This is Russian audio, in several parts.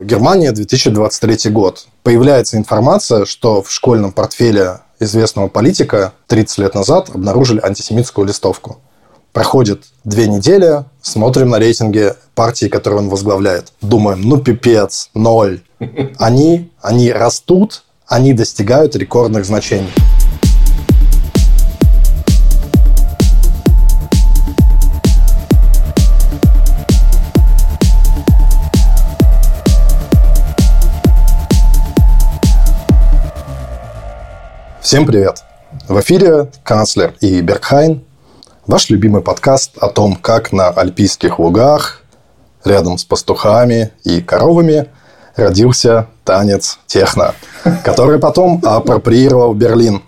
Германия, 2023 год. Появляется информация, что в школьном портфеле известного политика 30 лет назад обнаружили антисемитскую листовку. Проходит две недели, смотрим на рейтинги партии, которую он возглавляет. Думаем, ну пипец, ноль. Они, они растут, они достигают рекордных значений. Всем привет! В эфире канцлер и Бергхайн, ваш любимый подкаст о том, как на альпийских лугах, рядом с пастухами и коровами родился танец техно, который потом апроприировал Берлин.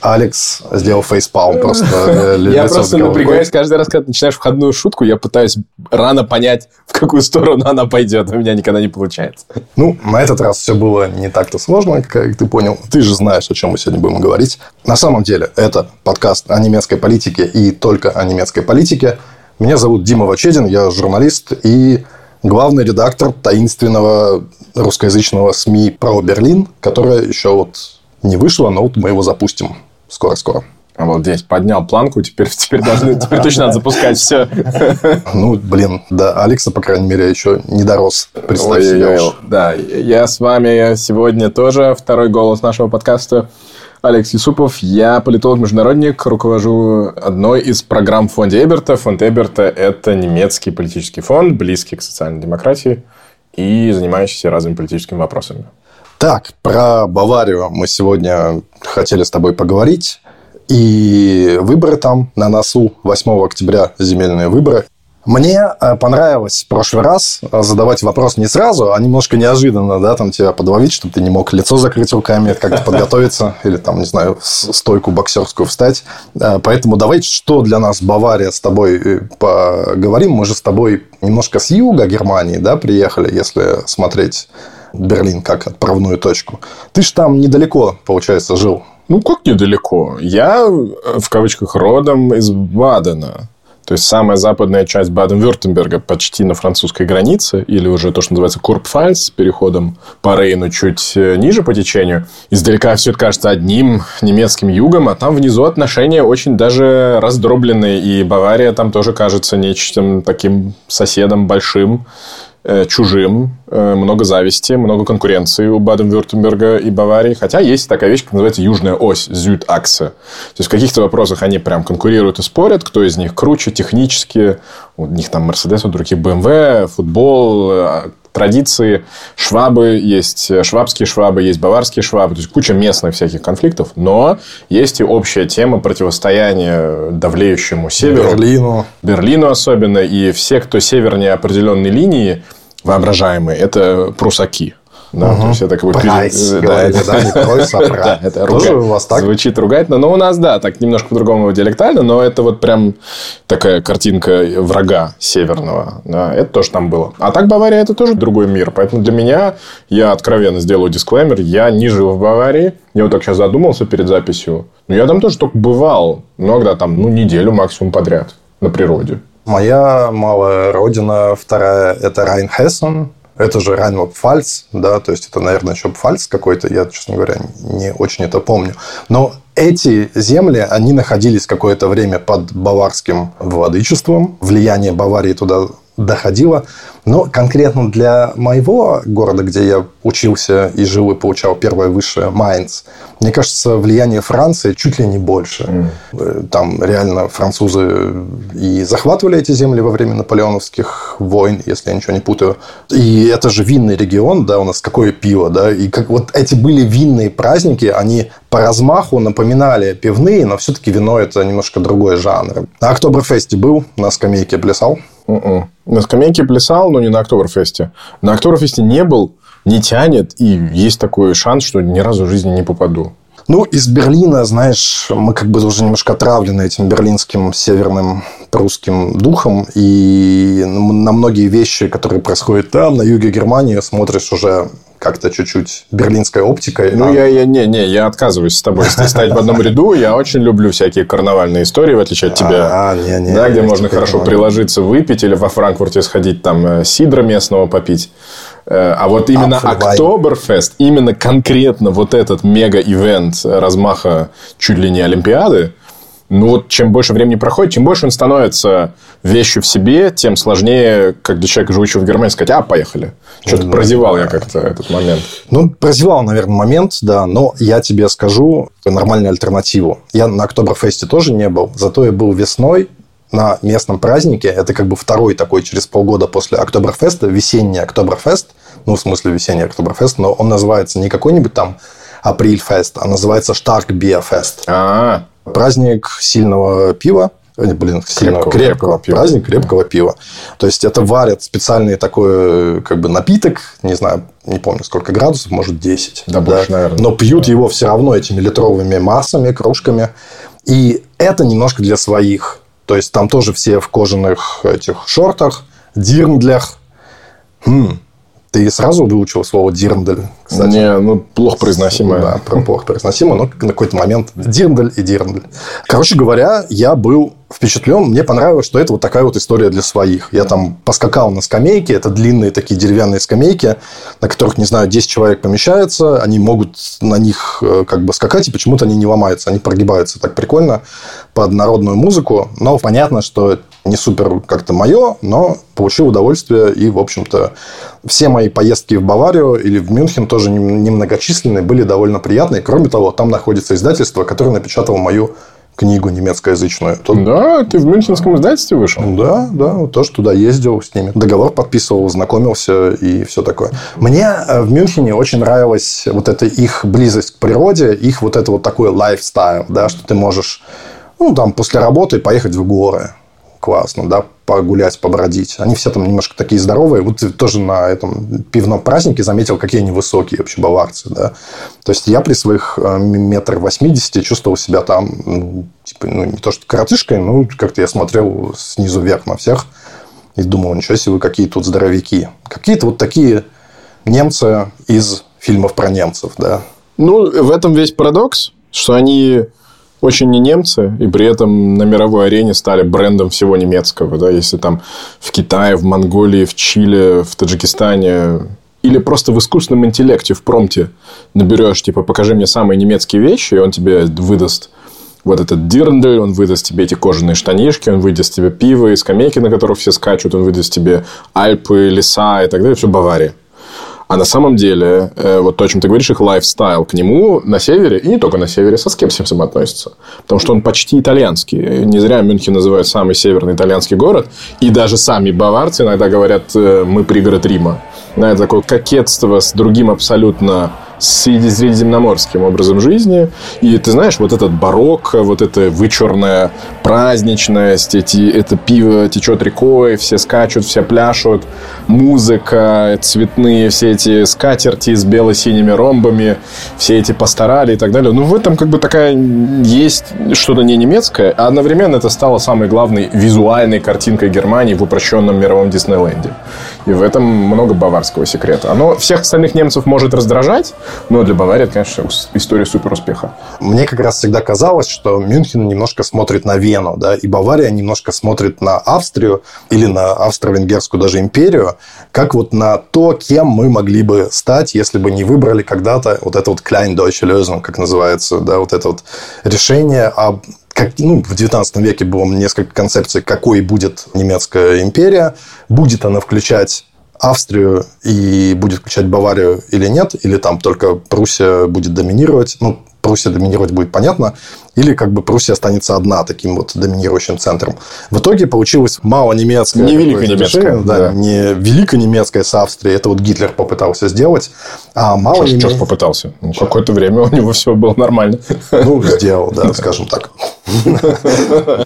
Алекс сделал фейспалм просто. Я просто напрягаюсь каждый раз, когда начинаешь входную шутку, я пытаюсь рано понять, в какую сторону она пойдет. У меня никогда не получается. Ну, на этот раз все было не так-то сложно, как ты понял. Ты же знаешь, о чем мы сегодня будем говорить. На самом деле, это подкаст о немецкой политике и только о немецкой политике. Меня зовут Дима Вачедин, я журналист и главный редактор таинственного русскоязычного СМИ про Берлин, которое еще вот не вышло, но вот мы его запустим скоро-скоро. А вот здесь поднял планку, теперь, теперь, должны, теперь точно надо запускать все. Ну, блин, да, Алекса, по крайней мере, еще не дорос. Представь себе. Да, я с вами сегодня тоже, второй голос нашего подкаста. Алекс Юсупов, я политолог-международник, руковожу одной из программ фонда Эберта. Фонд Эберта – это немецкий политический фонд, близкий к социальной демократии и занимающийся разными политическими вопросами. Так, про Баварию мы сегодня хотели с тобой поговорить. И выборы там на носу 8 октября земельные выборы. Мне э, понравилось в прошлый раз задавать вопрос не сразу, а немножко неожиданно, да, там тебя подловить, чтобы ты не мог лицо закрыть руками, как-то подготовиться, или там, не знаю, стойку боксерскую встать. Э, поэтому давай, что для нас Бавария с тобой э, поговорим. Мы же с тобой немножко с юга Германии, да, приехали, если смотреть Берлин как отправную точку. Ты ж там недалеко, получается, жил. Ну, как недалеко? Я, в кавычках, родом из Бадена. То есть, самая западная часть Баден-Вюртемберга почти на французской границе, или уже то, что называется Курпфальц, с переходом по Рейну чуть э, ниже по течению. Издалека все это кажется одним немецким югом, а там внизу отношения очень даже раздробленные, и Бавария там тоже кажется нечто таким соседом большим. Э, чужим, э, много зависти, много конкуренции у Баден-Вюртемберга и Баварии. Хотя есть такая вещь, как называется южная ось, Зюд-Аксе. То есть, в каких-то вопросах они прям конкурируют и спорят, кто из них круче технически. У них там Мерседес, у других BMW, футбол, э, традиции. Швабы есть, швабские швабы, есть баварские швабы. То есть, куча местных всяких конфликтов. Но есть и общая тема противостояния давлеющему северу. Берлину. Берлину особенно. И все, кто севернее определенной линии, воображаемые, это прусаки. Да, угу. то есть это как бы Прайс, пере... говорили, да, не пройс, а да, это Тоже руга... у вас так? Звучит ругательно, но у нас, да, так немножко по-другому диалектально, но это вот прям такая картинка врага северного. Да, это тоже там было. А так Бавария это тоже другой мир. Поэтому для меня, я откровенно сделаю дисклеймер, я не жил в Баварии. Я вот так сейчас задумался перед записью. Но я там тоже только бывал. Иногда там, ну, неделю максимум подряд на природе. Моя малая родина, вторая, это Райнхессен. Это же Райнланд-Пфальц, да, то есть это, наверное, еще Пфальц какой-то, я, честно говоря, не очень это помню. Но эти земли, они находились какое-то время под баварским владычеством. Влияние Баварии туда доходило. Но конкретно для моего города, где я учился и жил и получал первое высшее, Майнц, мне кажется, влияние Франции чуть ли не больше. Mm. Там реально французы и захватывали эти земли во время наполеоновских войн, если я ничего не путаю. И это же винный регион, да, у нас какое пиво, да, и как вот эти были винные праздники, они по размаху напоминали пивные, но все-таки вино это немножко другой жанр. На Октоберфесте был, на скамейке плясал. Mm-mm. На скамейке плясал, но не на Октоберфесте. На Октоберфесте не был, не тянет, и есть такой шанс, что ни разу в жизни не попаду. Ну, из Берлина, знаешь, мы как бы уже немножко отравлены этим берлинским северным прусским духом, и на многие вещи, которые происходят там, на юге Германии, смотришь уже как-то чуть-чуть берлинской оптикой. Ну, а... я, я, не, не, я отказываюсь с тобой стоять в одном ряду. Я очень люблю всякие карнавальные истории, в отличие от тебя. А, не, не, да, где можно хорошо приложиться, выпить или во Франкфурте сходить, там, э, сидра местного попить. Э, а вот именно Октоберфест, именно конкретно вот этот мега-ивент размаха чуть ли не Олимпиады, ну вот чем больше времени проходит, чем больше он становится вещью в себе, тем сложнее, как для человека, живущего в Германии, сказать, а, поехали. Что-то да, прозевал я как-то этот момент. Ну, прозевал, наверное, момент, да, но я тебе скажу нормальную альтернативу. Я на Октоберфесте тоже не был, зато я был весной на местном празднике. Это как бы второй такой через полгода после Октоберфеста, весенний Октоберфест, ну, в смысле весенний Октоберфест, но он называется не какой-нибудь там Апрельфест, а называется Штарк Биерфест. А, праздник сильного пива, блин, сильного, крепкого, крепкого пива. праздник крепкого пива. То есть это варят специальный такой как бы напиток, не знаю, не помню сколько градусов, может 10. Да, да. больше, наверное. Но пьют его все равно этими литровыми массами, кружками. И это немножко для своих. То есть там тоже все в кожаных этих шортах, дирндлях. Хм, ты сразу выучил слово дирндель? Кстати? Не, ну, плохо произносимое. Да, плохо произносимое, но на какой-то момент дирндель и дирндель. Короче говоря, я был впечатлен. Мне понравилось, что это вот такая вот история для своих. Я там поскакал на скамейке. Это длинные такие деревянные скамейки, на которых, не знаю, 10 человек помещается. Они могут на них э, как бы скакать, и почему-то они не ломаются. Они прогибаются так прикольно под народную музыку. Но понятно, что не супер как-то мое, но получил удовольствие. И, в общем-то, все мои поездки в Баварию или в Мюнхен тоже немногочисленные, были довольно приятные. Кроме того, там находится издательство, которое напечатало мою книгу немецкоязычную. Тут... Да, ты в мюнхенском издательстве вышел? Да, да, вот тоже туда ездил с ними. Договор подписывал, знакомился и все такое. Мне э, в Мюнхене очень нравилась вот эта их близость к природе, их вот это вот такой лайфстайл, да, что ты можешь ну, там, после работы поехать в горы классно, да, погулять, побродить. Они все там немножко такие здоровые. Вот тоже на этом пивном празднике заметил, какие они высокие вообще баварцы, да. То есть, я при своих э, метр восьмидесяти чувствовал себя там, ну, типа, ну, не то что коротышкой, но как-то я смотрел снизу вверх на всех и думал, ничего себе, вы какие тут здоровяки. Какие-то вот такие немцы из фильмов про немцев, да. Ну, в этом весь парадокс, что они очень не немцы, и при этом на мировой арене стали брендом всего немецкого. Да? Если там в Китае, в Монголии, в Чили, в Таджикистане или просто в искусственном интеллекте, в промте наберешь, типа, покажи мне самые немецкие вещи, и он тебе выдаст вот этот дирндель, он выдаст тебе эти кожаные штанишки, он выдаст тебе пиво и скамейки, на которых все скачут, он выдаст тебе Альпы, леса и так далее, все Бавария. А на самом деле, э, вот то, о чем ты говоришь, их лайфстайл к нему на севере, и не только на севере, со скепсисом относится. Потому что он почти итальянский. Не зря Мюнхен называют самый северный итальянский город. И даже сами баварцы иногда говорят, э, мы пригород Рима. Да, это такое кокетство с другим абсолютно средиземноморским образом жизни. И ты знаешь, вот этот барокко, вот эта вычурная праздничность, эти, это пиво течет рекой, все скачут, все пляшут, музыка, цветные все эти скатерти с бело-синими ромбами, все эти пасторали и так далее. Ну, в этом как бы такая есть что-то не немецкое, а одновременно это стало самой главной визуальной картинкой Германии в упрощенном мировом Диснейленде. И в этом много баварского секрета. Оно всех остальных немцев может раздражать, но для Баварии конечно, история супер успеха. Мне как раз всегда казалось, что Мюнхен немножко смотрит на Вену, да, и Бавария немножко смотрит на Австрию или на Австро-Венгерскую даже империю, как вот на то, кем мы могли бы стать, если бы не выбрали когда-то вот это вот Klein Deutsche Lösung, как называется, да, вот это вот решение об как, ну, в 19 веке было несколько концепций, какой будет немецкая империя, будет она включать Австрию и будет включать Баварию или нет, или там только Пруссия будет доминировать. Ну, Пруссия доминировать будет понятно, или как бы Пруссия останется одна таким вот доминирующим центром. В итоге получилось мало немецкое. Не великое немецкое. Да, да, не великое немецкое с Австрией. Это вот Гитлер попытался сделать. А мало Что ж попытался? Ну, какое-то время у него все было нормально. Ну, сделал, да, скажем так.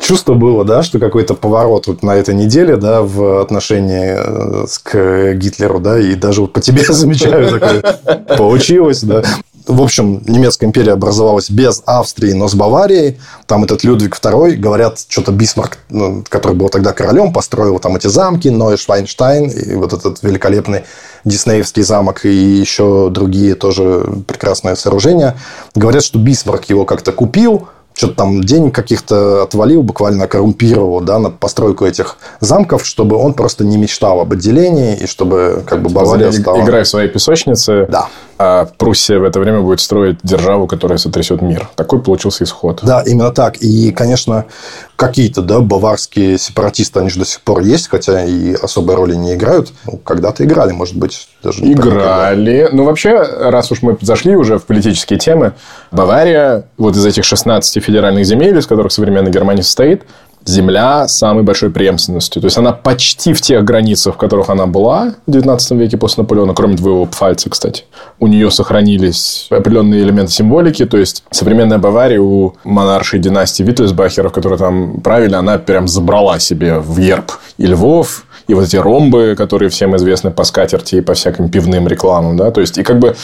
Чувство было, да, что какой-то поворот вот на этой неделе, да, в отношении э, к Гитлеру, да, и даже вот по тебе замечаю такое получилось, да в общем, немецкая империя образовалась без Австрии, но с Баварией. Там этот Людвиг II, говорят, что-то Бисмарк, ну, который был тогда королем, построил там эти замки, Нойшванштайн, и вот этот великолепный Диснеевский замок, и еще другие тоже прекрасные сооружения. Говорят, что Бисмарк его как-то купил, что-то там денег каких-то отвалил, буквально коррумпировал, да, на постройку этих замков, чтобы он просто не мечтал об отделении, и чтобы как бы Бавария стала... Играй в своей песочнице. Да а Пруссия в это время будет строить державу, которая сотрясет мир. Такой получился исход. Да, именно так. И, конечно, какие-то да, баварские сепаратисты, они же до сих пор есть, хотя и особой роли не играют. Ну, когда-то играли, может быть, даже не Играли. Ну, вообще, раз уж мы зашли уже в политические темы, Бавария, вот из этих 16 федеральных земель, из которых современная Германия состоит, земля с самой большой преемственностью. То есть, она почти в тех границах, в которых она была в 19 веке после Наполеона, кроме двоего Пфальца, кстати. У нее сохранились определенные элементы символики. То есть, современная Бавария у монаршей династии Виттельсбахеров, которые там правили, она прям забрала себе в ерб и львов, и вот эти ромбы, которые всем известны по скатерти и по всяким пивным рекламам, да, то есть, и как бы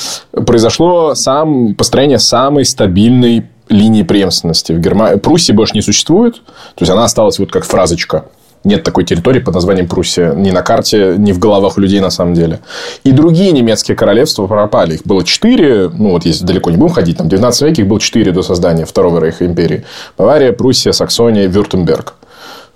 произошло сам, построение самой стабильной линии преемственности. В Германии Пруссии больше не существует. То есть, она осталась вот как фразочка. Нет такой территории под названием Пруссия ни на карте, ни в головах людей на самом деле. И другие немецкие королевства пропали. Их было четыре. Ну, вот если далеко не будем ходить, там в 19 веке их было четыре до создания Второго Рейха империи. Бавария, Пруссия, Саксония, Вюртемберг.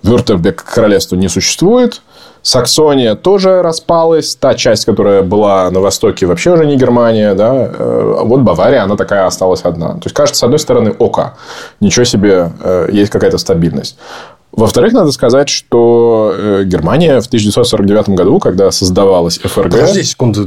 Вюртемберг королевства не существует. Саксония тоже распалась. Та часть, которая была на востоке, вообще уже не Германия. Да? А вот Бавария, она такая осталась одна. То есть, кажется, с одной стороны, око. Ничего себе, э, есть какая-то стабильность. Во-вторых, надо сказать, что э, Германия в 1949 году, когда создавалась ФРГ... Подожди секунду,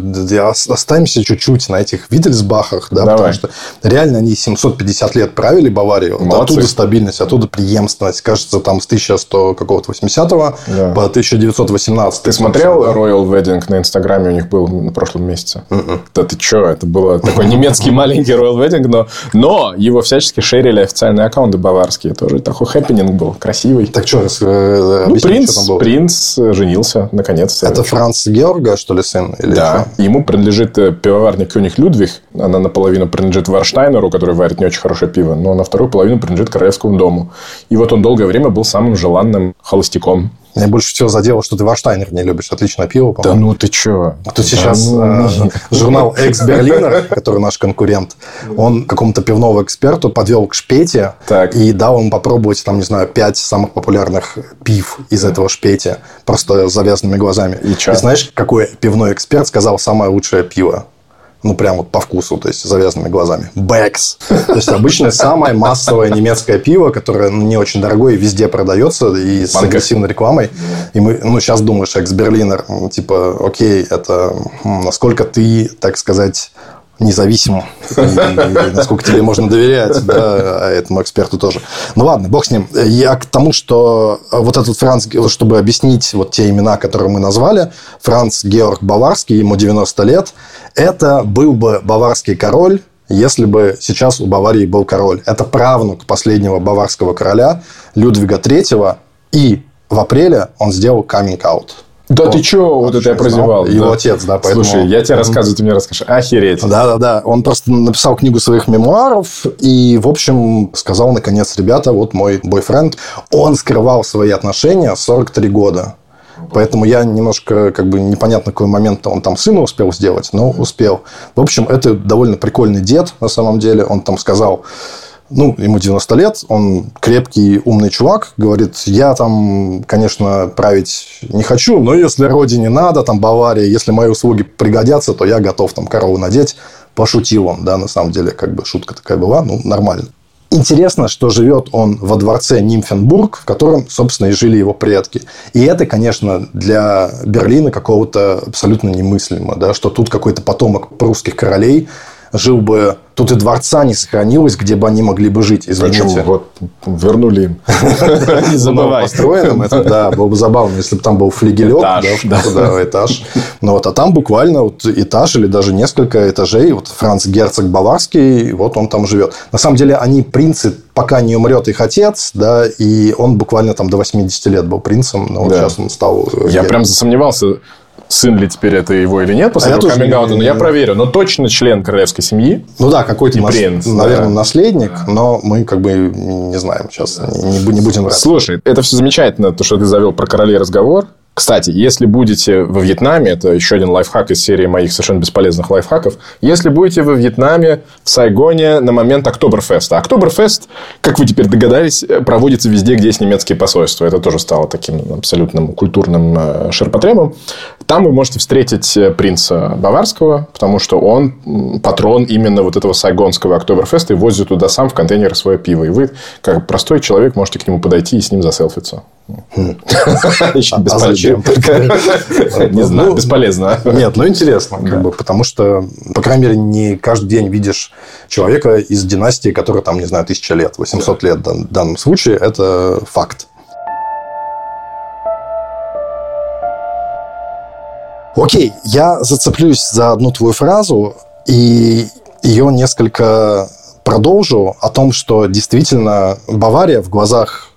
останемся чуть-чуть на этих Виттельсбахах, да, Давай. потому что реально они 750 лет правили Баварию, Молодцы. оттуда стабильность, оттуда преемственность, кажется, там с 1100 какого-то 80-го да. по 1918. Ты смотрел Royal Wedding на Инстаграме у них был на прошлом месяце? Mm-mm. Да ты что, это было такой немецкий маленький Royal Wedding, но, но его всячески шерили официальные аккаунты баварские, тоже такой хэппенинг был, красивый. Так что, э, ну, принц, что там было? принц женился, наконец. Это Франц Георга, что ли, сын? Или да. Что? Ему принадлежит э, пивоварня König Ludwig. Она наполовину принадлежит Варштайнеру, который варит не очень хорошее пиво, но на вторую половину принадлежит Королевскому дому. И вот он долгое время был самым желанным холостяком меня больше всего задело, что ты Варштайнер не любишь. Отличное пиво, по-моему. Да ну ты чё? А тут да сейчас ну... э, журнал «Экс-Берлинер», который наш конкурент, он какому-то пивному эксперту подвел к шпете так. и дал ему попробовать, там, не знаю, пять самых популярных пив из этого шпете, просто с завязанными глазами. И, и знаешь, какой пивной эксперт сказал самое лучшее пиво? Ну, прям вот по вкусу, то есть завязанными глазами. Бэкс. То есть, обычное самое массовое немецкое пиво, которое ну, не очень дорогое и везде продается, и с агрессивной рекламой. И мы, ну, сейчас думаешь, экс-берлинер, типа, окей, это насколько ты, так сказать, независим, и, и насколько тебе можно доверять, да, а этому эксперту тоже. Ну ладно, бог с ним. Я к тому, что вот этот Франц, чтобы объяснить вот те имена, которые мы назвали, Франц Георг Баварский, ему 90 лет, это был бы баварский король, если бы сейчас у Баварии был король. Это правнук последнего баварского короля Людвига III, и в апреле он сделал каминг-аут. Да ты что, вот это я прозевал. Его да. отец, да, поэтому... Слушай, я тебе рассказываю, ты мне расскажешь. Охереть. Да-да-да. Он просто написал книгу своих мемуаров и, в общем, сказал, наконец, ребята, вот мой бойфренд, он скрывал свои отношения 43 года. Поэтому я немножко, как бы, непонятно, какой момент он там сына успел сделать, но успел. В общем, это довольно прикольный дед, на самом деле. Он там сказал, ну, ему 90 лет, он крепкий, умный чувак, говорит, я там, конечно, править не хочу, но если родине надо, там, Бавария, если мои услуги пригодятся, то я готов там корову надеть. Пошутил он, да, на самом деле, как бы шутка такая была, ну, нормально. Интересно, что живет он во дворце Нимфенбург, в котором, собственно, и жили его предки. И это, конечно, для Берлина какого-то абсолютно немыслимо, да, что тут какой-то потомок прусских королей жил бы Тут и дворца не сохранилось, где бы они могли бы жить, извините. Почему? Вот вернули им. Не забывай. Построенным это, да, было бы забавно, если бы там был флигелек. Этаж. Да, да, этаж. Ну, вот, а там буквально вот этаж или даже несколько этажей. Вот Франц Герцог Баварский, вот он там живет. На самом деле, они принцы, пока не умрет их отец, да, и он буквально там до 80 лет был принцем, но вот сейчас он стал... Я прям засомневался, сын ли теперь это его или нет после а этого каминг но я проверю. Но точно член королевской семьи. Ну да, какой-то, нас, принц, наверное, да. наследник, но мы как бы не знаем сейчас, не, не будем Слушай, это все замечательно, то, что ты завел про королей разговор. Кстати, если будете во Вьетнаме, это еще один лайфхак из серии моих совершенно бесполезных лайфхаков, если будете во Вьетнаме, в Сайгоне на момент Октоберфеста. Октоберфест, как вы теперь догадались, проводится везде, где есть немецкие посольства. Это тоже стало таким абсолютным культурным э, ширпотребом. Там вы можете встретить э, принца Баварского, потому что он патрон именно вот этого сайгонского Октоберфеста и возит туда сам в контейнеры свое пиво. И вы, как простой человек, можете к нему подойти и с ним заселфиться. Хм. Бесполезно. Зачем? Не знаю, ну, бесполезно. Нет, ну интересно, как бы, потому что, по крайней мере, не каждый день видишь человека из династии, которая там, не знаю, тысяча лет, 800 лет в данном случае, это факт. Окей, я зацеплюсь за одну твою фразу и ее несколько продолжу о том, что действительно Бавария в глазах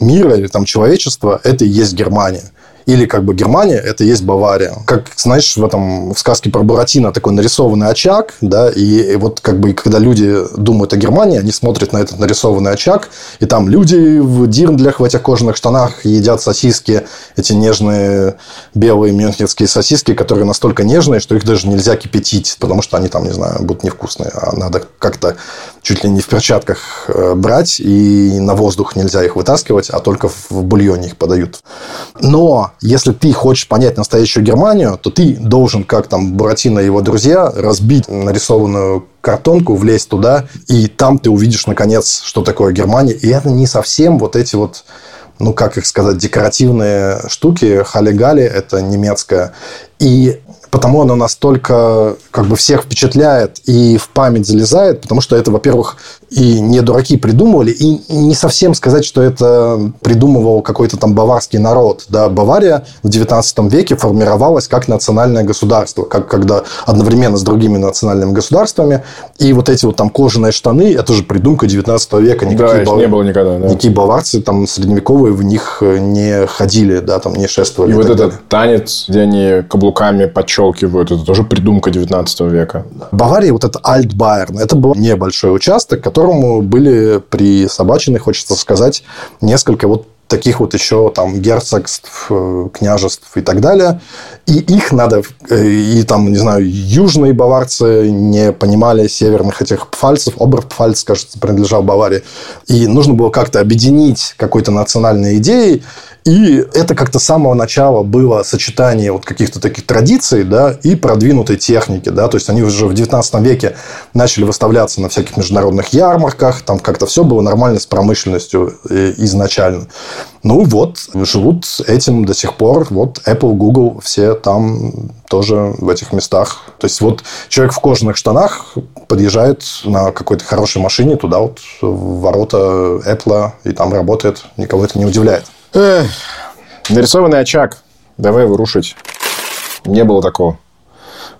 мира или там человечества это и есть Германия. Или как бы Германия – это есть Бавария. Как, знаешь, в этом в сказке про Буратино такой нарисованный очаг, да, и, и вот как бы когда люди думают о Германии, они смотрят на этот нарисованный очаг, и там люди в дирндлях, в этих кожаных штанах едят сосиски, эти нежные белые мюнхенские сосиски, которые настолько нежные, что их даже нельзя кипятить, потому что они там, не знаю, будут невкусные, а надо как-то чуть ли не в перчатках э, брать, и на воздух нельзя их вытаскивать, а только в бульоне их подают. Но если ты хочешь понять настоящую Германию, то ты должен, как там Буратино и его друзья, разбить нарисованную картонку, влезть туда, и там ты увидишь, наконец, что такое Германия. И это не совсем вот эти вот ну, как их сказать, декоративные штуки, хали-гали, это немецкое. И потому оно настолько как бы всех впечатляет и в память залезает, потому что это, во-первых, и не дураки придумывали, и не совсем сказать, что это придумывал какой-то там баварский народ. Да, Бавария в XIX веке формировалась как национальное государство, как когда одновременно с другими национальными государствами, и вот эти вот там кожаные штаны, это же придумка XIX века. Никакие да, бав... не было никогда. Да. Никакие баварцы там средневековые в них не ходили, да, там не шествовали. И, и вот этот далее. танец, где они каблуками подчелкивают, это тоже придумка XIX века. Бавария, вот это Альтбайерн, это был небольшой участок, которому были присобачены, хочется сказать, несколько вот таких вот еще там герцогств, э, княжеств и так далее. И их надо, э, и там, не знаю, южные баварцы не понимали северных этих пфальцев. Оберпфальц, кажется, принадлежал Баварии. И нужно было как-то объединить какой-то национальной идеей. И это как-то с самого начала было сочетание вот каких-то таких традиций да, и продвинутой техники. Да? То есть, они уже в 19 веке начали выставляться на всяких международных ярмарках. Там как-то все было нормально с промышленностью э, изначально. Ну вот, живут этим до сих пор. Вот Apple, Google, все там тоже в этих местах. То есть, вот человек в кожаных штанах подъезжает на какой-то хорошей машине туда вот в ворота Apple и там работает. Никого это не удивляет. Эх, нарисованный очаг. Давай его рушить. Не было такого.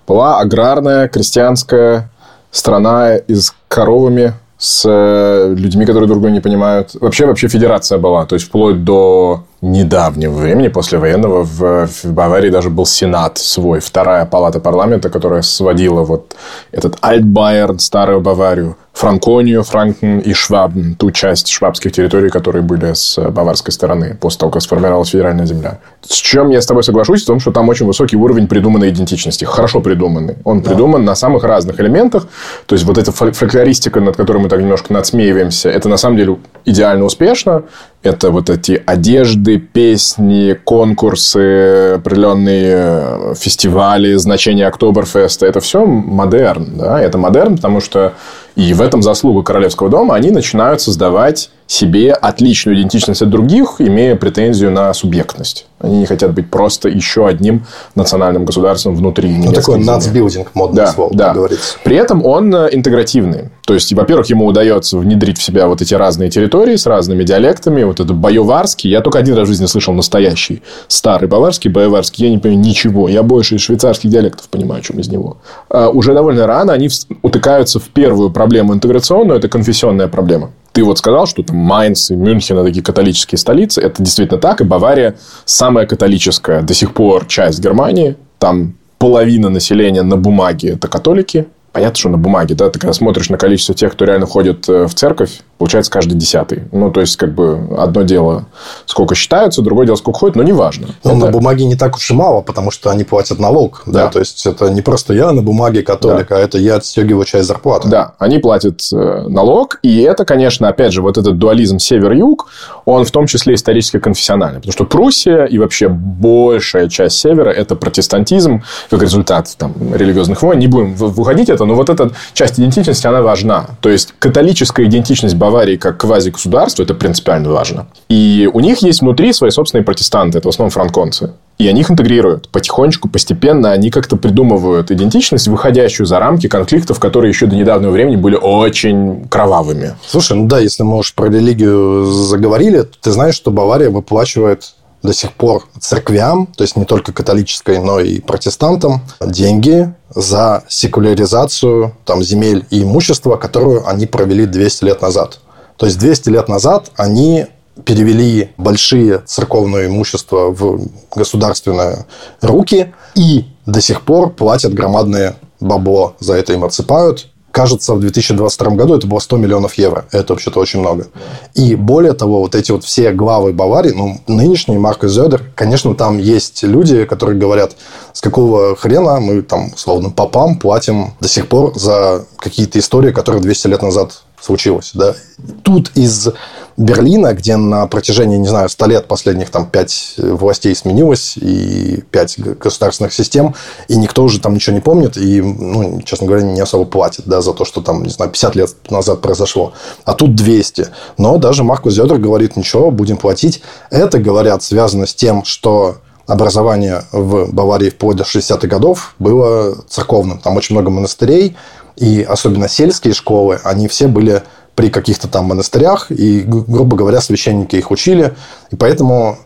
Была аграрная, крестьянская страна из коровами, с э, людьми, которые друг друга не понимают. Вообще, вообще федерация была. То есть, вплоть до недавнего времени, после военного, в, в Баварии даже был сенат свой, вторая палата парламента, которая сводила вот этот Альтбайерн, старую Баварию, Франконию, Франкен и Швабн, ту часть швабских территорий, которые были с баварской стороны после того, как сформировалась федеральная земля. С чем я с тобой соглашусь, в том, что там очень высокий уровень придуманной идентичности. Хорошо придуманный. Он да. придуман на самых разных элементах. То есть, вот эта фольклористика, над которой мы так немножко надсмеиваемся, это на самом деле идеально успешно. Это вот эти одежды, песни, конкурсы, определенные э, фестивали, значение Октоберфеста. Это все модерн. Да? Это модерн, потому что и в этом заслуга Королевского дома. Они начинают создавать себе отличную идентичность от других, имея претензию на субъектность. Они не хотят быть просто еще одним национальным государством внутри. Ну, такой нацбилдинг, модное да, слово, да. говорится. При этом он э, интегративный. То есть, во-первых, ему удается внедрить в себя вот эти разные территории с разными диалектами. Вот это боеварский. Я только один раз в жизни слышал настоящий. Старый баварский, боеварский. Я не понимаю ничего. Я больше из швейцарских диалектов понимаю, чем из него. А уже довольно рано они утыкаются в первую проблему интеграционную. Это конфессионная проблема. Ты вот сказал, что там Майнц и Мюнхен – такие католические столицы. Это действительно так. И Бавария – самая католическая до сих пор часть Германии. Там половина населения на бумаге – это католики. Понятно, что на бумаге, да, ты когда смотришь на количество тех, кто реально ходит э, в церковь, получается каждый десятый. Ну, то есть, как бы, одно дело, сколько считаются, другое дело, сколько ходит, но неважно. Но это... на бумаге не так уж и мало, потому что они платят налог. Да. да? То есть, это не просто я на бумаге католик, да. а это я отстегиваю часть зарплаты. Да, они платят э, налог, и это, конечно, опять же, вот этот дуализм север-юг, он в том числе исторически конфессиональный. Потому что Пруссия и вообще большая часть севера – это протестантизм, как результат там, религиозных войн. Не будем выходить это, но вот эта часть идентичности, она важна. То есть, католическая идентичность Баварии как квази-государства – это принципиально важно. И у них есть внутри свои собственные протестанты, это в основном франконцы. И они их интегрируют. Потихонечку, постепенно они как-то придумывают идентичность, выходящую за рамки конфликтов, которые еще до недавнего времени были очень кровавыми. Слушай, ну да, если мы уж про религию заговорили, ты знаешь, что Бавария выплачивает до сих пор церквям, то есть не только католической, но и протестантам, деньги за секуляризацию там, земель и имущества, которую они провели 200 лет назад. То есть 200 лет назад они перевели большие церковные имущества в государственные руки и до сих пор платят громадные бабло за это им отсыпают кажется, в 2022 году это было 100 миллионов евро. Это вообще-то очень много. И более того, вот эти вот все главы Баварии, ну, нынешний Марко Зёдер, конечно, там есть люди, которые говорят, с какого хрена мы там, словно попам, платим до сих пор за какие-то истории, которые 200 лет назад случилось. Да? Тут из Берлина, где на протяжении, не знаю, 100 лет последних там 5 властей сменилось, и 5 государственных систем, и никто уже там ничего не помнит, и, ну, честно говоря, не особо платит да, за то, что там, не знаю, 50 лет назад произошло. А тут 200. Но даже Маркус Зёдер говорит, ничего, будем платить. Это, говорят, связано с тем, что образование в Баварии вплоть до 60-х годов было церковным. Там очень много монастырей, и особенно сельские школы, они все были при каких-то там монастырях, и, грубо говоря, священники их учили. И поэтому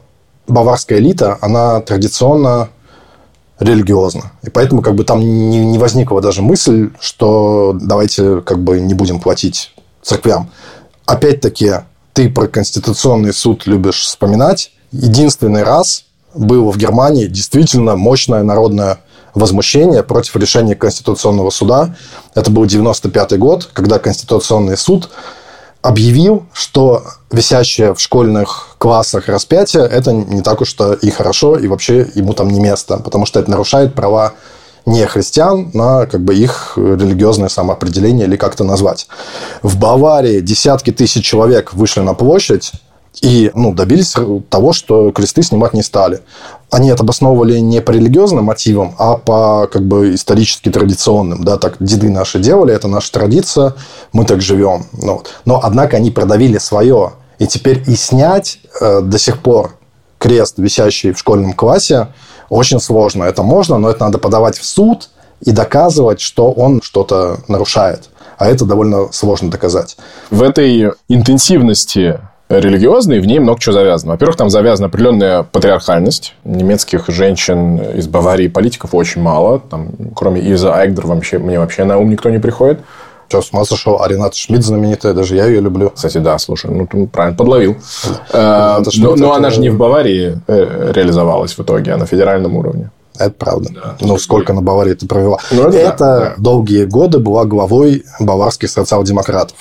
баварская элита, она традиционно религиозна. И поэтому как бы там не, не возникла даже мысль, что давайте как бы не будем платить церквям. Опять-таки, ты про Конституционный суд любишь вспоминать. Единственный раз было в Германии действительно мощное народное возмущение против решения Конституционного суда. Это был 95 год, когда Конституционный суд объявил, что висящее в школьных классах распятие – это не так уж то и хорошо, и вообще ему там не место, потому что это нарушает права не христиан на как бы их религиозное самоопределение или как-то назвать. В Баварии десятки тысяч человек вышли на площадь и ну, добились того, что кресты снимать не стали. Они это обосновывали не по религиозным мотивам, а по как бы исторически традиционным. Да, так деды наши делали, это наша традиция, мы так живем. Ну, но, однако, они продавили свое. И теперь и снять э, до сих пор крест, висящий в школьном классе, очень сложно. Это можно, но это надо подавать в суд и доказывать, что он что-то нарушает. А это довольно сложно доказать. В этой интенсивности религиозный, в ней много чего завязано. Во-первых, там завязана определенная патриархальность. Немецких женщин из Баварии политиков очень мало. Там, кроме Иза Айгдер, вообще, мне вообще на ум никто не приходит. Сейчас с ума сошел, а Рената Шмидт знаменитая, даже я ее люблю. Кстати, да, слушай, ну ты правильно подловил. Да. Э, но, но она же не в Баварии э, реализовалась в итоге, а на федеральном уровне. Это правда. Да, ну, сколько на Баварии ты провела. Ну, это это да. долгие годы была главой баварских социал-демократов.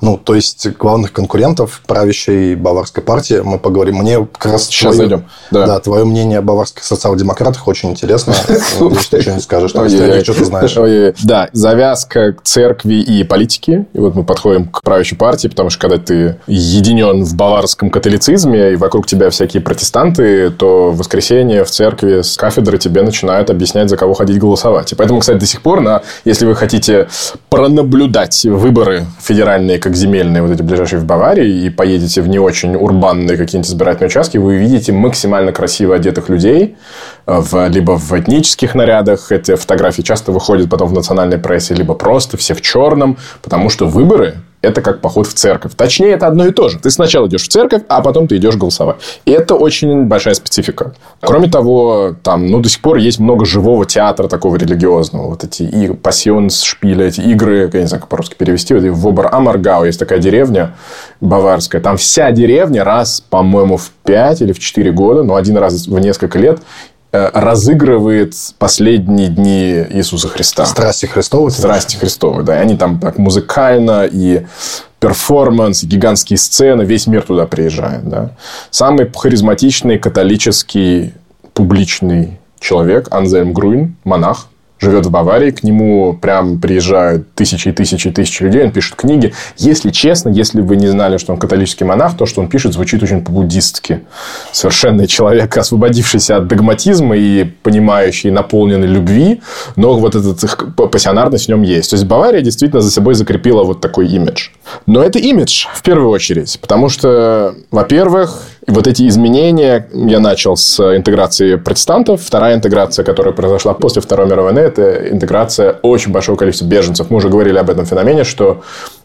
Ну, то есть, главных конкурентов правящей баварской партии мы поговорим. Мне как раз... Сейчас твое, зайдем. Да. да, твое мнение о баварских социал-демократах очень интересно. Надеюсь, ты что-нибудь скажешь, если что-то знаешь. Да, завязка церкви и политики. И вот мы подходим к правящей партии, потому что когда ты единен в баварском католицизме, и вокруг тебя всякие протестанты, то в воскресенье в церкви с кафедры тебе начинают объяснять, за кого ходить голосовать. И поэтому, кстати, до сих пор, на, если вы хотите пронаблюдать выборы федеральные, как земельные, вот эти ближайшие в Баварии, и поедете в не очень урбанные какие-нибудь избирательные участки, вы увидите максимально красиво одетых людей, э, в, либо в этнических нарядах, эти фотографии часто выходят потом в национальной прессе, либо просто все в черном, потому что выборы это как поход в церковь. Точнее, это одно и то же. Ты сначала идешь в церковь, а потом ты идешь голосовать. И это очень большая специфика. Кроме того, там, ну, до сих пор есть много живого театра такого религиозного. Вот эти и пассионс шпиля, эти игры, я не знаю, как по-русски перевести, вот в Обер Амаргау есть такая деревня баварская. Там вся деревня раз, по-моему, в 5 или в 4 года, но один раз в несколько лет разыгрывает последние дни Иисуса Христа. Страсти Христовы. Страсти Христовы, да. И они там так музыкально и перформанс, гигантские сцены, весь мир туда приезжает. Да. Самый харизматичный католический публичный человек Анзельм Груин, монах, живет в Баварии, к нему прям приезжают тысячи и тысячи и тысячи людей, он пишет книги. Если честно, если вы не знали, что он католический монах, то, что он пишет, звучит очень по-буддистски. Совершенный человек, освободившийся от догматизма и понимающий, наполненный любви, но вот эта пассионарность в нем есть. То есть, Бавария действительно за собой закрепила вот такой имидж. Но это имидж, в первую очередь, потому что, во-первых, вот эти изменения я начал с интеграции протестантов. Вторая интеграция, которая произошла после Второй мировой войны, это интеграция очень большого количества беженцев. Мы уже говорили об этом феномене, что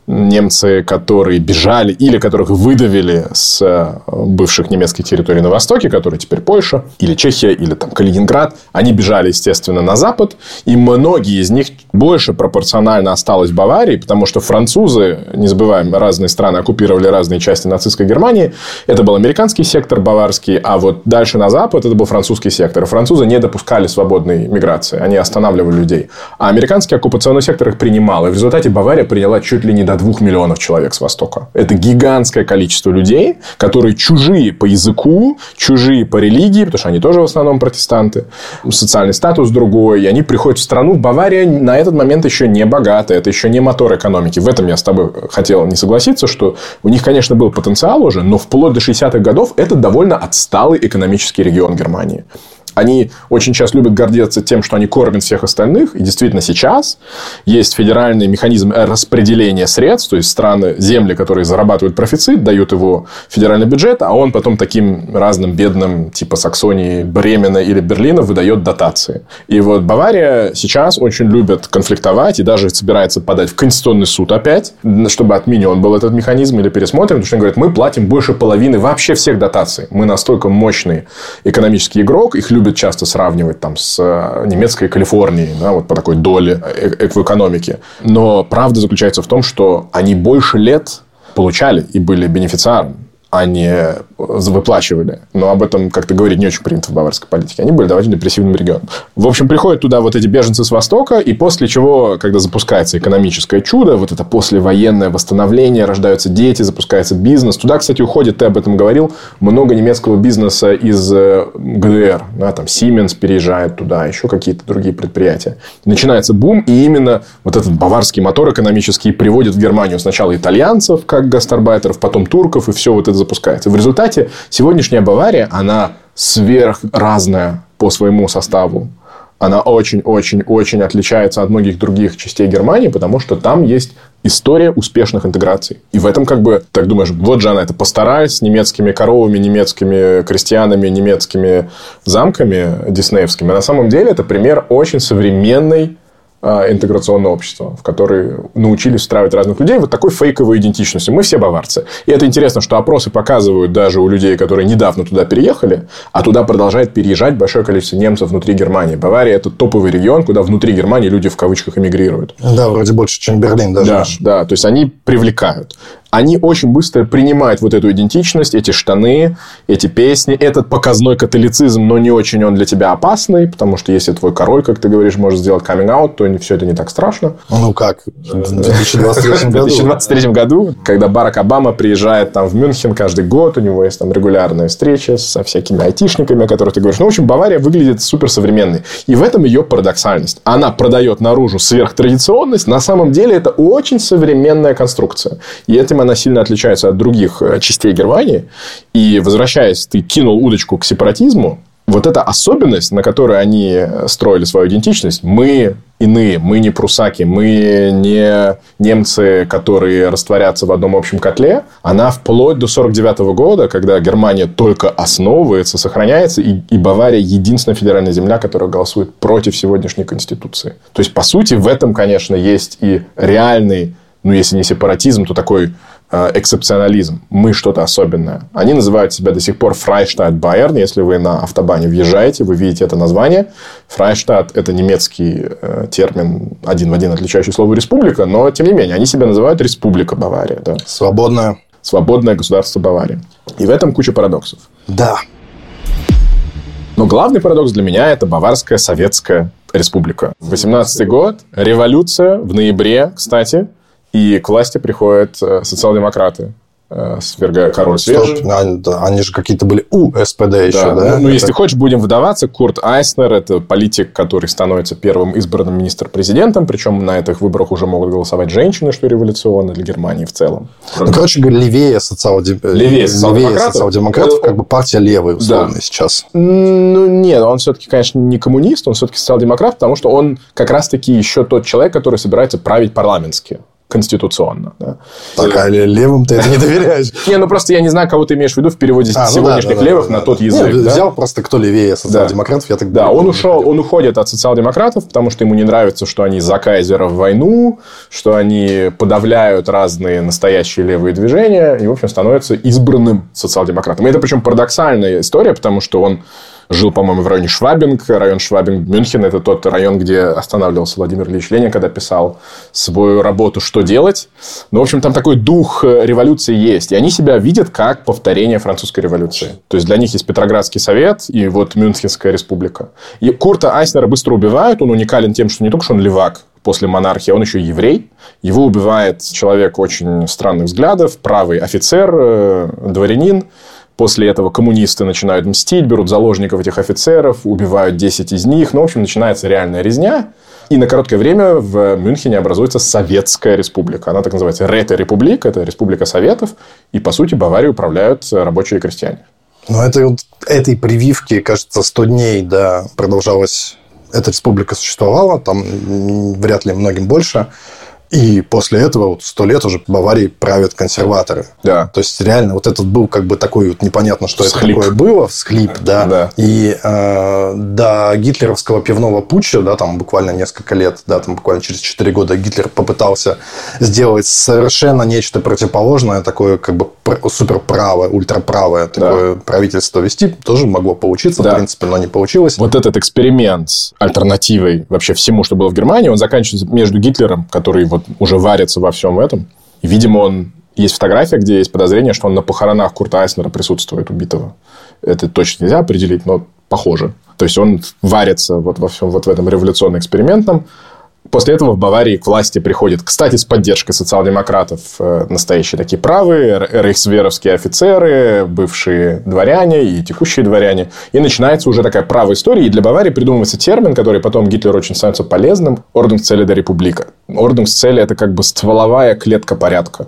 немцы, которые бежали или которых выдавили с э, бывших немецких территорий на востоке, которые теперь Польша, или Чехия, или там Калининград, они бежали, естественно, на запад, и многие из них больше пропорционально осталось в Баварии, потому что французы, не забываем, разные страны оккупировали разные части нацистской Германии, это был американский сектор баварский, а вот дальше на запад это был французский сектор. Французы не допускали свободной миграции, они останавливали людей. А американский оккупационный сектор их принимал, и в результате Бавария приняла чуть ли не до 2 миллионов человек с Востока. Это гигантское количество людей, которые чужие по языку, чужие по религии, потому что они тоже в основном протестанты, социальный статус другой, и они приходят в страну. Бавария на этот момент еще не богатая, это еще не мотор экономики. В этом я с тобой хотел не согласиться, что у них, конечно, был потенциал уже, но вплоть до 60-х годов это довольно отсталый экономический регион Германии. Они очень часто любят гордиться тем, что они кормят всех остальных. И действительно сейчас есть федеральный механизм распределения средств. То есть страны, земли, которые зарабатывают профицит, дают его федеральный бюджет, а он потом таким разным бедным, типа Саксонии, Бремена или Берлина, выдает дотации. И вот Бавария сейчас очень любит конфликтовать и даже собирается подать в Конституционный суд опять, чтобы отменен был этот механизм или пересмотрен. Потому что они говорят, мы платим больше половины вообще всех дотаций. Мы настолько мощный экономический игрок, их любят любят часто сравнивать там, с э, немецкой Калифорнией, да, вот по такой доле э, в экономике. Но правда заключается в том, что они больше лет получали и были бенефициаром а не выплачивали. Но об этом как-то говорить не очень принято в баварской политике. Они были довольно депрессивным регионом. В общем, приходят туда вот эти беженцы с Востока, и после чего, когда запускается экономическое чудо, вот это послевоенное восстановление, рождаются дети, запускается бизнес. Туда, кстати, уходит, ты об этом говорил, много немецкого бизнеса из э, ГДР. Да, там Siemens переезжает туда, еще какие-то другие предприятия. Начинается бум, и именно вот этот баварский мотор экономический приводит в Германию сначала итальянцев, как гастарбайтеров, потом турков, и все вот это запускается. В результате сегодняшняя Бавария, она сверх разная по своему составу. Она очень-очень-очень отличается от многих других частей Германии, потому что там есть история успешных интеграций. И в этом как бы, так думаешь, вот же она это постаралась с немецкими коровами, немецкими крестьянами, немецкими замками диснеевскими. А на самом деле это пример очень современной интеграционное общество, в которое научились встраивать разных людей вот такой фейковой идентичностью. Мы все баварцы. И это интересно, что опросы показывают даже у людей, которые недавно туда переехали, а туда продолжает переезжать большое количество немцев внутри Германии. Бавария – это топовый регион, куда внутри Германии люди в кавычках эмигрируют. Да, вроде больше, чем Берлин даже. Да, да, то есть они привлекают они очень быстро принимают вот эту идентичность, эти штаны, эти песни, этот показной католицизм, но не очень он для тебя опасный, потому что если твой король, как ты говоришь, может сделать каминг-аут, то все это не так страшно. Ну как? В 2023 году. В 2023 году, когда Барак Обама приезжает там в Мюнхен каждый год, у него есть там регулярные встречи со всякими айтишниками, о которых ты говоришь. Ну, в общем, Бавария выглядит суперсовременной. И в этом ее парадоксальность. Она продает наружу сверхтрадиционность, на самом деле это очень современная конструкция. И этим она сильно отличается от других э, частей Германии. И, возвращаясь, ты кинул удочку к сепаратизму, вот эта особенность, на которой они строили свою идентичность, мы иные, мы не прусаки, мы не немцы, которые растворятся в одном общем котле, она вплоть до 49 года, когда Германия только основывается, сохраняется, и, и Бавария единственная федеральная земля, которая голосует против сегодняшней конституции. То есть, по сути, в этом, конечно, есть и реальный, ну, если не сепаратизм, то такой Э, эксепционализм. Мы что-то особенное. Они называют себя до сих пор Фрайштадт Байерн. Если вы на автобане въезжаете, вы видите это название. Фрайштадт – это немецкий э, термин, один в один отличающий слово республика, но, тем не менее, они себя называют Республика Бавария. Да. Свободное. Свободное государство Баварии. И в этом куча парадоксов. Да. Но главный парадокс для меня – это Баварская Советская Республика. 18 год, революция в ноябре, кстати – и к власти приходят э, социал-демократы. Э, свергая король свежий. Они, они же какие-то были у СПД еще, да? да? Ну, ну, если хочешь, будем вдаваться. Курт Айснер – это политик, который становится первым избранным министр-президентом, причем на этих выборах уже могут голосовать женщины, что революционно для Германии в целом. Ну, короче говоря, левее, левее социал-демократов, социал-демократов как бы партия левая, условно, да. сейчас. Ну, нет, он все-таки, конечно, не коммунист, он все-таки социал-демократ, потому что он как раз-таки еще тот человек, который собирается править парламентски конституционно. Да. Так, а левым ты это не доверяешь? Не, ну просто я не знаю, кого ты имеешь в виду в переводе а, ну сегодняшних левых на тот язык. Взял просто кто левее социал-демократов, я так Да, он ушел, он уходит от социал-демократов, потому что ему не нравится, что они за Кайзера в войну, что они подавляют разные настоящие левые движения, и, в общем, становится избранным социал-демократом. И это причем парадоксальная история, потому что он жил, по-моему, в районе Швабинг. Район Швабинг Мюнхен – это тот район, где останавливался Владимир Ильич Ленин, когда писал свою работу «Что делать?». Ну, в общем, там такой дух революции есть. И они себя видят как повторение французской революции. То есть, для них есть Петроградский совет и вот Мюнхенская республика. И Курта Айснера быстро убивают. Он уникален тем, что не только что он левак, после монархии, он еще еврей. Его убивает человек очень странных взглядов, правый офицер, э, дворянин, После этого коммунисты начинают мстить, берут заложников этих офицеров, убивают 10 из них. Ну, в общем, начинается реальная резня. И на короткое время в Мюнхене образуется Советская республика. Она так называется Рета Република, это республика Советов. И, по сути, Баварию управляют рабочие и крестьяне. Ну, это вот этой прививки, кажется, 100 дней, да, продолжалась эта республика существовала, там вряд ли многим больше. И после этого вот сто лет уже Баварии правят консерваторы. Да. То есть реально вот этот был как бы такой вот непонятно, что всхлип. это такое было, всхлип, да. да. И э, до гитлеровского пивного путча, да, там буквально несколько лет, да, там буквально через 4 года Гитлер попытался сделать совершенно нечто противоположное, такое как бы суперправое, ультраправое такое да. правительство вести, тоже могло получиться, да. в принципе, но не получилось. Вот этот эксперимент с альтернативой вообще всему, что было в Германии, он заканчивается между Гитлером, который вот уже варится во всем этом. Видимо, он... Есть фотография, где есть подозрение, что он на похоронах Курта Айснера присутствует убитого. Это точно нельзя определить, но похоже. То есть, он варится вот во всем вот в этом революционно-экспериментном. После этого в Баварии к власти приходит, кстати, с поддержкой социал-демократов, э, настоящие такие правые, рейхсверовские офицеры, бывшие дворяне и текущие дворяне. И начинается уже такая правая история. И для Баварии придумывается термин, который потом Гитлер очень становится полезным. Орденсцеле де република. Орденсцеле – это как бы стволовая клетка порядка.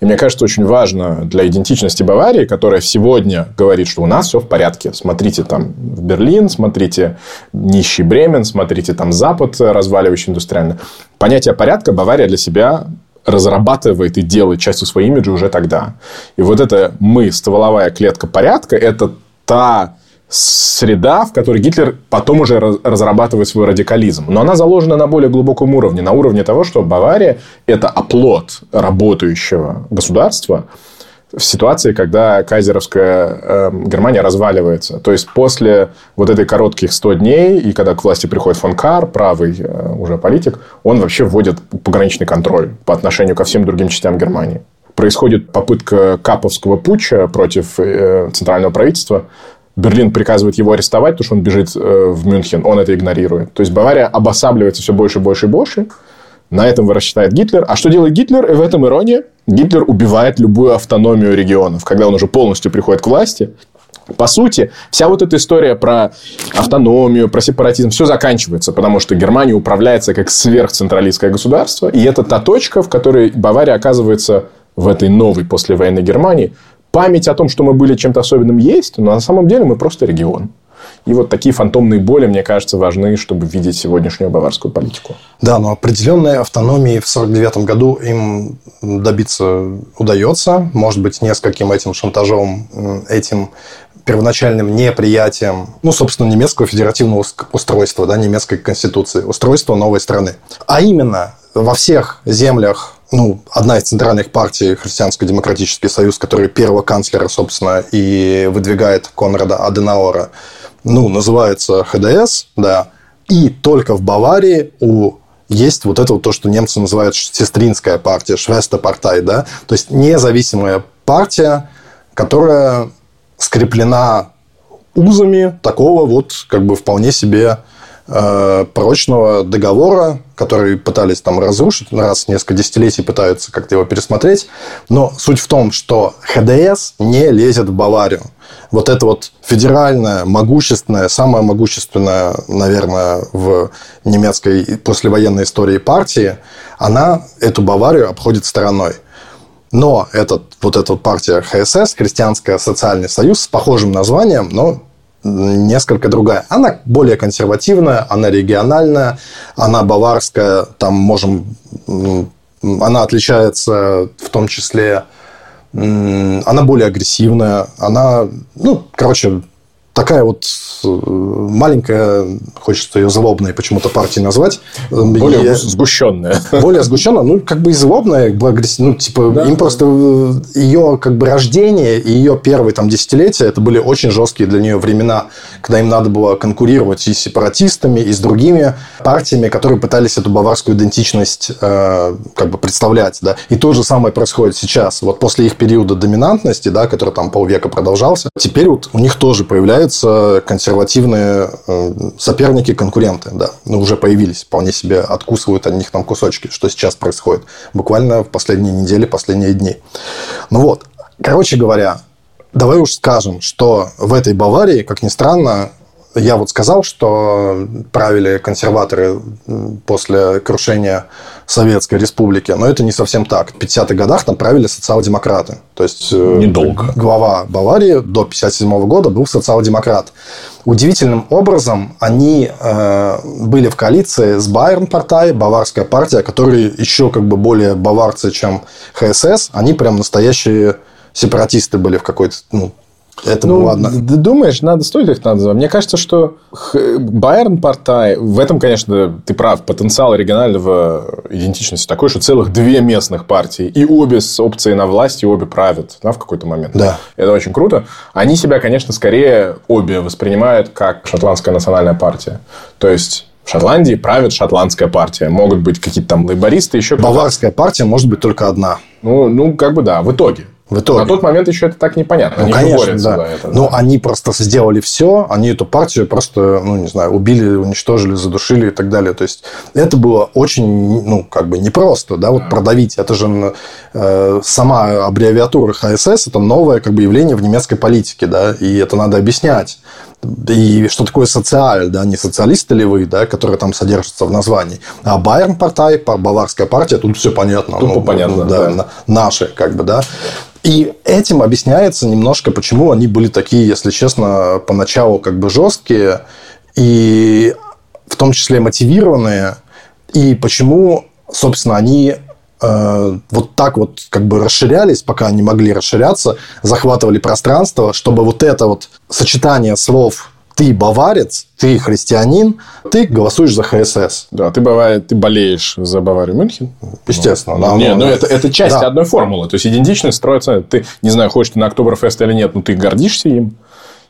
И мне кажется, очень важно для идентичности Баварии, которая сегодня говорит, что у нас все в порядке. Смотрите там в Берлин, смотрите нищий Бремен, смотрите там Запад, разваливающий индустриально. Понятие порядка Бавария для себя разрабатывает и делает частью своего имиджа уже тогда. И вот это мы, стволовая клетка порядка, это та среда, в которой Гитлер потом уже разрабатывает свой радикализм. Но она заложена на более глубоком уровне. На уровне того, что Бавария – это оплот работающего государства в ситуации, когда кайзеровская э, Германия разваливается. То есть, после вот этой коротких 100 дней, и когда к власти приходит фон Кар, правый э, уже политик, он вообще вводит пограничный контроль по отношению ко всем другим частям Германии. Происходит попытка каповского путча против э, центрального правительства, Берлин приказывает его арестовать, потому что он бежит э, в Мюнхен, он это игнорирует. То есть Бавария обосабливается все больше больше и больше. На этом выращивает Гитлер. А что делает Гитлер? И в этом ирония. Гитлер убивает любую автономию регионов, когда он уже полностью приходит к власти. По сути, вся вот эта история про автономию, про сепаратизм, все заканчивается, потому что Германия управляется как сверхцентралистское государство, и это та точка, в которой Бавария оказывается в этой новой послевоенной Германии память о том, что мы были чем-то особенным, есть, но на самом деле мы просто регион. И вот такие фантомные боли, мне кажется, важны, чтобы видеть сегодняшнюю баварскую политику. Да, но определенной автономии в 1949 году им добиться удается. Может быть, нескольким этим шантажом, этим первоначальным неприятием, ну, собственно, немецкого федеративного устройства, да, немецкой конституции, устройства новой страны. А именно, во всех землях ну, одна из центральных партий Христианско-демократический союз, который первого канцлера, собственно, и выдвигает Конрада Аденауэра, ну, называется ХДС, да, и только в Баварии у есть вот это вот то, что немцы называют сестринская партия, Швестопартай, да, то есть независимая партия, которая скреплена узами такого вот как бы вполне себе прочного договора, который пытались там разрушить, раз в несколько десятилетий пытаются как-то его пересмотреть. Но суть в том, что ХДС не лезет в Баварию. Вот это вот федеральная, могущественная, самая могущественная, наверное, в немецкой послевоенной истории партии, она эту Баварию обходит стороной. Но этот, вот эта партия ХСС, Христианский социальный союз, с похожим названием, но несколько другая. Она более консервативная, она региональная, она баварская, там можем... Она отличается в том числе... Она более агрессивная, она... Ну, короче, такая вот э, маленькая, хочется ее злобной почему-то партией назвать. Более и, сгущенная. Более сгущенная, ну, как бы и злобная. Ну, типа, да, им просто э, ее как бы рождение и ее первые там десятилетия, это были очень жесткие для нее времена, когда им надо было конкурировать и с сепаратистами, и с другими партиями, которые пытались эту баварскую идентичность э, как бы представлять, да. И то же самое происходит сейчас. Вот после их периода доминантности, да, который там полвека продолжался, теперь вот у них тоже появляется появляются консервативные э, соперники, конкуренты, да, ну, уже появились, вполне себе откусывают от них там кусочки, что сейчас происходит, буквально в последние недели, последние дни. Ну вот, короче говоря, давай уж скажем, что в этой Баварии, как ни странно, я вот сказал, что правили консерваторы после крушения Советской Республики, но это не совсем так. В 50-х годах там правили социал-демократы. То есть э, Недолго. глава Баварии до 57 года был социал-демократ. Удивительным образом они э, были в коалиции с Байерн Партай, баварская партия, которые еще как бы более баварцы, чем ХСС. Они прям настоящие сепаратисты были в какой-то ну, это ну, ладно. Ты думаешь, надо стоит их надо называть? Мне кажется, что Байерн Партай, в этом, конечно, ты прав, потенциал регионального идентичности такой, что целых две местных партии, и обе с опцией на власть, и обе правят да, в какой-то момент. Да. Это очень круто. Они себя, конечно, скорее обе воспринимают как шотландская национальная партия. То есть в Шотландии правит шотландская партия. Могут быть какие-то там лейбористы, еще Баварская партия может быть только одна. Ну, ну, как бы да, в итоге. В итоге. На тот момент еще это так непонятно. Ну, они конечно, да. За это, Но да. они просто сделали все, они эту партию просто, ну, не знаю, убили, уничтожили, задушили и так далее. То есть, это было очень, ну, как бы непросто, да, вот продавить. Это же э, сама аббревиатура ХСС, это новое как бы явление в немецкой политике, да, и это надо объяснять. И что такое социаль, да, не социалисты ли вы, да, которые там содержатся в названии, а Байерн Партай, Баварская партия, тут все понятно. Тупо ну, понятно, да, да. Наши, как бы, да. И этим объясняется немножко, почему они были такие, если честно, поначалу как бы жесткие и в том числе мотивированные, и почему, собственно, они э, вот так вот как бы расширялись, пока они могли расширяться, захватывали пространство, чтобы вот это вот сочетание слов ты баварец, ты христианин, ты голосуешь за ХСС. Да, ты, бывает, ты болеешь за Баварию Мюнхен. Естественно. Ну, да, не, ну, это, это часть да. одной формулы. То есть, идентичность строится... Ты, не знаю, хочешь ты на Октоберфест или нет, но ты гордишься им.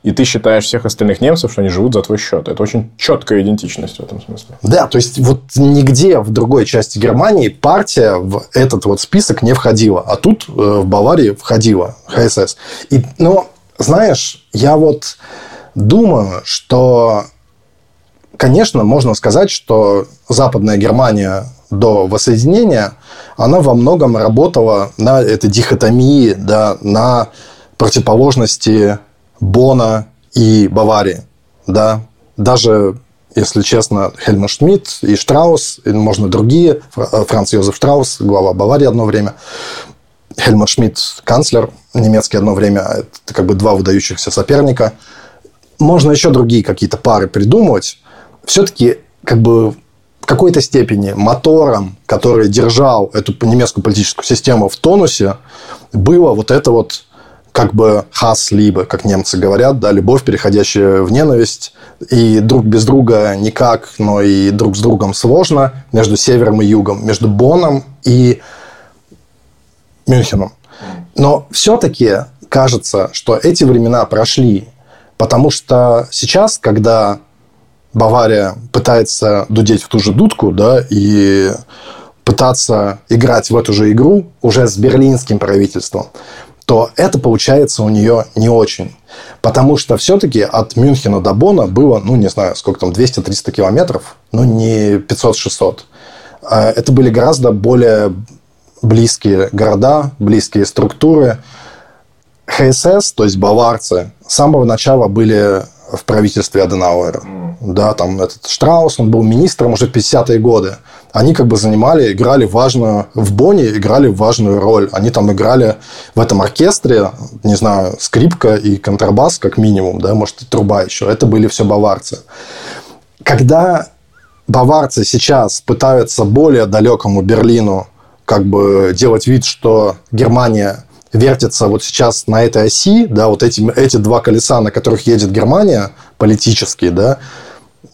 И ты считаешь всех остальных немцев, что они живут за твой счет. Это очень четкая идентичность в этом смысле. Да, то есть вот нигде в другой части Германии партия в этот вот список не входила, а тут э, в Баварии входила ХСС. И, но знаешь, я вот Думаю, что, конечно, можно сказать, что Западная Германия до воссоединения, она во многом работала на этой дихотомии, да, на противоположности Бона и Баварии. Да. Даже, если честно, Хельмут Шмидт и Штраус, и, можно другие, Франц Йозеф Штраус, глава Баварии одно время, Хельмут Шмидт, канцлер немецкий одно время, это как бы два выдающихся соперника – можно еще другие какие-то пары придумывать. Все-таки как бы в какой-то степени мотором, который держал эту немецкую политическую систему в тонусе, было вот это вот как бы хас либо, как немцы говорят, да, любовь, переходящая в ненависть, и друг без друга никак, но и друг с другом сложно, между севером и югом, между Боном и Мюнхеном. Но все-таки кажется, что эти времена прошли, Потому что сейчас, когда Бавария пытается дудеть в ту же дудку, да, и пытаться играть в эту же игру уже с берлинским правительством, то это получается у нее не очень. Потому что все-таки от Мюнхена до Бона было, ну, не знаю, сколько там, 200-300 километров, ну, не 500-600. А это были гораздо более близкие города, близкие структуры. ХСС, то есть баварцы, с самого начала были в правительстве Аденауэра. Mm. Да, там этот Штраус, он был министром уже в 50-е годы. Они как бы занимали, играли важную... В Бонне играли важную роль. Они там играли в этом оркестре, не знаю, скрипка и контрабас как минимум, да, может, и труба еще. Это были все баварцы. Когда баварцы сейчас пытаются более далекому Берлину как бы делать вид, что Германия вертится вот сейчас на этой оси, да, вот эти, эти два колеса, на которых едет Германия, политические, да,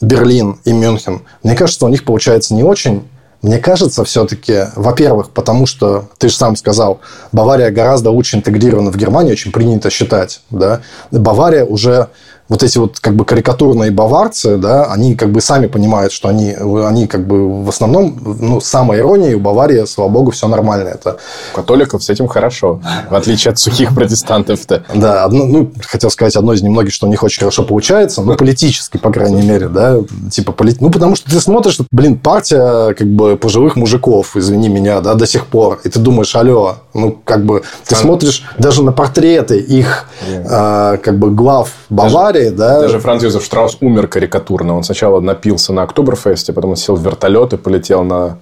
Берлин и Мюнхен, мне кажется, у них получается не очень. Мне кажется, все-таки, во-первых, потому что, ты же сам сказал, Бавария гораздо лучше интегрирована в Германию, очень принято считать. Да? Бавария уже вот эти вот как бы карикатурные баварцы, да, они как бы сами понимают, что они, они как бы в основном, ну, самая ирония, у Баварии, слава богу, все нормально. Это... У католиков с этим хорошо, в отличие от сухих протестантов-то. Да, одно, ну, хотел сказать, одно из немногих, что у них очень хорошо получается, ну, политически, по крайней мере, да, типа, поли... ну, потому что ты смотришь, блин, партия как бы пожилых мужиков, извини меня, да, до сих пор, и ты думаешь, алло, ну, как бы, ты смотришь даже на портреты их, э, как бы, глав Баварии, Италии, да. Даже Франц Йозеф Штраус умер карикатурно. Он сначала напился на Октоберфесте, потом он сел в вертолет и полетел на,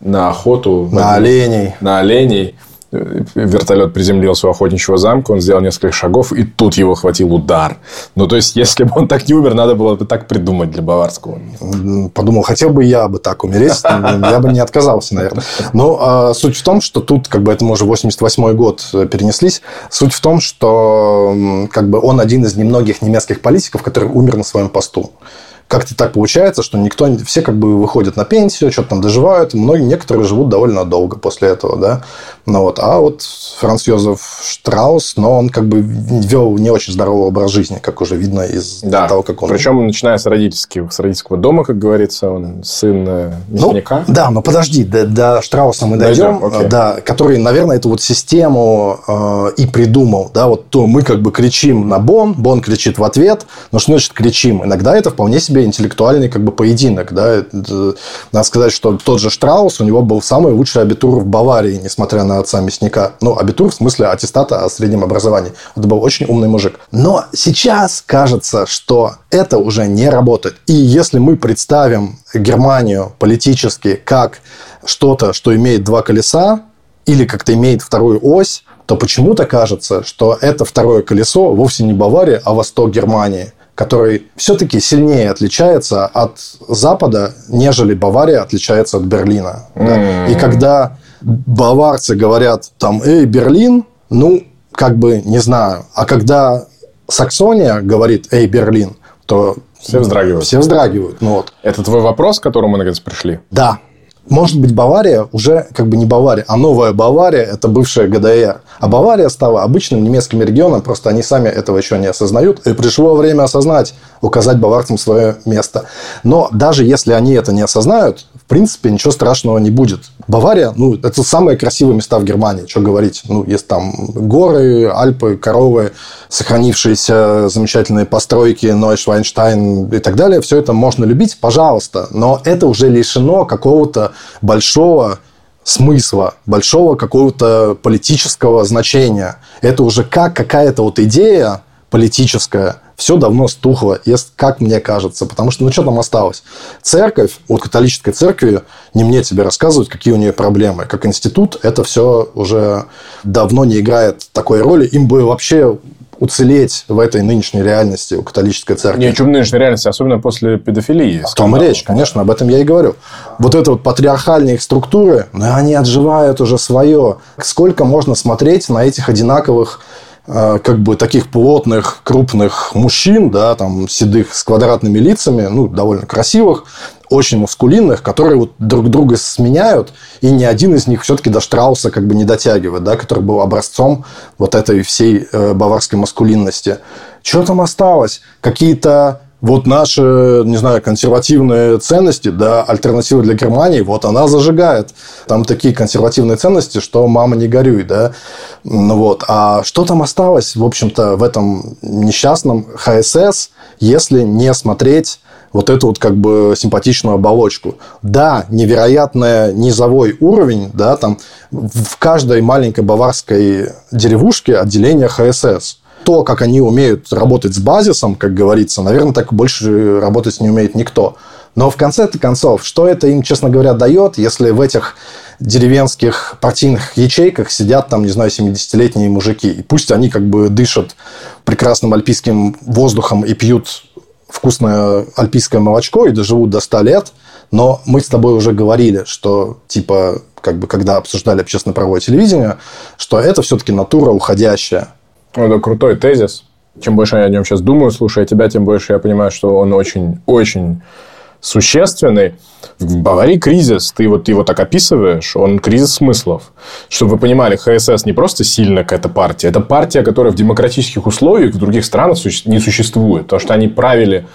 на охоту. На оленей. На оленей вертолет приземлился у охотничьего замка, он сделал несколько шагов, и тут его хватил удар. Ну, то есть, если бы он так не умер, надо было бы так придумать для Баварского. Подумал, хотел бы я бы так умереть, я бы не отказался, наверное. Но а, суть в том, что тут, как бы, это мы уже 88 год перенеслись, суть в том, что как бы он один из немногих немецких политиков, который умер на своем посту как-то так получается, что никто, все как бы выходят на пенсию, что-то там доживают, многие, некоторые живут довольно долго после этого, да. Ну, вот. А вот Франц Йозеф Штраус, но он как бы вел не очень здоровый образ жизни, как уже видно из да. того, как он... Причем, начиная с, родительских, с родительского дома, как говорится, он сын э, мясника. Ну, да, но подожди, до, до Штрауса мы дойдем, дойдем да, который, наверное, эту вот систему э, и придумал, да, вот то мы как бы кричим на Бон, Бон кричит в ответ, но что значит кричим? Иногда это вполне себе себе интеллектуальный как бы поединок. Да? Надо сказать, что тот же Штраус, у него был самый лучший абитур в Баварии, несмотря на отца мясника. Ну, абитур в смысле аттестата о среднем образовании. Это был очень умный мужик. Но сейчас кажется, что это уже не работает. И если мы представим Германию политически как что-то, что имеет два колеса, или как-то имеет вторую ось, то почему-то кажется, что это второе колесо вовсе не Бавария, а восток Германии который все-таки сильнее отличается от Запада, нежели Бавария отличается от Берлина. Mm-hmm. И когда баварцы говорят там, эй, Берлин, ну, как бы, не знаю. А когда Саксония говорит, эй, Берлин, то все вздрагивают. Все вздрагивают. Ну, вот. Это твой вопрос, к которому мы наконец пришли? Да. Может быть, Бавария уже как бы не Бавария, а новая Бавария – это бывшая ГДР. А Бавария стала обычным немецким регионом, просто они сами этого еще не осознают. И пришло время осознать, указать баварцам свое место. Но даже если они это не осознают, принципе, ничего страшного не будет. Бавария, ну, это самые красивые места в Германии, что говорить. Ну, есть там горы, Альпы, коровы, сохранившиеся замечательные постройки, Нойшвайнштайн и так далее. Все это можно любить, пожалуйста. Но это уже лишено какого-то большого смысла, большого какого-то политического значения. Это уже как какая-то вот идея политическая, все давно стухло, как мне кажется. Потому что, ну, что там осталось? Церковь, вот католической церкви, не мне тебе рассказывать, какие у нее проблемы. Как институт, это все уже давно не играет такой роли. Им бы вообще уцелеть в этой нынешней реальности у католической церкви. Не, чем нынешней реальности, особенно после педофилии. О том и речь, конечно, об этом я и говорю. Вот это вот патриархальные их структуры, ну, они отживают уже свое. Сколько можно смотреть на этих одинаковых как бы таких плотных, крупных мужчин, да, там, седых, с квадратными лицами, ну, довольно красивых, очень мускулинных, которые вот друг друга сменяют, и ни один из них все-таки до Штрауса как бы не дотягивает, да, который был образцом вот этой всей э, баварской маскулинности. Что там осталось? Какие-то вот наши, не знаю, консервативные ценности, да, альтернатива для Германии, вот она зажигает. Там такие консервативные ценности, что мама не горюй, да. Ну вот. А что там осталось, в общем-то, в этом несчастном ХСС, если не смотреть вот эту вот как бы симпатичную оболочку. Да, невероятный низовой уровень, да, там в каждой маленькой баварской деревушке отделение ХСС. То, как они умеют работать с базисом, как говорится, наверное, так больше работать не умеет никто. Но в конце концов, что это им, честно говоря, дает, если в этих деревенских партийных ячейках сидят там, не знаю, 70-летние мужики. И пусть они как бы дышат прекрасным альпийским воздухом и пьют вкусное альпийское молочко и доживут до 100 лет, но мы с тобой уже говорили, что типа как бы когда обсуждали общественно-правовое телевидение, что это все-таки натура уходящая. Это крутой тезис. Чем больше я о нем сейчас думаю, слушая тебя, тем больше я понимаю, что он очень-очень существенный. В Баварии кризис, ты вот его так описываешь, он кризис смыслов. Чтобы вы понимали, ХСС не просто сильная какая-то партия, это партия, которая в демократических условиях в других странах не существует. Потому что они правили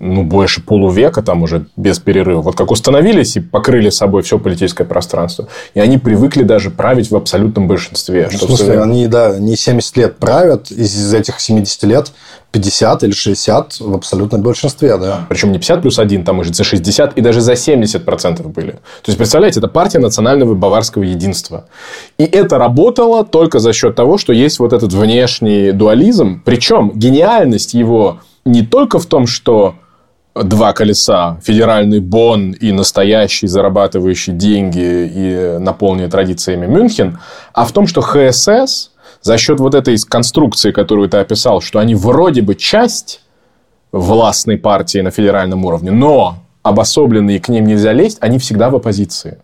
ну, больше полувека там уже без перерыва. Вот как установились и покрыли собой все политическое пространство. И они привыкли даже править в абсолютном большинстве. Ну, в смысле, они, да, не 70 лет правят, из этих 70 лет 50 или 60 в абсолютном большинстве, да. Причем не 50 плюс 1, там уже за 60 и даже за 70 процентов были. То есть, представляете, это партия национального баварского единства. И это работало только за счет того, что есть вот этот внешний дуализм. Причем гениальность его не только в том, что два колеса, федеральный Бон и настоящий зарабатывающий деньги и наполненный традициями Мюнхен, а в том, что ХСС за счет вот этой конструкции, которую ты описал, что они вроде бы часть властной партии на федеральном уровне, но обособленные к ним нельзя лезть, они всегда в оппозиции.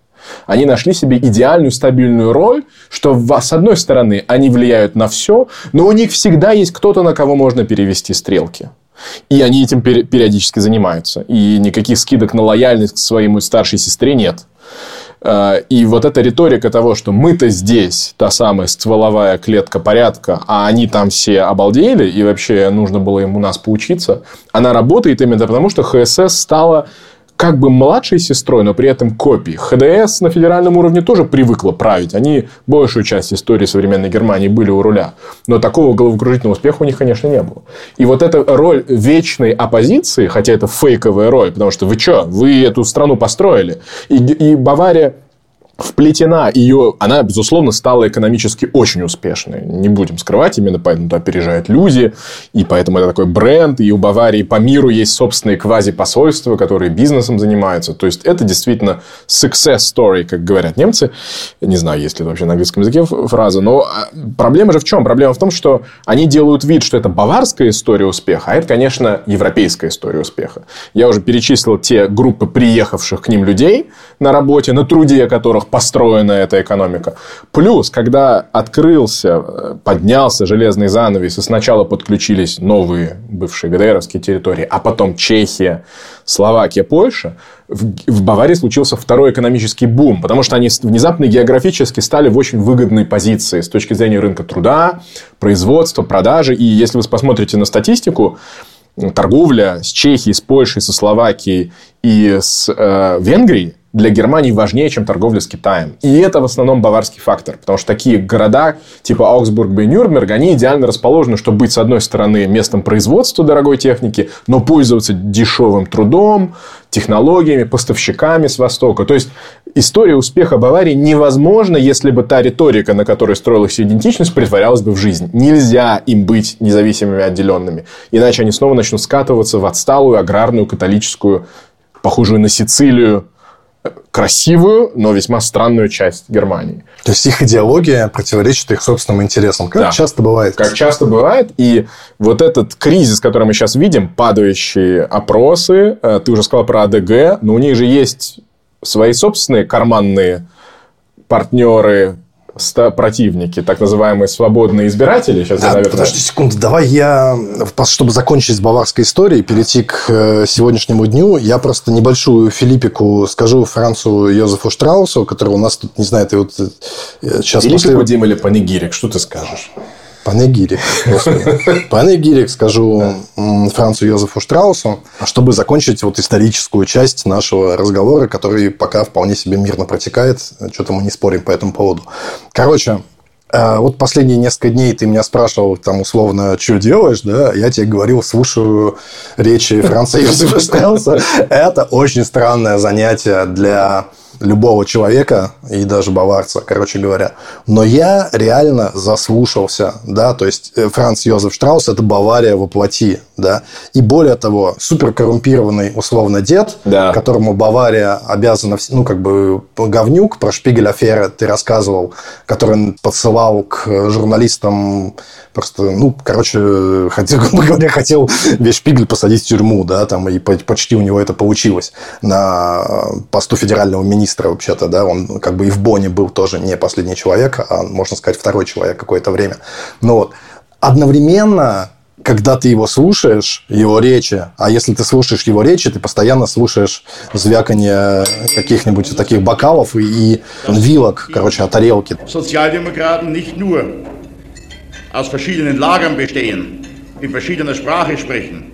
Они нашли себе идеальную стабильную роль, что с одной стороны они влияют на все, но у них всегда есть кто-то, на кого можно перевести стрелки. И они этим периодически занимаются. И никаких скидок на лояльность к своему старшей сестре нет. Э, и вот эта риторика того, что мы-то здесь, та самая стволовая клетка порядка, а они там все обалдели, и вообще нужно было им у нас поучиться, она работает именно потому, что ХСС стала как бы младшей сестрой, но при этом копией. ХДС на федеральном уровне тоже привыкла править. Они большую часть истории современной Германии были у руля. Но такого головокружительного успеха у них, конечно, не было. И вот эта роль вечной оппозиции, хотя это фейковая роль, потому что вы что, вы эту страну построили. И, и Бавария вплетена ее, она, безусловно, стала экономически очень успешной. Не будем скрывать, именно поэтому туда переезжают люди, и поэтому это такой бренд, и у Баварии по миру есть собственные квази-посольства, которые бизнесом занимаются. То есть, это действительно success story, как говорят немцы. Не знаю, есть ли это вообще на английском языке фраза, но а, проблема же в чем? Проблема в том, что они делают вид, что это баварская история успеха, а это, конечно, европейская история успеха. Я уже перечислил те группы приехавших к ним людей на работе, на труде которых построена эта экономика. Плюс, когда открылся, э, поднялся железный занавес, и сначала подключились новые бывшие ГДРовские территории, а потом Чехия, Словакия, Польша, в Баварии случился второй экономический бум, потому что они внезапно географически стали в очень выгодной позиции с точки зрения рынка труда, производства, продажи. И если вы посмотрите на статистику, торговля с Чехией, с Польшей, со Словакией и с э, Венгрией для Германии важнее, чем торговля с Китаем. И это в основном баварский фактор, потому что такие города типа Аугсбург и Нюрнберг, они идеально расположены, чтобы быть, с одной стороны, местом производства дорогой техники, но пользоваться дешевым трудом, технологиями, поставщиками с Востока. То есть, история успеха Баварии невозможна, если бы та риторика, на которой строилась идентичность, притворялась бы в жизнь. Нельзя им быть независимыми, отделенными. Иначе они снова начнут скатываться в отсталую, аграрную, католическую, похожую на Сицилию, красивую, но весьма странную часть Германии. То есть их идеология противоречит их собственным интересам, как да. часто бывает. Как часто бывает. И вот этот кризис, который мы сейчас видим, падающие опросы, э, ты уже сказал про АДГ, но у них же есть свои собственные карманные партнеры, противники, так называемые свободные избиратели. Сейчас, а, я, наверное... Подожди секунду, давай я, чтобы закончить с баварской историей, перейти к э, сегодняшнему дню, я просто небольшую филиппику скажу Францу Йозефу Штраусу, который у нас тут, не знаю, ты вот э, сейчас... Филиппику, после... Дим, или Панегирик, что ты скажешь? Панегирик. Панегирик, скажу Францу Йозефу Штраусу, чтобы закончить вот историческую часть нашего разговора, который пока вполне себе мирно протекает. Что-то мы не спорим по этому поводу. Короче, э, вот последние несколько дней ты меня спрашивал, там, условно, что делаешь, да, я тебе говорил, слушаю речи Франца Йозефа Штрауса. Это очень странное занятие для любого человека и даже баварца, короче говоря. Но я реально заслушался, да, то есть э, Франц Йозеф Штраус – это Бавария воплоти, да, и более того, суперкоррумпированный условно дед, да. которому Бавария обязана, ну, как бы, говнюк, про шпигель аферы ты рассказывал, который подсылал к журналистам просто, ну, короче, хотел, грубо говоря, хотел весь Шпигель посадить в тюрьму, да, там, и почти у него это получилось на посту федерального министра, вообще-то, да, он как бы и в Бонне был тоже не последний человек, а, можно сказать, второй человек какое-то время. Но вот одновременно когда ты его слушаешь, его речи, а если ты слушаешь его речи, ты постоянно слушаешь звяканье каких-нибудь таких бокалов и, и вилок, короче, от тарелки. Социал-демократы nicht nur aus verschiedenen Lagern bestehen, in verschiedener Sprache sprechen,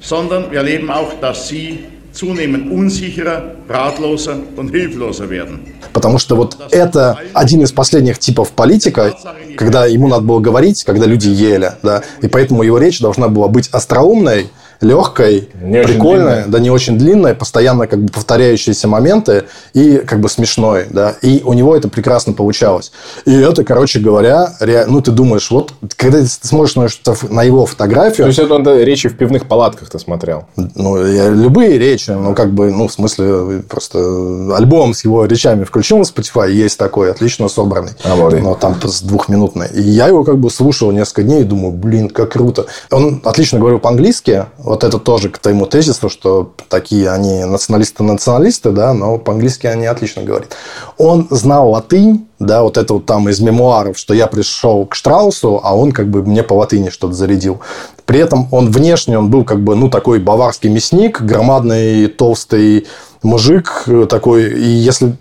sondern wir erleben auch, dass sie zunehmend unsicherer, ratloser und hilfloser werden. Потому что вот это один из последних типов политика, когда ему надо было говорить, когда люди ели, да, и поэтому его речь должна была быть остроумной, легкой, не прикольной, да не очень длинной, постоянно как бы повторяющиеся моменты и как бы смешной, да. И у него это прекрасно получалось. И это, короче говоря, ре... ну ты думаешь, вот когда ты смотришь на, на его фотографию... То есть это он речи в пивных палатках ты смотрел? Ну, я, любые речи, ну как бы, ну в смысле просто альбом с его речами включил на Spotify, есть такой, отлично собранный. А, вот. Но там с двухминутный. И я его как бы слушал несколько дней и думаю, блин, как круто. Он отлично говорил по-английски, вот это тоже к твоему тезису, что такие они националисты-националисты, да, но по-английски они отлично говорят. Он знал латынь, да, вот это вот там из мемуаров, что я пришел к Штраусу, а он как бы мне по латыни что-то зарядил. При этом он внешне, он был как бы, ну, такой баварский мясник, громадный, толстый мужик такой. И если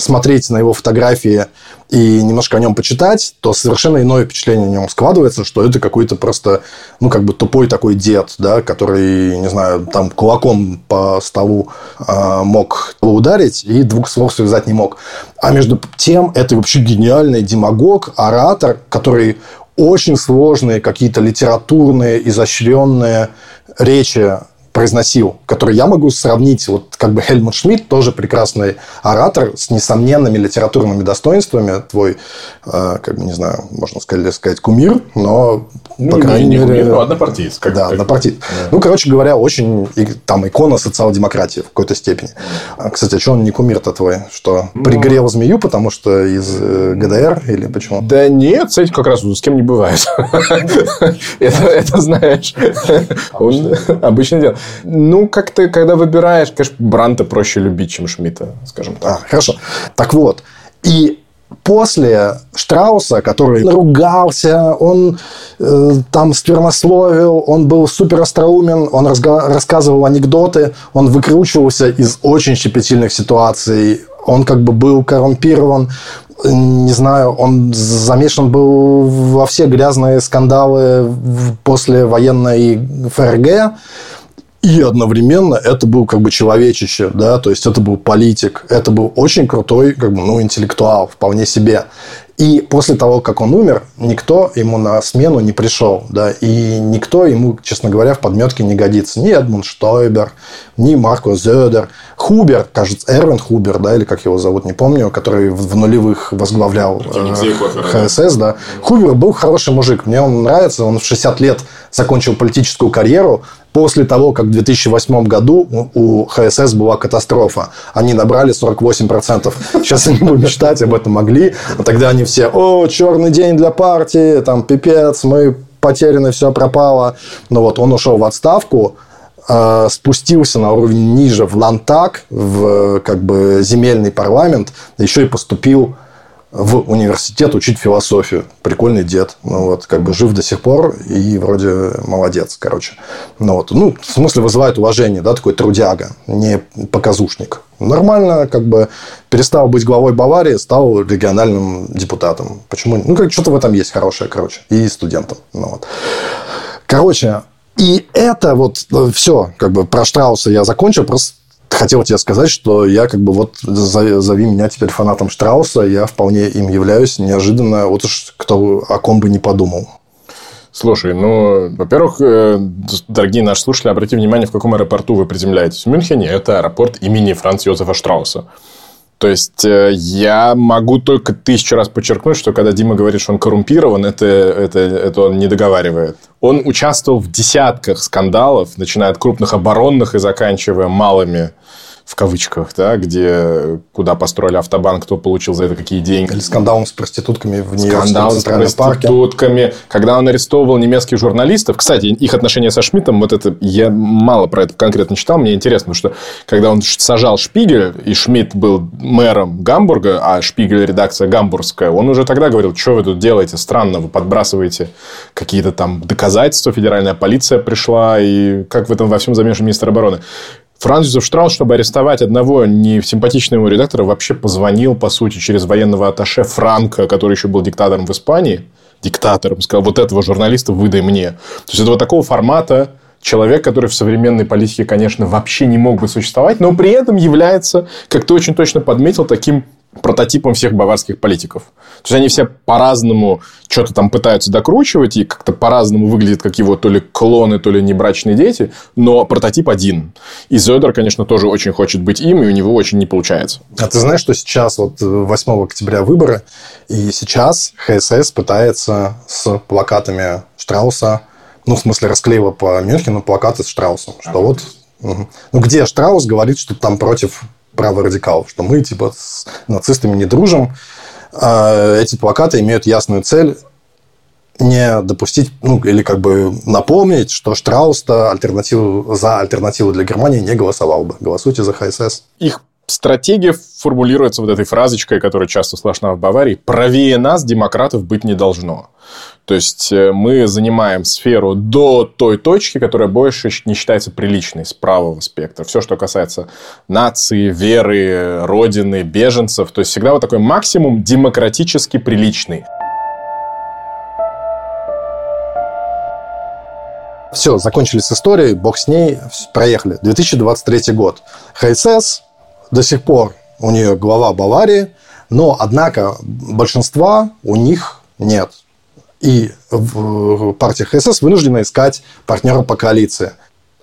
смотреть на его фотографии и немножко о нем почитать, то совершенно иное впечатление о нем складывается, что это какой-то просто, ну, как бы тупой такой дед, да, который, не знаю, там кулаком по столу э, мог ударить и двух слов связать не мог. А между тем, это вообще гениальный демагог, оратор, который очень сложные какие-то литературные, изощренные речи произносил, который я могу сравнить, вот как бы Хельмут Шмидт, тоже прекрасный оратор с несомненными литературными достоинствами, твой, э, как бы, не знаю, можно сказать, сказать кумир, но, ну, по крайней не, не мере... Кумир, но однопартиец. Как, да, как... однопартиец. Да. Ну, короче говоря, очень там икона социал-демократии в какой-то степени. А, кстати, а что он не кумир-то твой? Что, ну... пригрел змею, потому что из э, ГДР или почему? Да нет, кстати, как раз с кем не бывает. Это, знаешь, обычное дело. Ну, как ты, когда выбираешь, конечно, Бранта проще любить, чем Шмидта, скажем так. А, хорошо. Так вот, и после Штрауса, который ругался, он э, там сквернословил, он был супер остроумен, он рассказывал анекдоты, он выкручивался из очень щепетильных ситуаций, он как бы был коррумпирован, не знаю, он замешан был во все грязные скандалы после военной ФРГ, и одновременно это был как бы человечище, да, то есть это был политик, это был очень крутой, как бы, ну, интеллектуал, вполне себе. И после того, как он умер, никто ему на смену не пришел, да, и никто ему, честно говоря, в подметке не годится. Ни Эдмунд Штойбер, ни Марко Зёдер, Хубер, кажется, Эрвин Хубер, да, или как его зовут, не помню, который в нулевых возглавлял э, ХСС, да. Хубер был хороший мужик, мне он нравится, он в 60 лет закончил политическую карьеру, после того, как в 2008 году у ХСС была катастрофа. Они набрали 48%. Сейчас они бы мечтать об этом могли. А тогда они все, о, черный день для партии, там, пипец, мы потеряны, все пропало. Но вот он ушел в отставку, э, спустился на уровень ниже в Лантак, в как бы земельный парламент, еще и поступил в университет учить философию. Прикольный дед. Ну, вот, как бы жив до сих пор и вроде молодец, короче. Ну, вот, ну, в смысле вызывает уважение, да, такой трудяга, не показушник. Нормально, как бы перестал быть главой Баварии, стал региональным депутатом. Почему? Ну, как что-то в этом есть хорошее, короче. И студентом. Ну, вот. Короче, и это вот э, все, как бы про Штрауса я закончил. Просто хотел тебе сказать, что я как бы вот зови меня теперь фанатом Штрауса, я вполне им являюсь неожиданно, вот уж кто о ком бы не подумал. Слушай, ну, во-первых, э, дорогие наши слушатели, обратите внимание, в каком аэропорту вы приземляетесь. В Мюнхене это аэропорт имени Франца Йозефа Штрауса. То есть, э, я могу только тысячу раз подчеркнуть, что когда Дима говорит, что он коррумпирован, это, это, это он не договаривает. Он участвовал в десятках скандалов, начиная от крупных оборонных и заканчивая малыми в кавычках, да, где куда построили автобан, кто получил за это какие деньги. Или скандалом с проститутками в Скандал с проститутками. Парке. Когда он арестовывал немецких журналистов. Кстати, их отношения со Шмидтом, вот это я мало про это конкретно читал, мне интересно, что когда он сажал Шпигель, и Шмидт был мэром Гамбурга, а Шпигель редакция гамбургская, он уже тогда говорил, что вы тут делаете, странно, вы подбрасываете какие-то там доказательства, федеральная полиция пришла, и как в этом во всем замешан министр обороны. Франц Юзеф Штраус, чтобы арестовать одного несимпатичного редактора, вообще позвонил, по сути, через военного атташе Франка, который еще был диктатором в Испании, диктатором, сказал, вот этого журналиста выдай мне. То есть, это вот такого формата человек, который в современной политике, конечно, вообще не мог бы существовать, но при этом является, как ты очень точно подметил, таким прототипом всех баварских политиков. То есть, они все по-разному что-то там пытаются докручивать, и как-то по-разному выглядят, как его то ли клоны, то ли небрачные дети, но прототип один. И Зёдер, конечно, тоже очень хочет быть им, и у него очень не получается. А ты знаешь, что сейчас, вот 8 октября выборы, и сейчас ХСС пытается с плакатами Штрауса, ну, в смысле, расклеила по Мюнхену плакаты с Штраусом, что вот Ну, где Штраус говорит, что там против праворадикалов, что мы типа с нацистами не дружим. А эти плакаты имеют ясную цель не допустить, ну, или как бы напомнить, что Штраус-то альтернативу, за альтернативу для Германии не голосовал бы. Голосуйте за ХСС. Их стратегия формулируется вот этой фразочкой, которая часто слышна в Баварии. «Правее нас демократов быть не должно». То есть, э, мы занимаем сферу до той точки, которая больше не считается приличной с правого спектра. Все, что касается нации, веры, родины, беженцев. То есть, всегда вот такой максимум демократически приличный. Все, закончили с историей, бог с ней, проехали. 2023 год. ХСС до сих пор у нее глава Баварии, но, однако, большинства у них нет. И партия ХСС вынуждена искать партнера по коалиции.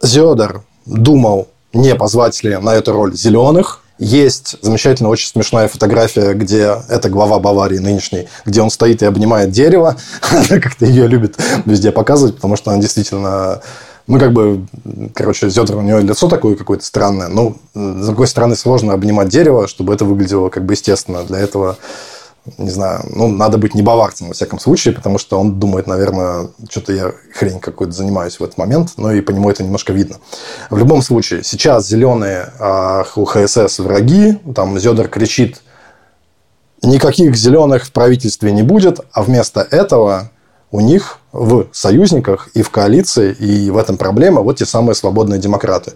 Зёдер думал, не позвать ли на эту роль зеленых. Есть замечательная, очень смешная фотография, где это глава Баварии нынешний, где он стоит и обнимает дерево. Как-то ее любит везде показывать, потому что она действительно ну, как бы, короче, Зетер, у него лицо такое какое-то странное. Ну, с другой стороны, сложно обнимать дерево, чтобы это выглядело как бы естественно. Для этого, не знаю, ну, надо быть не баварцем, во всяком случае, потому что он думает, наверное, что-то я хрень какой-то занимаюсь в этот момент, но и по нему это немножко видно. В любом случае, сейчас зеленые а, у ХСС враги, там Зедер кричит, никаких зеленых в правительстве не будет, а вместо этого у них в союзниках и в коалиции, и в этом проблема вот те самые свободные демократы,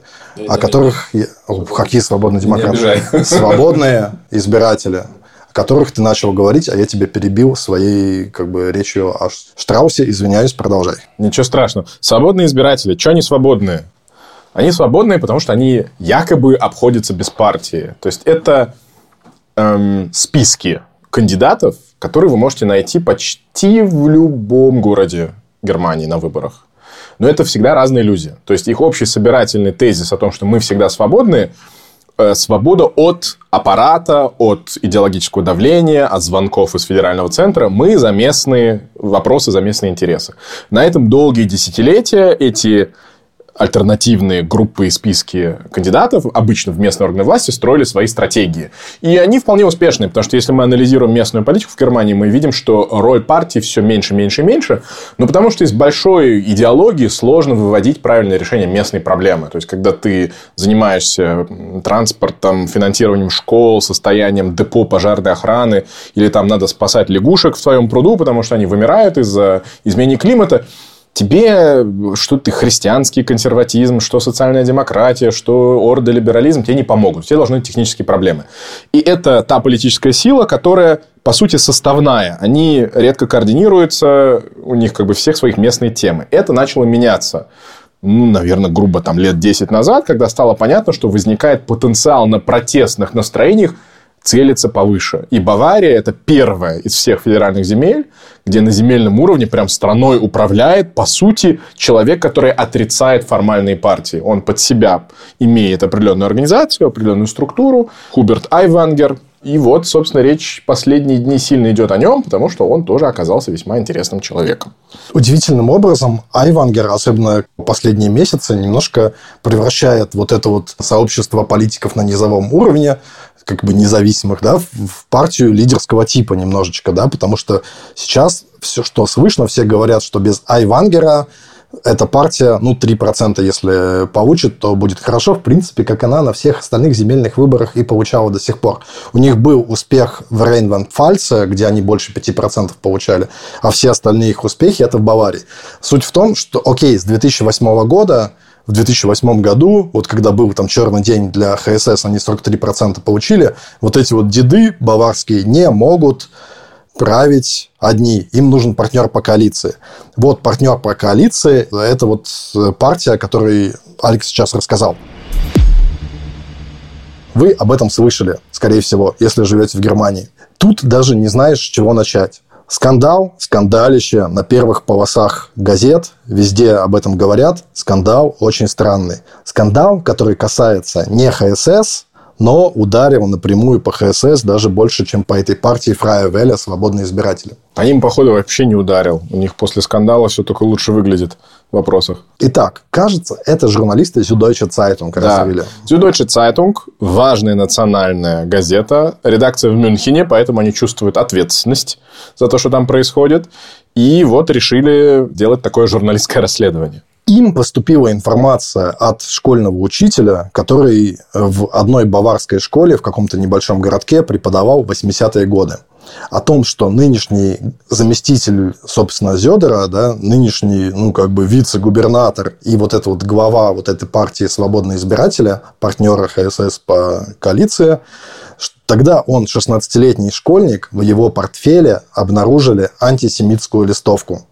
о которых... Я... О, какие свободные демократы? Свободные избиратели, о которых ты начал говорить, а я тебя перебил своей как бы речью о Штраусе. Извиняюсь, продолжай. Ничего страшного. Свободные избиратели. Что они свободные? Они свободные, потому что они якобы обходятся без партии. То есть, это эм, списки кандидатов, которые вы можете найти почти в любом городе Германии на выборах. Но это всегда разные люди. То есть, их общий собирательный тезис о том, что мы всегда свободны, э, свобода от аппарата, от идеологического давления, от звонков из федерального центра. Мы за местные вопросы, за местные интересы. На этом долгие десятилетия эти альтернативные группы и списки кандидатов, обычно в местные органы власти, строили свои стратегии. И они вполне успешные, потому что если мы анализируем местную политику в Германии, мы видим, что роль партии все меньше, меньше и меньше, но потому что из большой идеологии сложно выводить правильное решение местной проблемы. То есть, когда ты занимаешься транспортом, финансированием школ, состоянием депо пожарной охраны, или там надо спасать лягушек в твоем пруду, потому что они вымирают из-за изменения климата, тебе что ты христианский консерватизм, что социальная демократия, что ордолиберализм тебе не помогут. Тебе должны быть технические проблемы. И это та политическая сила, которая, по сути, составная. Они редко координируются, у них как бы всех своих местные темы. Это начало меняться ну, наверное, грубо там лет 10 назад, когда стало понятно, что возникает потенциал на протестных настроениях целится повыше. И Бавария – это первая из всех федеральных земель, где на земельном уровне прям страной управляет, по сути, человек, который отрицает формальные партии. Он под себя имеет определенную организацию, определенную структуру. Хуберт Айвангер. И вот, собственно, речь последние дни сильно идет о нем, потому что он тоже оказался весьма интересным человеком. Удивительным образом Айвангер, особенно последние месяцы, немножко превращает вот это вот сообщество политиков на низовом уровне как бы независимых, да, в партию лидерского типа немножечко, да, потому что сейчас все, что слышно, все говорят, что без Айвангера эта партия, ну, 3% если получит, то будет хорошо, в принципе, как она на всех остальных земельных выборах и получала до сих пор. У них был успех в Рейнванд-Фальце, где они больше 5% получали, а все остальные их успехи – это в Баварии. Суть в том, что, окей, с 2008 года в 2008 году, вот когда был там черный день для ХСС, они 43% получили, вот эти вот деды баварские не могут править одни. Им нужен партнер по коалиции. Вот партнер по коалиции – это вот партия, о которой Алекс сейчас рассказал. Вы об этом слышали, скорее всего, если живете в Германии. Тут даже не знаешь, с чего начать. Скандал, скандалище на первых полосах газет, везде об этом говорят. Скандал очень странный. Скандал, который касается не ХСС, но ударил напрямую по ХСС даже больше, чем по этой партии Фрая Веля «Свободные избиратели». По ним, походу, вообще не ударил. У них после скандала все только лучше выглядит в вопросах. Итак, кажется, это журналисты Süddeutsche Zeitung да. Süddeutsche Zeitung – важная национальная газета, редакция в Мюнхене, поэтому они чувствуют ответственность за то, что там происходит. И вот решили делать такое журналистское расследование им поступила информация от школьного учителя, который в одной баварской школе в каком-то небольшом городке преподавал 80-е годы. О том, что нынешний заместитель, собственно, Зедера, да, нынешний, ну, как бы вице-губернатор и вот эта вот глава вот этой партии «Свободные избиратели», партнера ХСС по коалиции, Тогда он, 16-летний школьник, в его портфеле обнаружили антисемитскую листовку.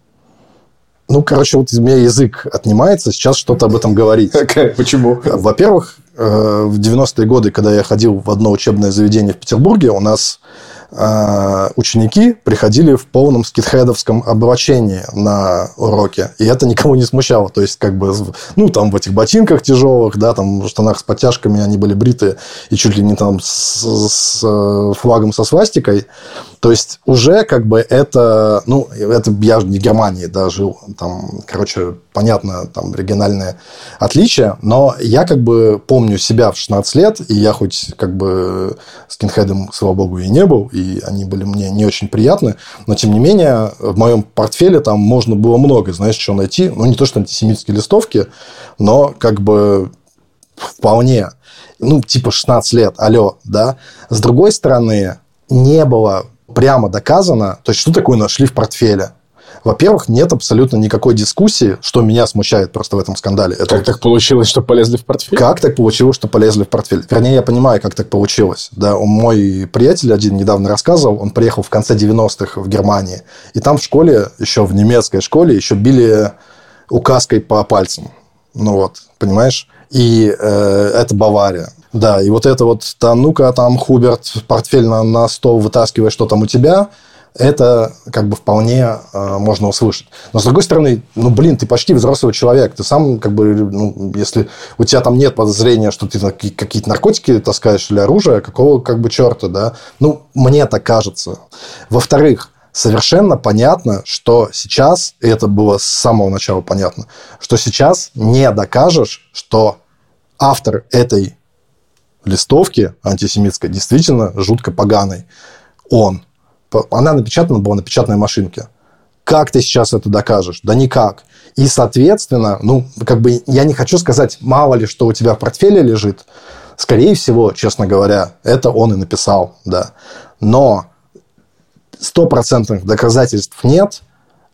Ну, короче, вот из меня язык отнимается сейчас что-то об этом говорить. Почему? Во-первых, э, в 90-е годы, когда я ходил в одно учебное заведение в Петербурге, у нас ученики приходили в полном скитхедовском облачении на уроке, и это никого не смущало. То есть, как бы, ну, там в этих ботинках тяжелых, да, там в штанах с подтяжками они были бриты, и чуть ли не там с, с э, флагом со свастикой. То есть, уже как бы это, ну, это я не в Германии, да, жил, там, короче, понятно, там региональные отличия, но я как бы помню себя в 16 лет, и я хоть как бы скинхедом, слава богу, и не был, они были мне не очень приятны, но тем не менее в моем портфеле там можно было много, знаешь, что найти, ну не то что антисемитские листовки, но как бы вполне, ну типа 16 лет, алло, да. С другой стороны, не было прямо доказано, то есть что такое нашли в портфеле. Во-первых, нет абсолютно никакой дискуссии, что меня смущает просто в этом скандале. Это... Как так получилось, что полезли в портфель? Как так получилось, что полезли в портфель? Вернее, я понимаю, как так получилось. Да, мой приятель один недавно рассказывал, он приехал в конце 90-х в Германии, и там в школе, еще в немецкой школе, еще били указкой по пальцам. Ну вот, понимаешь? И э, это Бавария. Да, и вот это вот, там, ну-ка, там, Хуберт, портфель на, на стол вытаскивай, что там у тебя – это как бы вполне э, можно услышать. Но с другой стороны, ну, блин, ты почти взрослый человек. Ты сам, как бы, ну, если у тебя там нет подозрения, что ты какие-то наркотики таскаешь или оружие, какого как бы черта, да? Ну, мне так кажется. Во-вторых, совершенно понятно, что сейчас, и это было с самого начала понятно, что сейчас не докажешь, что автор этой листовки антисемитской действительно жутко поганый. Он – она напечатана была на печатной машинке. Как ты сейчас это докажешь? Да никак. И, соответственно, ну, как бы я не хочу сказать, мало ли, что у тебя в портфеле лежит. Скорее всего, честно говоря, это он и написал, да. Но стопроцентных доказательств нет,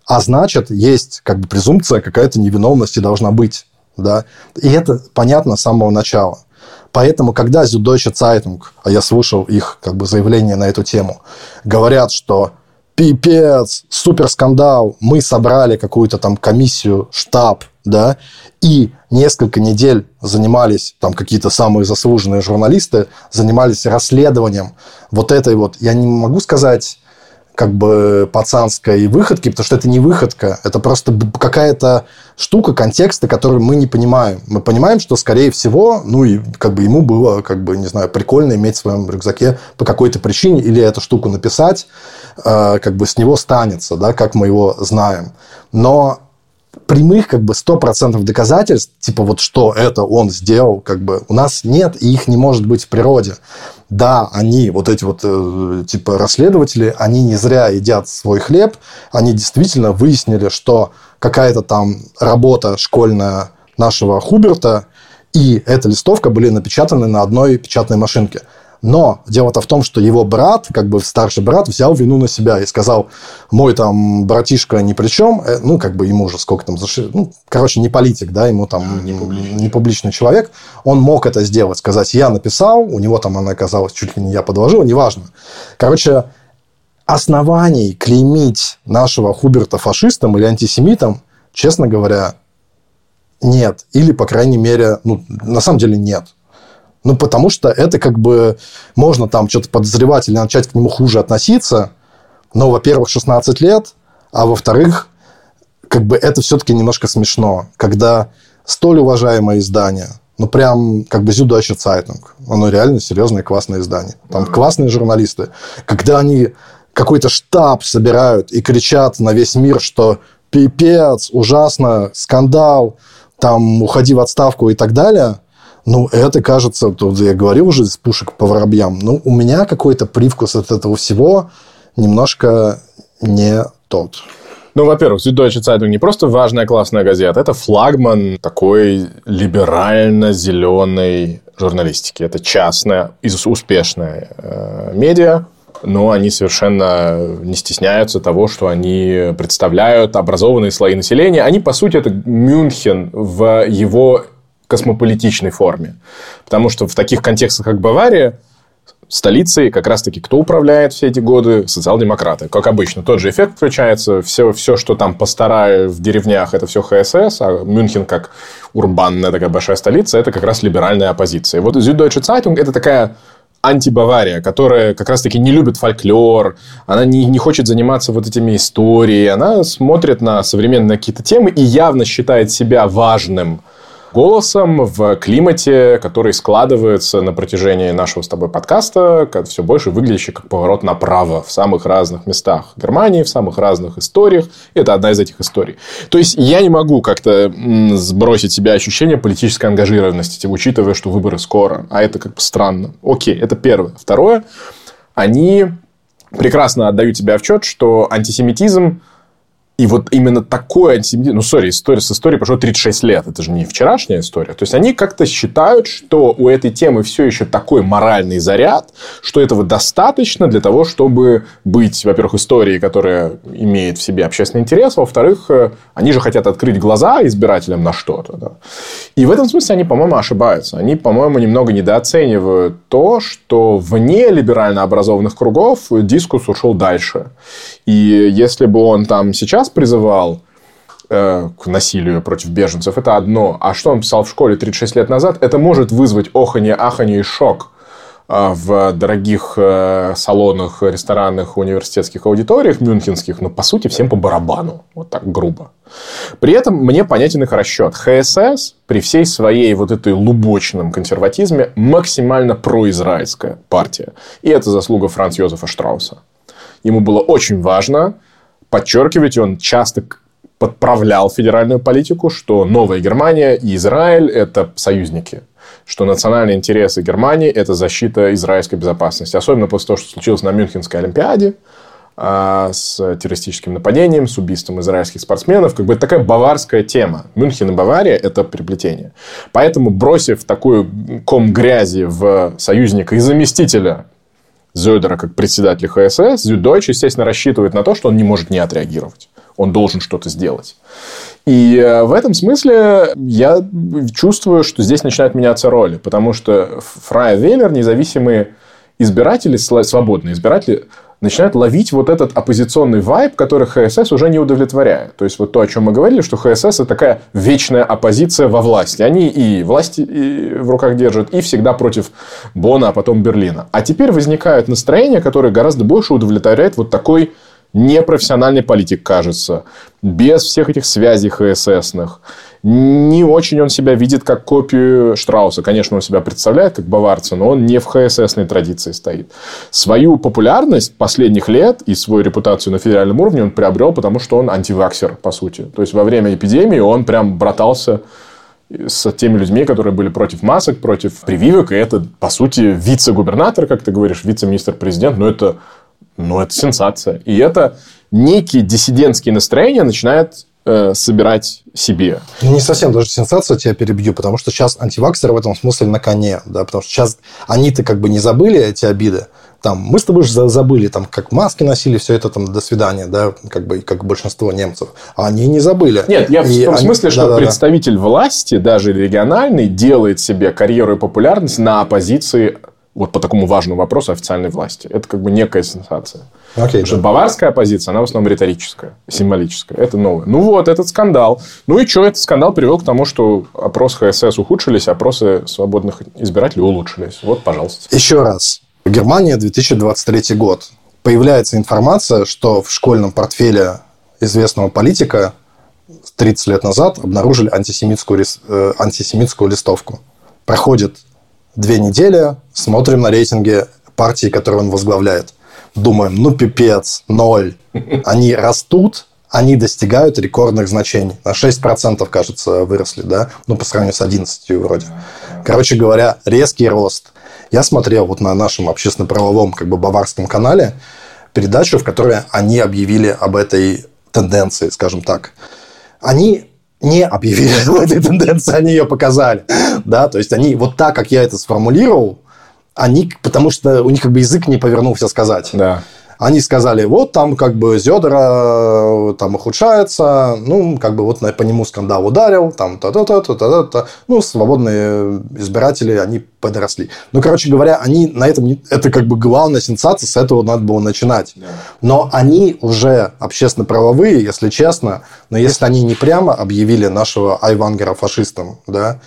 а значит, есть как бы презумпция какая-то невиновности должна быть, да. И это понятно с самого начала. Поэтому, когда Süddeutsche Zeitung, а я слушал их как бы заявление на эту тему, говорят, что пипец, супер скандал, мы собрали какую-то там комиссию, штаб, да, и несколько недель занимались, там какие-то самые заслуженные журналисты, занимались расследованием вот этой вот, я не могу сказать как бы пацанской выходки, потому что это не выходка, это просто какая-то штука, контекста, которую мы не понимаем. Мы понимаем, что, скорее всего, ну, и как бы ему было, как бы, не знаю, прикольно иметь в своем рюкзаке по какой-то причине или эту штуку написать, э, как бы с него станется, да, как мы его знаем. Но прямых как бы 100% доказательств, типа вот что это он сделал, как бы у нас нет, и их не может быть в природе. Да, они, вот эти вот э, типа расследователи, они не зря едят свой хлеб, они действительно выяснили, что какая-то там работа школьная нашего Хуберта и эта листовка были напечатаны на одной печатной машинке. Но дело-то в том, что его брат, как бы старший брат, взял вину на себя и сказал, мой там братишка ни при чем, э, ну, как бы ему уже сколько там, ну, короче, не политик, да, ему там не публичный. не публичный человек, он мог это сделать, сказать, я написал, у него там она оказалась, чуть ли не я подложил, неважно. Короче, оснований клеймить нашего Хуберта фашистом или антисемитом, честно говоря, нет. Или, по крайней мере, ну, на самом деле нет. Ну, потому что это как бы можно там что-то подозревать или начать к нему хуже относиться. Но, во-первых, 16 лет, а во-вторых, как бы это все-таки немножко смешно, когда столь уважаемое издание, ну, прям как бы Süddeutsche Zeitung, оно реально серьезное классное издание. Там mm-hmm. классные журналисты. Когда они какой-то штаб собирают и кричат на весь мир, что пипец, ужасно, скандал, там, уходи в отставку и так далее – ну, это кажется, тут я говорил уже из пушек по воробьям, ну, у меня какой-то привкус от этого всего немножко не тот. Ну, во-первых, Süddeutsche Zeitung не просто важная классная газета, это флагман такой либерально-зеленой журналистики. Это частная, успешная э, медиа, но они совершенно не стесняются того, что они представляют образованные слои населения. Они, по сути, это Мюнхен в его космополитичной форме. Потому что в таких контекстах, как Бавария, столицей как раз-таки кто управляет все эти годы? Социал-демократы. Как обычно, тот же эффект включается. Все, все что там постараю в деревнях, это все ХСС, а Мюнхен как урбанная такая большая столица, это как раз либеральная оппозиция. Вот Süddeutsche Zeitung – это такая антибавария, которая как раз-таки не любит фольклор, она не, не хочет заниматься вот этими историями, она смотрит на современные какие-то темы и явно считает себя важным – голосом в климате, который складывается на протяжении нашего с тобой подкаста, как все больше выглядящий как поворот направо в самых разных местах Германии, в самых разных историях. Это одна из этих историй. То есть, я не могу как-то сбросить себе ощущение политической ангажированности, учитывая, что выборы скоро. А это как бы странно. Окей, это первое. Второе, они прекрасно отдают себе отчет, что антисемитизм и вот именно такой антисемитизм... Ну, сори, история с историей прошло 36 лет. Это же не вчерашняя история. То есть, они как-то считают, что у этой темы все еще такой моральный заряд, что этого достаточно для того, чтобы быть, во-первых, историей, которая имеет в себе общественный интерес, во-вторых, э, они же хотят открыть глаза избирателям на что-то. Да? И в этом смысле они, по-моему, ошибаются. Они, по-моему, немного недооценивают то, что вне либерально образованных кругов дискус ушел дальше. И если бы он там сейчас сейчас призывал э, к насилию против беженцев, это одно. А что он писал в школе 36 лет назад, это может вызвать оханье, аханье и шок э, в дорогих э, салонах, ресторанах, университетских аудиториях мюнхенских, но по сути всем по барабану, вот так грубо. При этом мне понятен их расчет. ХСС при всей своей вот этой лубочном консерватизме максимально произраильская партия. И это заслуга Франц Йозефа Штрауса. Ему было очень важно подчеркивать, он часто подправлял федеральную политику, что Новая Германия и Израиль – это союзники что национальные интересы Германии – это защита израильской безопасности. Особенно после того, что случилось на Мюнхенской Олимпиаде а, с террористическим нападением, с убийством израильских спортсменов. Как бы это такая баварская тема. Мюнхен и Бавария – это приплетение. Поэтому, бросив такой ком грязи в союзника и заместителя Зёдера как председателя ХСС, Зюдойч, естественно, рассчитывает на то, что он не может не отреагировать. Он должен что-то сделать. И э, в этом смысле я чувствую, что здесь начинают меняться роли. Потому что Фрая Веллер, независимые избиратели, свободные избиратели, начинают ловить вот этот оппозиционный вайб, который ХСС уже не удовлетворяет. То есть, вот то, о чем мы говорили, что ХСС – это такая вечная оппозиция во власти. Они и власти в руках держат, и всегда против Бона, а потом Берлина. А теперь возникают настроения, которые гораздо больше удовлетворяют вот такой непрофессиональный политик, кажется, без всех этих связей ХССных. Не очень он себя видит как копию Штрауса. Конечно, он себя представляет как баварца, но он не в ХССной традиции стоит. Свою популярность последних лет и свою репутацию на федеральном уровне он приобрел, потому что он антиваксер, по сути. То есть, во время эпидемии он прям братался с теми людьми, которые были против масок, против прививок. И это, по сути, вице-губернатор, как ты говоришь, вице-министр-президент. Но это ну, это сенсация. И это некие диссидентские настроения начинают э, собирать себе. Ну, не совсем даже сенсация, тебя перебью, потому что сейчас антиваксеры в этом смысле на коне, да, потому что сейчас они-то как бы не забыли эти обиды, там, мы с тобой же забыли, там, как маски носили, все это там, до свидания, да, как бы, как большинство немцев. А они не забыли. Нет, я и в том они... смысле, что да, представитель власти, даже региональный, делает себе карьеру и популярность на оппозиции вот по такому важному вопросу официальной власти. Это как бы некая сенсация. Okay, Потому да. что баварская оппозиция, она в основном риторическая, символическая. Это новое. Ну вот, этот скандал. Ну и что, этот скандал привел к тому, что опросы ХСС ухудшились, опросы свободных избирателей улучшились. Вот, пожалуйста. Еще раз. Германия, 2023 год. Появляется информация, что в школьном портфеле известного политика 30 лет назад обнаружили антисемитскую, э, антисемитскую листовку. Проходит две недели, смотрим на рейтинги партии, которую он возглавляет. Думаем, ну пипец, ноль. Они растут, они достигают рекордных значений. На 6%, кажется, выросли, да? Ну, по сравнению с 11 вроде. Короче говоря, резкий рост. Я смотрел вот на нашем общественно-правовом как бы баварском канале передачу, в которой они объявили об этой тенденции, скажем так. Они не объявили об этой тенденции, они ее показали. Да, то есть они вот так, как я это сформулировал, они, потому что у них как бы язык не повернулся сказать. Да. Они сказали, вот там как бы Зедора там ухудшается, ну, как бы вот по нему скандал ударил, там та-та-та, та-та-та, ну, свободные избиратели, они подросли. Ну, короче говоря, они на этом, это как бы главная сенсация, с этого надо было начинать. Но они уже общественно-правовые, если честно, но если они не прямо объявили нашего Айвангера фашистом, да,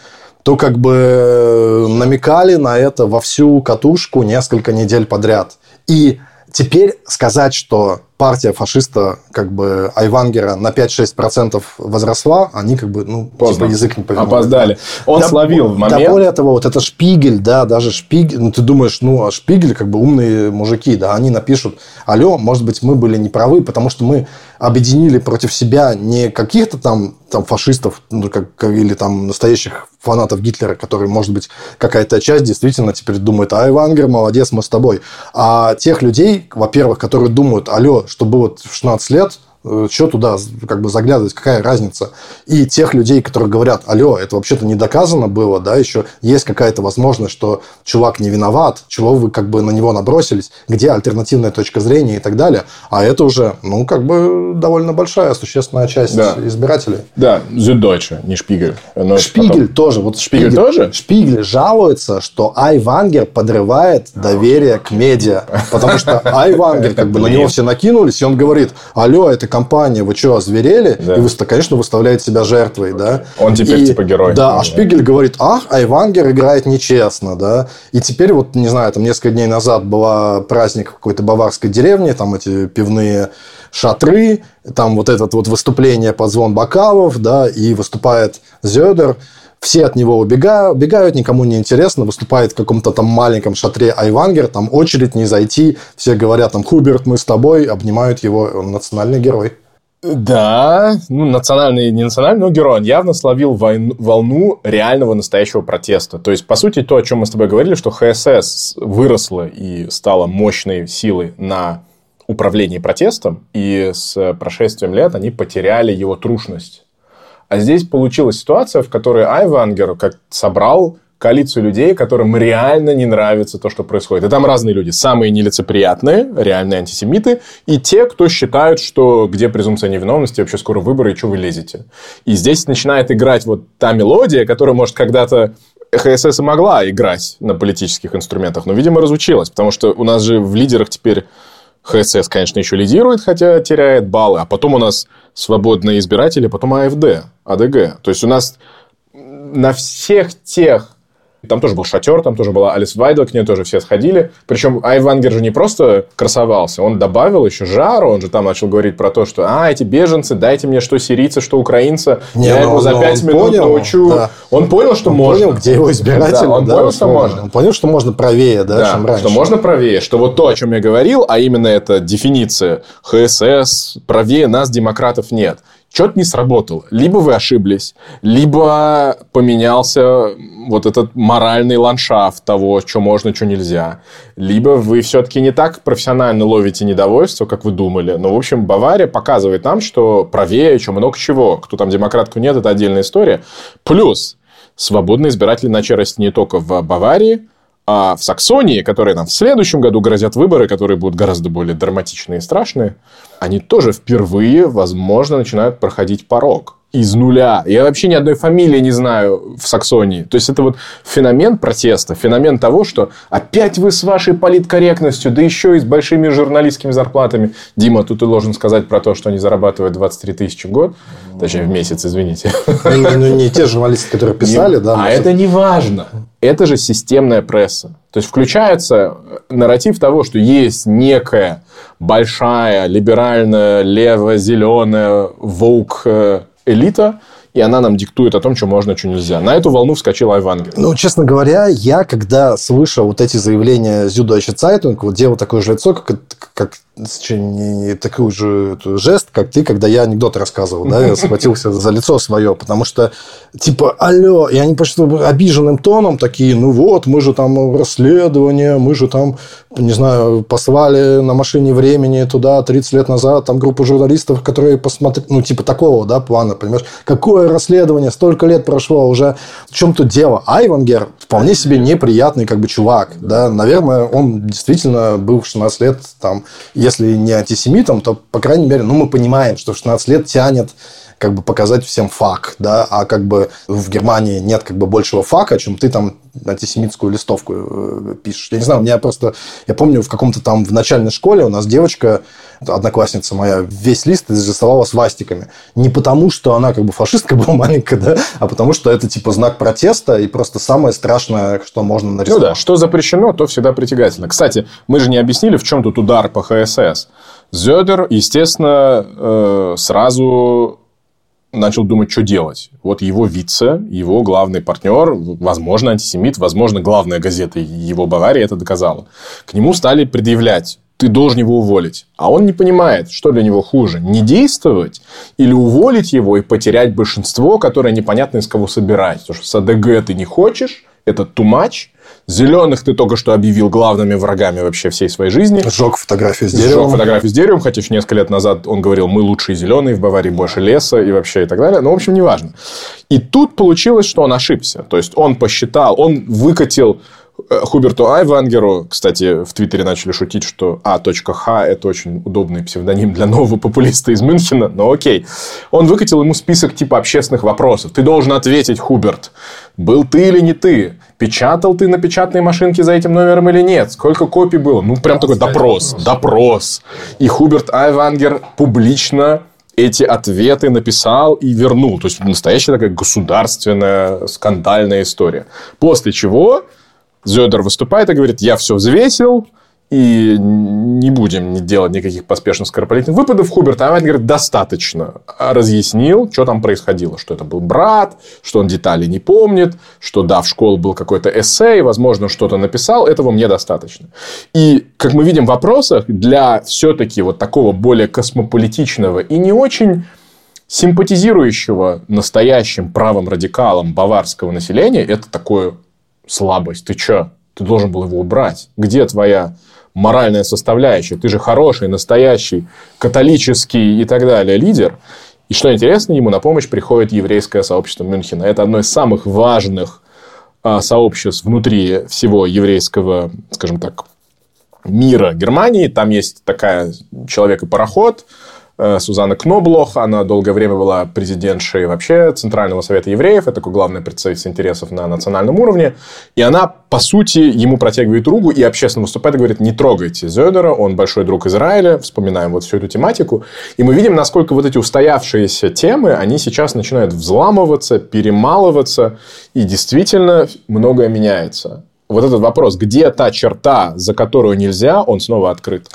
то как бы намекали на это во всю катушку несколько недель подряд. И Теперь сказать, что партия фашиста, как бы, Айвангера на 5-6% возросла, они как бы, ну, Поздно. типа язык не повернули. Опоздали. Он да, словил в момент. Да, более того, вот это Шпигель, да, даже Шпигель, ну, ты думаешь, ну, а Шпигель, как бы, умные мужики, да, они напишут, алло, может быть, мы были неправы, потому что мы объединили против себя не каких-то там, там фашистов, ну, как, или там настоящих фанатов Гитлера, которые, может быть, какая-то часть действительно теперь думает, ай, Вангер, молодец, мы с тобой. А тех людей, во-первых, которые думают, алло, что было в 16 лет, что туда как бы заглядывать, какая разница? И тех людей, которые говорят, алло, это вообще-то не доказано было, да, еще есть какая-то возможность, что чувак не виноват, чего вы как бы на него набросились, где альтернативная точка зрения и так далее. А это уже, ну, как бы довольно большая, существенная часть да. избирателей. Да, Süddeutsche, не Шпигель. Но Шпигель потом... тоже. Вот Шпигель, Шпигель тоже? Шпигель жалуется, что Айвангер подрывает доверие к медиа. Потому что Айвангер, как бы на него все накинулись, и он говорит, алло, это компания, вы что, озверели? Да. И вы, конечно, выставляете себя жертвой, да? Он теперь и, типа герой. Да, а Шпигель говорит, ах, Айвангер играет нечестно, да? И теперь вот, не знаю, там несколько дней назад была праздник в какой-то баварской деревне, там эти пивные шатры, там вот это вот выступление под звон бокалов, да, и выступает Зёдер, все от него убегают, убегают, никому не интересно, выступает в каком-то там маленьком шатре Айвангер, там очередь не зайти, все говорят там, Хуберт, мы с тобой, обнимают его, он национальный герой. Да, ну, национальный, не национальный, но герой. Он явно словил войну, волну реального настоящего протеста. То есть, по сути, то, о чем мы с тобой говорили, что ХСС выросла и стала мощной силой на управлении протестом, и с прошествием лет они потеряли его трушность. А здесь получилась ситуация, в которой Айвангер как собрал коалицию людей, которым реально не нравится то, что происходит. И там разные люди. Самые нелицеприятные, реальные антисемиты, и те, кто считают, что где презумпция невиновности, вообще скоро выборы, и что вы лезете. И здесь начинает играть вот та мелодия, которая, может, когда-то ХСС и могла играть на политических инструментах, но, видимо, разучилась, потому что у нас же в лидерах теперь ХСС, конечно, еще лидирует, хотя теряет баллы. А потом у нас свободные избиратели, потом АФД, АДГ. То есть у нас на всех тех там тоже был шатер, там тоже была Алис Вайдл, к ней тоже все сходили. Причем Айвангер же не просто красовался, он добавил еще жару, он же там начал говорить про то, что а, эти беженцы, дайте мне что сирийцы, что украинцы, не, я его за пять минут понял, научу. Да. Он понял, что он можно. понял, где его избиратели. Да, он да, понял, что можно. Он понял, что можно правее, да, да чем раньше. что можно правее, что вот то, о чем я говорил, а именно это дефиниция ХСС, правее нас, демократов, нет что-то не сработало. Либо вы ошиблись, либо поменялся вот этот моральный ландшафт того, что можно, что нельзя. Либо вы все-таки не так профессионально ловите недовольство, как вы думали. Но, в общем, Бавария показывает нам, что правее, что много чего. Кто там демократку нет, это отдельная история. Плюс свободные избиратели начали расти не только в Баварии, а в Саксонии, которые нам в следующем году грозят выборы, которые будут гораздо более драматичные и страшные, они тоже впервые, возможно, начинают проходить порог из нуля. Я вообще ни одной фамилии не знаю в Саксонии. То есть, это вот феномен протеста, феномен того, что опять вы с вашей политкорректностью, да еще и с большими журналистскими зарплатами. Дима, тут ты должен сказать про то, что они зарабатывают 23 тысячи в год. Точнее, в месяц, извините. Ну, ну не те журналисты, которые писали, да. А это не важно. Это же системная пресса. То есть, включается нарратив того, что есть некая большая, либеральная, лево-зеленая, волк э, элита, и она нам диктует о том, что можно, что нельзя. На эту волну вскочил Айвангер. Ну, честно говоря, я, когда слышал вот эти заявления Süddeutsche Zeitung, вот делал такое же лицо, как, как не такой же жест, как ты, когда я анекдот рассказывал, да, я схватился за лицо свое, потому что, типа, алло, и они почти обиженным тоном такие, ну вот, мы же там расследование, мы же там, не знаю, послали на машине времени туда 30 лет назад, там группу журналистов, которые посмотрели, ну, типа такого, да, плана, понимаешь, какое расследование, столько лет прошло, уже в чем тут дело. Айвангер вполне себе неприятный, как бы, чувак, да, наверное, он действительно был в 16 лет, там, если не антисемитом, то, по крайней мере, ну, мы понимаем, что в 16 лет тянет как бы показать всем фак, да, а как бы в Германии нет как бы большего фака, чем ты там антисемитскую листовку э, пишешь. Я не знаю, у меня просто... Я помню, в каком-то там в начальной школе у нас девочка, одноклассница моя, весь лист изрисовала свастиками. Не потому, что она как бы фашистка была маленькая, да, а потому, что это типа знак протеста и просто самое страшное, что можно нарисовать. Ну да, что запрещено, то всегда притягательно. Кстати, мы же не объяснили, в чем тут удар по ХСС. Зёдер, естественно, э, сразу начал думать, что делать. Вот его вице, его главный партнер, возможно, антисемит, возможно, главная газета его Баварии это доказала. К нему стали предъявлять ты должен его уволить. А он не понимает, что для него хуже. Не действовать или уволить его и потерять большинство, которое непонятно из кого собирать. Потому что с АДГ ты не хочешь, это too much. Зеленых ты только что объявил главными врагами вообще всей своей жизни. Сжег фотографию с деревом. Сжег фотографию с деревом, хотя еще несколько лет назад он говорил, мы лучшие зеленые, в Баварии больше леса и вообще и так далее. Но, в общем, неважно. И тут получилось, что он ошибся. То есть, он посчитал, он выкатил Хуберту Айвангеру, кстати, в Твиттере начали шутить, что А.Х – это очень удобный псевдоним для нового популиста из Мюнхена, но окей. Он выкатил ему список типа общественных вопросов. Ты должен ответить, Хуберт, был ты или не ты? Печатал ты на печатной машинке за этим номером или нет? Сколько копий было? Ну, прям такой допрос, допрос. И Хуберт Айвангер публично эти ответы написал и вернул. То есть, настоящая такая государственная скандальная история. После чего Зёдер выступает и говорит, я все взвесил, и не будем делать никаких поспешных скоропалительных выпадов. Хуберт Авайн говорит, достаточно. Разъяснил, что там происходило. Что это был брат, что он детали не помнит, что да, в школе был какой-то эссе, возможно, что-то написал. Этого мне достаточно. И, как мы видим в вопросах, для все-таки вот такого более космополитичного и не очень симпатизирующего настоящим правым радикалам баварского населения, это такое слабость. Ты что? Ты должен был его убрать. Где твоя моральная составляющая? Ты же хороший, настоящий, католический и так далее лидер. И что интересно, ему на помощь приходит еврейское сообщество Мюнхена. Это одно из самых важных а, сообществ внутри всего еврейского, скажем так, мира Германии. Там есть такая человек и пароход, Сузанна Кноблох, она долгое время была президентшей вообще Центрального совета евреев, это такой главный представитель интересов на национальном уровне, и она, по сути, ему протягивает руку и общественно выступает и говорит, не трогайте Зёдера, он большой друг Израиля, вспоминаем вот всю эту тематику, и мы видим, насколько вот эти устоявшиеся темы, они сейчас начинают взламываться, перемалываться, и действительно многое меняется. Вот этот вопрос, где та черта, за которую нельзя, он снова открыт.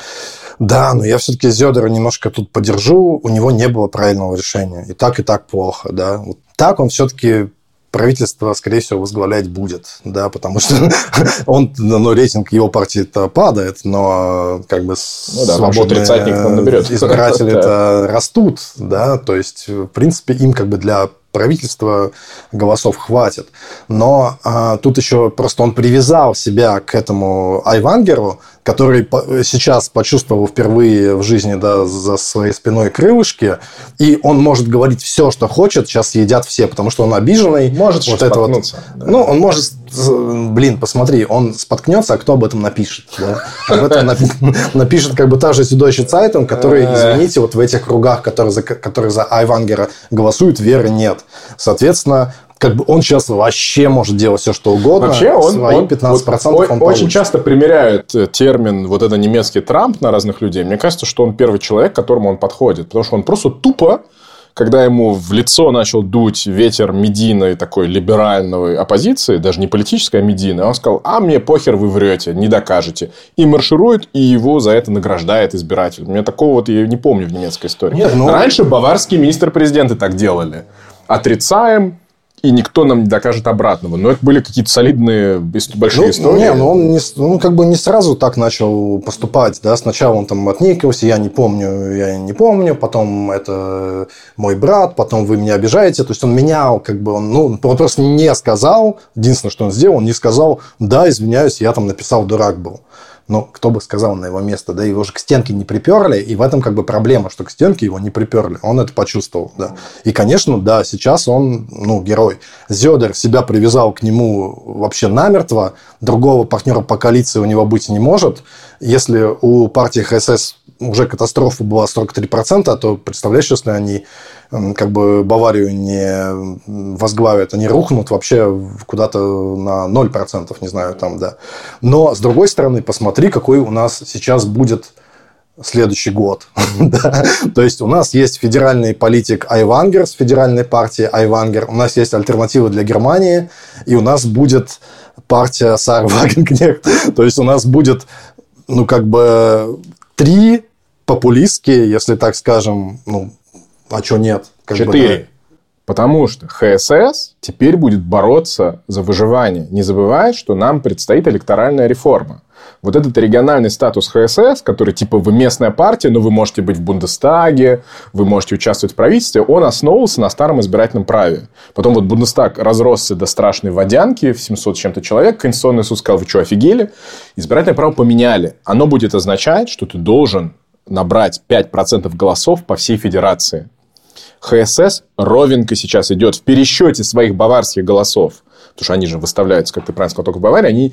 Да, но я все-таки Зедора немножко тут подержу. У него не было правильного решения. И так, и так плохо. Да? Вот так он все-таки правительство, скорее всего, возглавлять будет, да, потому что он, ну, рейтинг его партии-то падает, но как бы ну, да, свободные избиратели-то растут, да, то есть, в принципе, им как бы для правительства голосов хватит. Но а, тут еще просто он привязал себя к этому Айвангеру, который сейчас почувствовал впервые в жизни да, за своей спиной крылышки, и он может говорить все, что хочет, сейчас едят все, потому что он обиженный. Может вот это вот, да. Ну, он может, блин, посмотри, он споткнется, а кто об этом напишет? Да? Об этом напишет как бы та же Süddeutsche Zeitung, который, извините, вот в этих кругах, которые за, которые за Айвангера голосуют, веры нет. Соответственно, как бы он сейчас вообще может делать все, что угодно. Вообще он, свои он 15% вот, он очень часто примеряет э, термин вот это немецкий Трамп на разных людей. Мне кажется, что он первый человек, к которому он подходит. Потому что он просто тупо когда ему в лицо начал дуть ветер медийной такой либеральной оппозиции, даже не политической, а медийной, он сказал, а мне похер, вы врете, не докажете. И марширует, и его за это награждает избиратель. Мне такого вот я не помню в немецкой истории. Нет, ну... Раньше баварские министр-президенты так делали. Отрицаем, и никто нам не докажет обратного. Но это были какие-то солидные большие ну, истории. Не, ну он не, ну, как бы не сразу так начал поступать. Да? Сначала он там отнекивался, я не помню, я не помню, потом это мой брат, потом вы меня обижаете. То есть он менял, как бы он, ну, он просто не сказал, единственное, что он сделал, он не сказал, да, извиняюсь, я там написал, дурак был. Но кто бы сказал на его место, да, его же к стенке не приперли, и в этом как бы проблема, что к стенке его не приперли, он это почувствовал, да. И, конечно, да, сейчас он, ну, герой. Зедер себя привязал к нему вообще намертво, другого партнера по коалиции у него быть не может. Если у партии ХСС уже катастрофа была 43%, то представляешь, если они как бы Баварию не возглавят, они рухнут вообще куда-то на 0%, не знаю, там, да. Но, с другой стороны, посмотри, какой у нас сейчас будет следующий год. То есть у нас есть федеральный политик Айвангер с федеральной партии Айвангер, у нас есть альтернатива для Германии, и у нас будет партия Сар Вагенкнехт. То есть у нас будет, ну, как бы три популистские, если так скажем, ну, а что нет? Как Четыре. Бы, да. Потому что ХСС теперь будет бороться за выживание. Не забывай, что нам предстоит электоральная реформа. Вот этот региональный статус ХСС, который типа вы местная партия, но вы можете быть в Бундестаге, вы можете участвовать в правительстве, он основывался на старом избирательном праве. Потом вот Бундестаг разросся до страшной водянки в 700 с чем-то человек. Конституционный суд сказал, вы что, офигели? Избирательное право поменяли. Оно будет означать, что ты должен набрать 5% голосов по всей федерации. ХСС ровенько сейчас идет в пересчете своих баварских голосов потому что они же выставляются, как ты правильно сказал, только в Баварии, они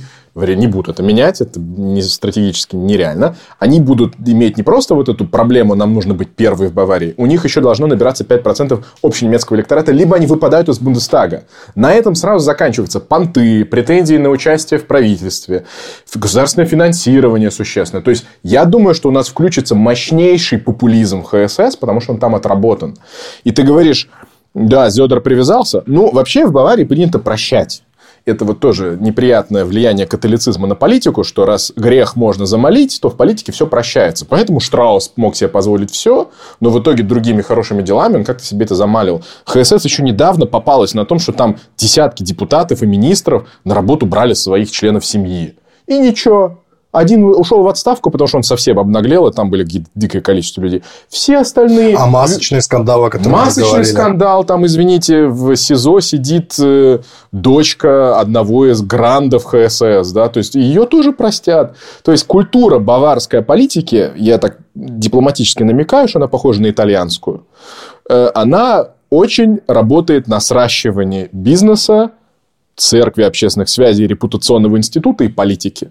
не будут это менять, это не, стратегически нереально. Они будут иметь не просто вот эту проблему, нам нужно быть первой в Баварии, у них еще должно набираться 5% общенемецкого электората, либо они выпадают из Бундестага. На этом сразу заканчиваются понты, претензии на участие в правительстве, государственное финансирование существенное. То есть, я думаю, что у нас включится мощнейший популизм ХСС, потому что он там отработан. И ты говоришь, да, Зедор привязался. Ну, вообще в Баварии принято прощать. Это вот тоже неприятное влияние католицизма на политику, что раз грех можно замолить, то в политике все прощается. Поэтому Штраус мог себе позволить все, но в итоге другими хорошими делами он как-то себе это замалил. ХСС еще недавно попалась на том, что там десятки депутатов и министров на работу брали своих членов семьи. И ничего, один ушел в отставку, потому что он совсем обнаглел, и там были дикое количество людей. Все остальные... А масочные скандалы, о которых Масочный скандал, там, извините, в СИЗО сидит э, дочка одного из грандов ХСС, да, то есть ее тоже простят. То есть культура баварской политики, я так дипломатически намекаю, что она похожа на итальянскую, э, она очень работает на сращивании бизнеса церкви, общественных связей, репутационного института и политики.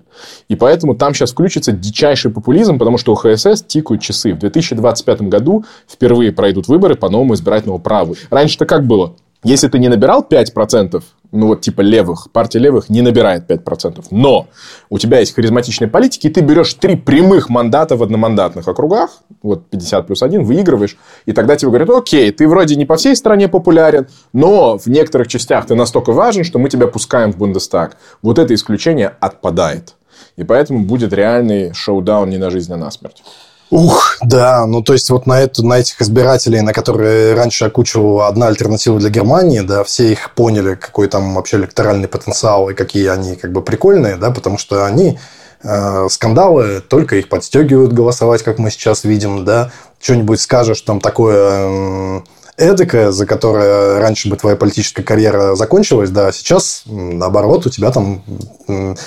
И поэтому там сейчас включится дичайший популизм, потому что у ХСС тикают часы. В 2025 году впервые пройдут выборы по новому избирательному праву. Раньше-то как было? Если ты не набирал 5%, ну вот типа левых, партия левых не набирает 5%, но у тебя есть харизматичные политики, и ты берешь три прямых мандата в одномандатных округах, вот 50 плюс 1, выигрываешь, и тогда тебе говорят, окей, ты вроде не по всей стране популярен, но в некоторых частях ты настолько важен, что мы тебя пускаем в Бундестаг. Вот это исключение отпадает. И поэтому будет реальный шоу-даун не на жизнь, а на смерть. Ух, да, ну то есть вот на, эту, на этих избирателей, на которые раньше окучивала одна альтернатива для Германии, да, все их поняли, какой там вообще электоральный потенциал и какие они как бы прикольные, да, потому что они скандалы только их подстегивают голосовать, как мы сейчас видим, да, что-нибудь скажешь там такое... Эдакое, за которое раньше бы твоя политическая карьера закончилась, да, сейчас, наоборот, у тебя там,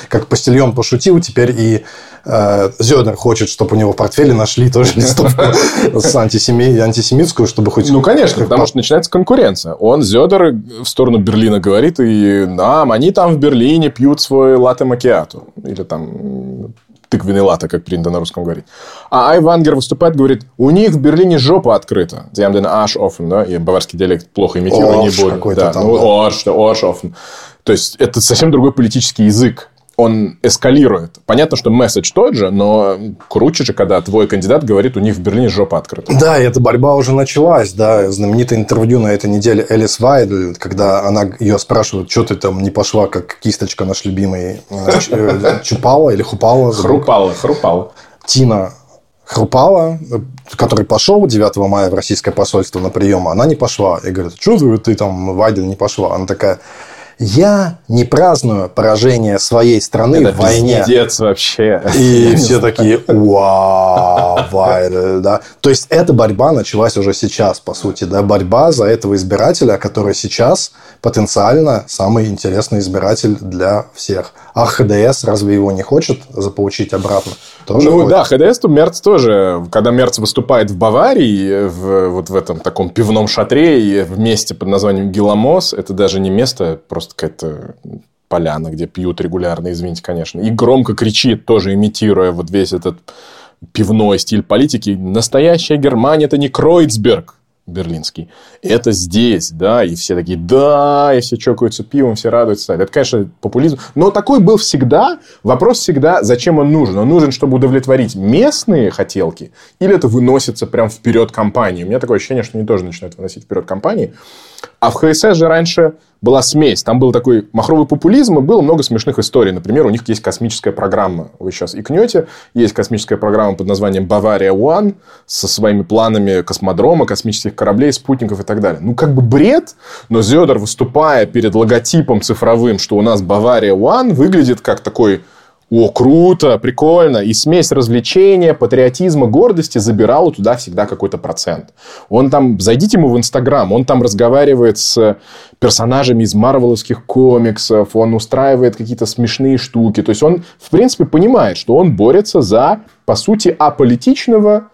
как постельон пошутил, теперь и э, Зёдер хочет, чтобы у него в портфеле нашли тоже листовку с антисеми... антисемитскую, чтобы хоть... Ну, конечно, потому что начинается конкуренция. Он, Зёдер, в сторону Берлина говорит, и нам, они там в Берлине пьют свой латте макиату. Или там тыквенный лата, как принято на русском говорить. А Айвангер выступает, говорит, у них в Берлине жопа открыта. Диамден аш офен, да, и баварский диалект плохо имитирую, не буду. Да, там, ну, да. Орш, офен. То есть, это совсем другой политический язык он эскалирует. Понятно, что месседж тот же, но круче же, когда твой кандидат говорит, у них в Берлине жопа открыта. Да, и эта борьба уже началась, да. Знаменитое интервью на этой неделе Элис Вайдель, когда она ее спрашивают, что ты там не пошла, как кисточка наш любимый, э, э, чупала или хупала. Хрупала, хрупала. Тина Хрупала, который пошел 9 мая в российское посольство на прием, она не пошла. И говорит, что ты там, Вайдель, не пошла? Она такая, я не праздную поражение своей страны Это в войне. Пиздец вообще. И все такие, вау, да. То есть, эта борьба началась уже сейчас, по сути, да, борьба за этого избирателя, который сейчас потенциально самый интересный избиратель для всех. А ХДС разве его не хочет заполучить обратно? Тоже ну хочет. да, ХДС то Мерц тоже. Когда Мерц выступает в Баварии, в, вот в этом таком пивном шатре и в месте под названием Гиламос, это даже не место, просто какая-то поляна, где пьют регулярно, извините, конечно. И громко кричит, тоже имитируя вот весь этот пивной стиль политики. Настоящая Германия – это не Кройцберг берлинский. Это здесь, да, и все такие, да, и все чокаются пивом, все радуются. Это, конечно, популизм. Но такой был всегда. Вопрос всегда, зачем он нужен? Он нужен, чтобы удовлетворить местные хотелки, или это выносится прям вперед компании? У меня такое ощущение, что они тоже начинают выносить вперед компании. А в ХСС же раньше была смесь. Там был такой махровый популизм, и было много смешных историй. Например, у них есть космическая программа. Вы сейчас икнете. Есть космическая программа под названием «Бавария One» со своими планами космодрома, космических кораблей, спутников и так далее. Ну, как бы бред, но Зёдер, выступая перед логотипом цифровым, что у нас «Бавария One», выглядит как такой о, круто, прикольно. И смесь развлечения, патриотизма, гордости забирала туда всегда какой-то процент. Он там, зайдите ему в Инстаграм, он там разговаривает с персонажами из марвеловских комиксов, он устраивает какие-то смешные штуки. То есть, он, в принципе, понимает, что он борется за, по сути, аполитичного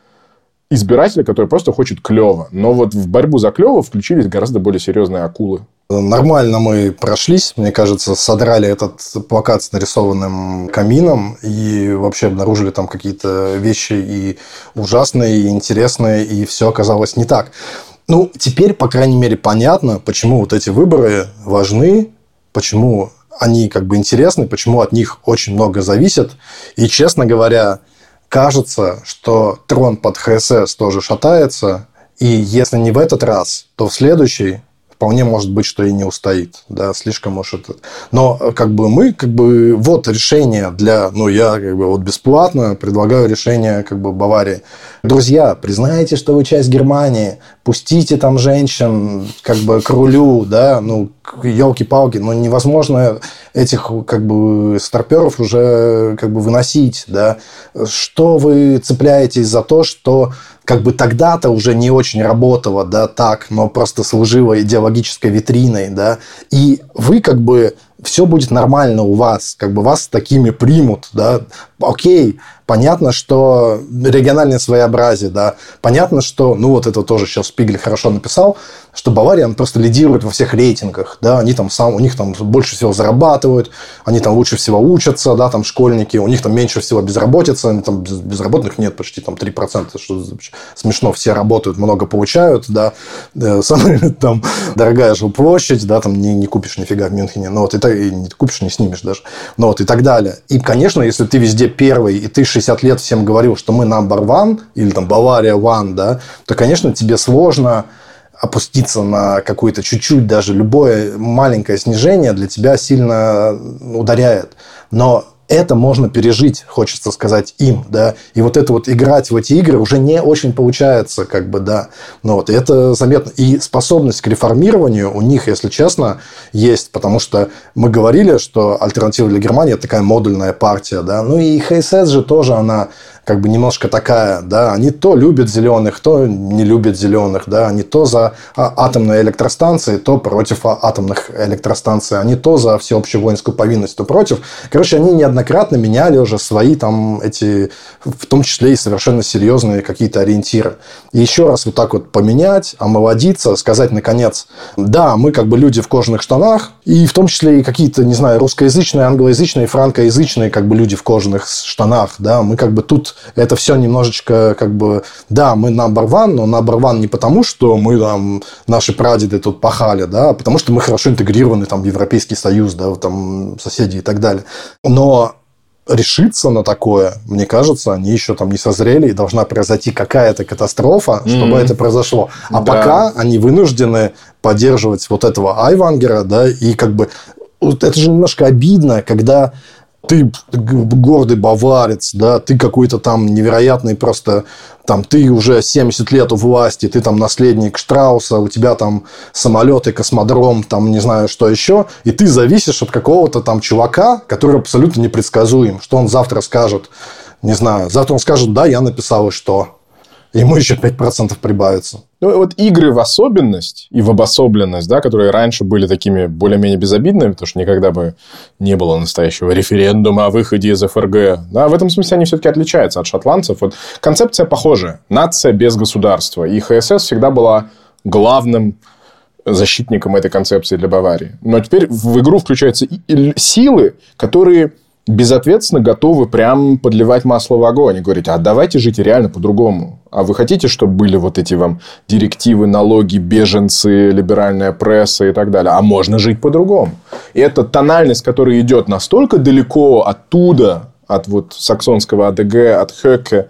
избирателя, который просто хочет клево. Но вот в борьбу за клево включились гораздо более серьезные акулы. Нормально мы прошлись, мне кажется, содрали этот плакат с нарисованным камином и вообще обнаружили там какие-то вещи и ужасные, и интересные, и все оказалось не так. Ну, теперь, по крайней мере, понятно, почему вот эти выборы важны, почему они как бы интересны, почему от них очень много зависит. И, честно говоря, кажется, что трон под ХСС тоже шатается, и если не в этот раз, то в следующий вполне может быть, что и не устоит, да, слишком может. Но как бы мы, как бы, вот решение для, ну, я как бы вот бесплатно предлагаю решение как бы Баварии. Друзья, признайте, что вы часть Германии, пустите там женщин как бы к рулю, да, ну, елки-палки, ну, невозможно этих как бы старперов уже как бы выносить, да. Что вы цепляетесь за то, что как бы тогда-то уже не очень работало, да, так, но просто служило идеологической витриной, да, и вы как бы все будет нормально у вас, как бы вас такими примут, да, окей, понятно, что региональное своеобразие, да, понятно, что, ну, вот это тоже сейчас Спигель хорошо написал, что Бавария он просто лидирует во всех рейтингах, да, они там сам, у них там больше всего зарабатывают, они там лучше всего учатся, да, там школьники, у них там меньше всего безработицы, там безработных нет почти там 3%, что смешно, все работают, много получают, да, э, самая там дорогая жилплощадь, да, там не, не купишь нифига в Мюнхене, ну вот так, и не купишь, не снимешь даже, ну вот и так далее. И, конечно, если ты везде первый, и ты 60 лет всем говорил, что мы number one, или там Бавария one, да, то, конечно, тебе сложно опуститься на какое-то чуть-чуть, даже любое маленькое снижение для тебя сильно ударяет. Но это можно пережить, хочется сказать, им, да, и вот это вот играть в эти игры уже не очень получается, как бы, да, ну вот, это заметно, и способность к реформированию у них, если честно, есть, потому что мы говорили, что альтернатива для Германии – это такая модульная партия, да, ну и ХСС же тоже, она как бы немножко такая, да, они то любят зеленых, то не любят зеленых, да, они то за а, атомные электростанции, то против а, атомных электростанций, они то за всеобщую воинскую повинность, то против. Короче, они неоднократно меняли уже свои там эти, в том числе и совершенно серьезные какие-то ориентиры. И еще раз вот так вот поменять, омолодиться, сказать наконец, да, мы как бы люди в кожаных штанах, и в том числе и какие-то, не знаю, русскоязычные, англоязычные, франкоязычные как бы люди в кожаных штанах, да, мы как бы тут это все немножечко как бы, да, мы number one, но number one не потому, что мы там, наши прадеды тут пахали, да, а потому что мы хорошо интегрированы там в Европейский Союз, да, там соседи и так далее. Но решиться на такое, мне кажется, они еще там не созрели, и должна произойти какая-то катастрофа, чтобы mm-hmm. это произошло. А да. пока они вынуждены поддерживать вот этого Айвангера, да, и как бы вот это же немножко обидно, когда ты гордый баварец, да, ты какой-то там невероятный просто, там, ты уже 70 лет у власти, ты там наследник Штрауса, у тебя там самолеты, космодром, там, не знаю, что еще, и ты зависишь от какого-то там чувака, который абсолютно непредсказуем, что он завтра скажет, не знаю, завтра он скажет, да, я написал, и что? Ему еще 5% прибавится. Ну, вот игры в особенность и в обособленность, да, которые раньше были такими более-менее безобидными, потому что никогда бы не было настоящего референдума о выходе из ФРГ. Да, в этом смысле они все-таки отличаются от шотландцев. Вот концепция похожая. Нация без государства. И ХСС всегда была главным защитником этой концепции для Баварии. Но теперь в игру включаются силы, которые безответственно готовы прям подливать масло в огонь и говорить, а давайте жить реально по-другому. А вы хотите, чтобы были вот эти вам директивы, налоги, беженцы, либеральная пресса и так далее? А можно жить по-другому. И эта тональность, которая идет настолько далеко оттуда, от вот саксонского АДГ, от Хёке,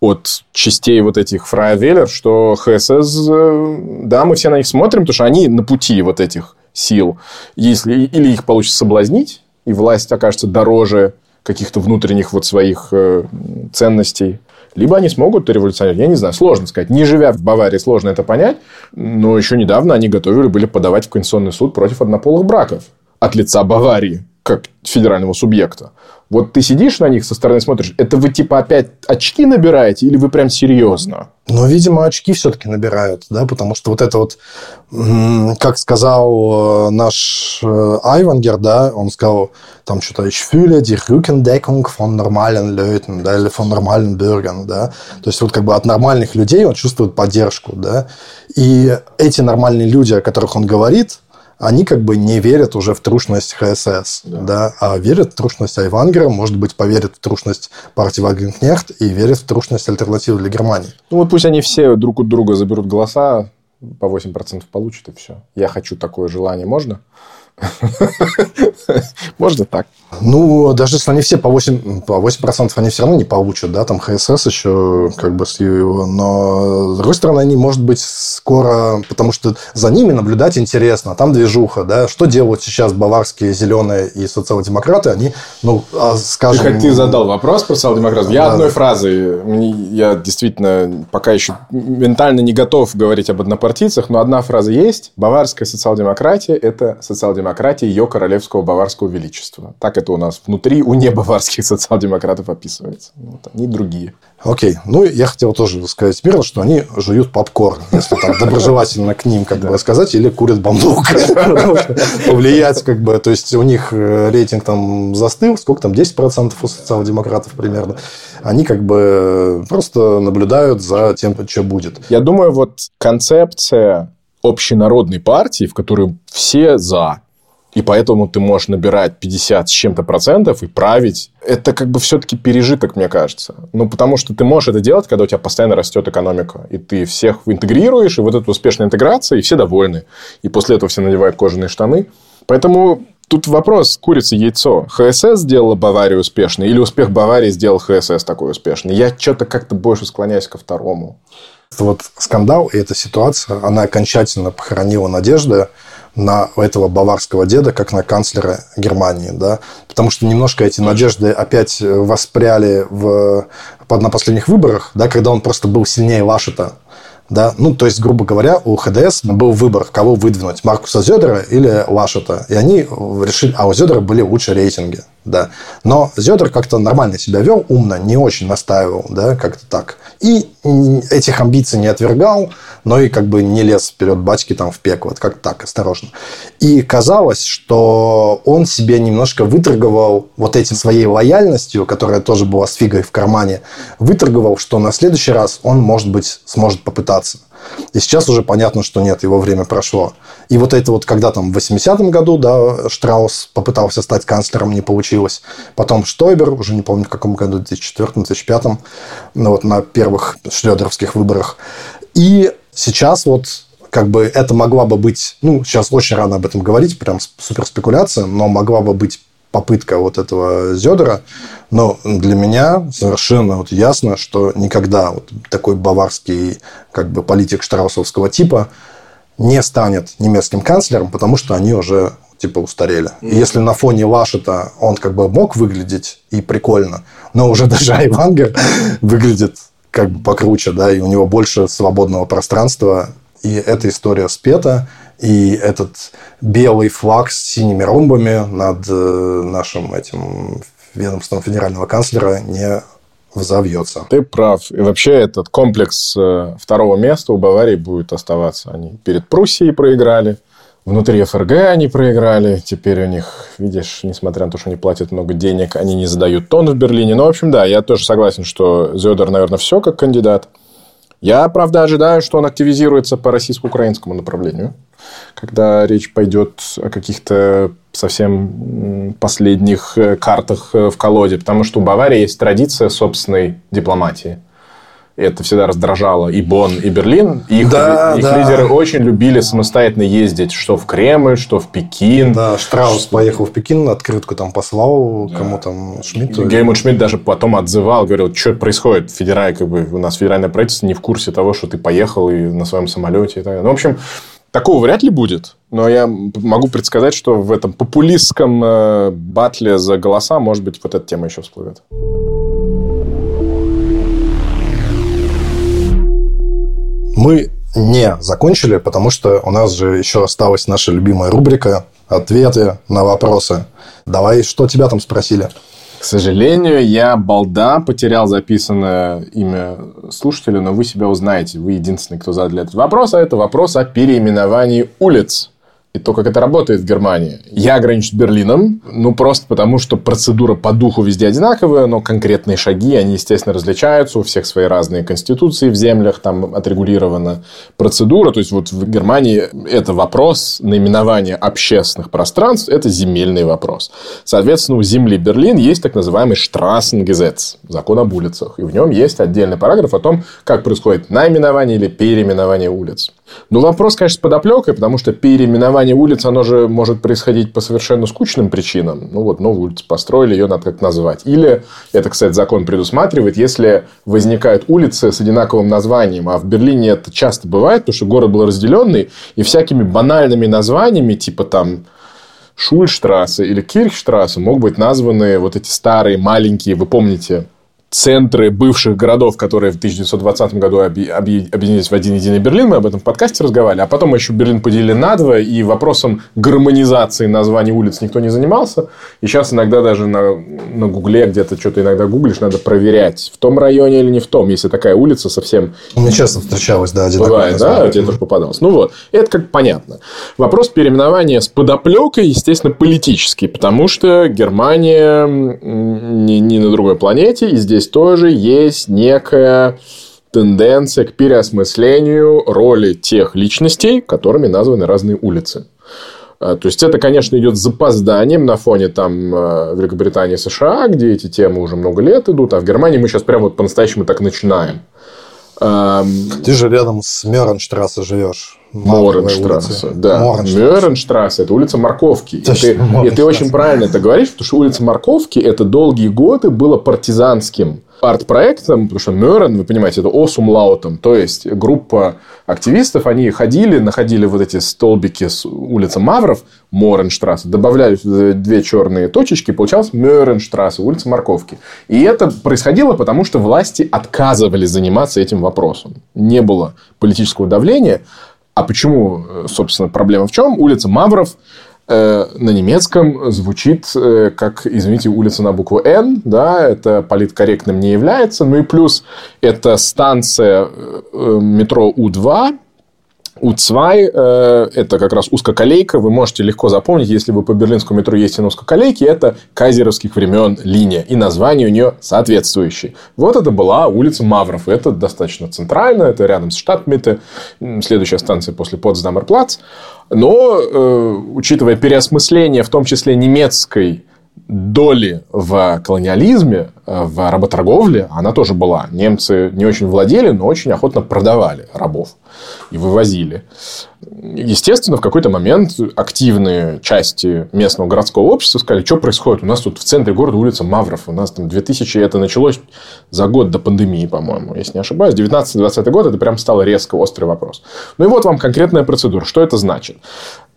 от частей вот этих Фрайвеллер, что ХСС, э, да, мы все на них смотрим, потому что они на пути вот этих сил. Если или их получится соблазнить, и власть окажется дороже каких-то внутренних вот своих э, ценностей, либо они смогут революционировать. Я не знаю, сложно сказать. Не живя в Баварии, сложно это понять. Но еще недавно они готовили были подавать в Конституционный суд против однополых браков от лица Баварии как федерального субъекта. Вот ты сидишь на них со стороны смотришь, это вы типа опять очки набираете или вы прям серьезно? Ну, видимо, очки все-таки набирают, да, потому что вот это вот, как сказал э, наш э, Айвангер, да, он сказал там что-то «Ich fühle die Rückendeckung von normalen Leuten», да, или «von normalen Bürgern», да, то есть вот как бы от нормальных людей он чувствует поддержку, да, и эти нормальные люди, о которых он говорит, они как бы не верят уже в трушность ХСС, да, да а верят в трушность Айвангера, может быть, поверят в трушность партии Вагенкнехт и верят в трушность альтернативы для Германии. Ну вот пусть они все друг у друга заберут голоса, по 8% получат, и все. Я хочу такое желание, можно? Можно так. Ну, даже если они все по 8%, по 8% они все равно не получат, да, там ХСС еще как бы с его, но с другой стороны, они, может быть, скоро, потому что за ними наблюдать интересно, там движуха, да, что делают сейчас баварские зеленые и социал-демократы, они, ну, а, скажем... Ты, как ты задал вопрос про социал-демократов, я да. одной фразой, я действительно пока еще ментально не готов говорить об однопартийцах, но одна фраза есть, баварская социал-демократия – это социал-демократия ее королевского баварского величества. Так это у нас внутри у небаварских социал-демократов описывается. Вот они другие. Окей. Ну, я хотел тоже сказать мирно, что они жуют попкорн, если так доброжелательно к ним, как бы сказать, или курят бамбук. Повлиять, как бы, то есть у них э, рейтинг там застыл, сколько там, 10% у социал-демократов примерно. Они как бы просто наблюдают за тем, что будет. Я думаю, вот концепция общенародной партии, в которой все за, и поэтому ты можешь набирать 50 с чем-то процентов и править. Это как бы все-таки пережиток, мне кажется. Ну, потому что ты можешь это делать, когда у тебя постоянно растет экономика, и ты всех интегрируешь, и вот эта успешная интеграция, и все довольны. И после этого все надевают кожаные штаны. Поэтому тут вопрос, курица, яйцо. ХСС сделала Баварию успешной, или успех Баварии сделал ХСС такой успешный? Я что-то как-то больше склоняюсь ко второму. Вот скандал и эта ситуация, она окончательно похоронила надежды на этого баварского деда, как на канцлера Германии, да, потому что немножко эти надежды опять воспряли в, на последних выборах, да, когда он просто был сильнее Лашета, да? Ну, то есть, грубо говоря, у ХДС был выбор, кого выдвинуть, Маркуса Зедера или Лашета. И они решили, а у Зедера были лучше рейтинги. Да. Но Зедер как-то нормально себя вел, умно, не очень настаивал, да, как-то так. И этих амбиций не отвергал, но и как бы не лез вперед батьки там в пекло. Вот как так, осторожно. И казалось, что он себе немножко выторговал вот этим своей лояльностью, которая тоже была с фигой в кармане, выторговал, что на следующий раз он, может быть, сможет попытаться. И сейчас уже понятно, что нет, его время прошло. И вот это вот, когда там в 80-м году, да, Штраус попытался стать канцлером, не получилось. Потом Штойбер, уже не помню, в каком году, в 2004-2005, ну, вот на первых шлёдеровских выборах. И сейчас вот как бы это могла бы быть, ну, сейчас очень рано об этом говорить, прям супер спекуляция, но могла бы быть попытка вот этого Зедера, но для меня совершенно вот ясно, что никогда вот такой баварский как бы политик штраусовского типа не станет немецким канцлером, потому что они уже типа устарели. И если на фоне Лашета он как бы мог выглядеть и прикольно, но уже даже Айвангер выглядит как бы покруче, да, и у него больше свободного пространства, и эта история спета, и этот белый флаг с синими ромбами над э, нашим этим ведомством федерального канцлера не взовьется. Ты прав. И вообще этот комплекс э, второго места у Баварии будет оставаться. Они перед Пруссией проиграли, внутри ФРГ они проиграли. Теперь у них, видишь, несмотря на то, что они платят много денег, они не задают тон в Берлине. Ну, в общем, да, я тоже согласен, что Зёдер, наверное, все как кандидат. Я, правда, ожидаю, что он активизируется по российско-украинскому направлению, когда речь пойдет о каких-то совсем последних э, картах э, в колоде, потому что у Баварии есть традиция собственной дипломатии – это всегда раздражало и Бонн, и Берлин. Их, да, их да. лидеры очень любили самостоятельно ездить, что в Кремль, что в Пекин. Да, Штраус что... поехал в Пекин, открытку там послал да. кому там Шмидту. Геймут Шмидт даже потом отзывал, говорил, что происходит, федераль, как бы у нас федеральное правительство не в курсе того, что ты поехал и на своем самолете и так далее. Ну, в общем, Такого вряд ли будет, но я могу предсказать, что в этом популистском э, батле за голоса, может быть, вот эта тема еще всплывет. Мы не закончили, потому что у нас же еще осталась наша любимая рубрика «Ответы на вопросы». Давай, что тебя там спросили? К сожалению, я, балда, потерял записанное имя слушателя, но вы себя узнаете. Вы единственный, кто задали этот вопрос, а это вопрос о переименовании улиц и то, как это работает в Германии. Я ограничусь Берлином, ну, просто потому, что процедура по духу везде одинаковая, но конкретные шаги, они, естественно, различаются, у всех свои разные конституции в землях, там отрегулирована процедура, то есть, вот в Германии это вопрос наименования общественных пространств, это земельный вопрос. Соответственно, у земли Берлин есть так называемый Straßengesetz, закон об улицах, и в нем есть отдельный параграф о том, как происходит наименование или переименование улиц. Ну, вопрос, конечно, с подоплекой, потому что переименование улиц, оно же может происходить по совершенно скучным причинам. Ну, вот новую улицу построили, ее надо как назвать. Или, это, кстати, закон предусматривает, если возникают улицы с одинаковым названием, а в Берлине это часто бывает, потому что город был разделенный, и всякими банальными названиями, типа там Шульштрассе или Кирхштрассе, могут быть названы вот эти старые, маленькие, вы помните, центры бывших городов, которые в 1920 году объединились в один единый Берлин. Мы об этом в подкасте разговаривали. А потом еще Берлин поделили на два, и вопросом гармонизации названий улиц никто не занимался. И сейчас иногда даже на, на Гугле где-то что-то иногда гуглишь, надо проверять, в том районе или не в том, если такая улица совсем... Мне часто встречалось, да, Бывает, да, тебе тоже попадалось. Ну вот, это как понятно. Вопрос переименования с подоплекой, естественно, политический, потому что Германия не, не на другой планете, и здесь здесь тоже есть некая тенденция к переосмыслению роли тех личностей, которыми названы разные улицы. А, то есть, это, конечно, идет с запозданием на фоне там, а, Великобритании и США, где эти темы уже много лет идут, а в Германии мы сейчас прямо вот по-настоящему так начинаем. Ты же рядом с Меренштрассе живешь. Моренштрассе, да. Моренштрассе – это улица Морковки. и ты, и ты очень правильно это говоришь, потому что улица Морковки – это долгие годы было партизанским арт-проектом, потому что Мёрен, вы понимаете, это Осум Лаутом, то есть группа активистов, они ходили, находили вот эти столбики с улицы Мавров, Моренштрассе, добавляли две черные точечки, получалось Мёренштрассе, улица Морковки. И это происходило потому, что власти отказывались заниматься этим вопросом. Не было политического давления. А почему, собственно, проблема в чем? Улица Мавров Э, на немецком звучит э, как, извините, улица на букву «Н», да, это политкорректным не является. Ну и плюс это станция э, метро У-2, у2 э, это как раз узкоколейка. Вы можете легко запомнить, если вы по берлинскому метро ездите на узкоколейке, это кайзеровских времен линия. И название у нее соответствующее. Вот это была улица Мавров. Это достаточно центрально, это рядом с Штатмите. Следующая станция после Потсдамерплац. Но, э, учитывая переосмысление, в том числе немецкой доли в колониализме, э, в работорговле, она тоже была. Немцы не очень владели, но очень охотно продавали рабов и вывозили. Естественно, в какой-то момент активные части местного городского общества сказали, что происходит? У нас тут в центре города улица Мавров. У нас там 2000, это началось за год до пандемии, по-моему, если не ошибаюсь. 19-20 год это прям стало резко острый вопрос. Ну и вот вам конкретная процедура. Что это значит?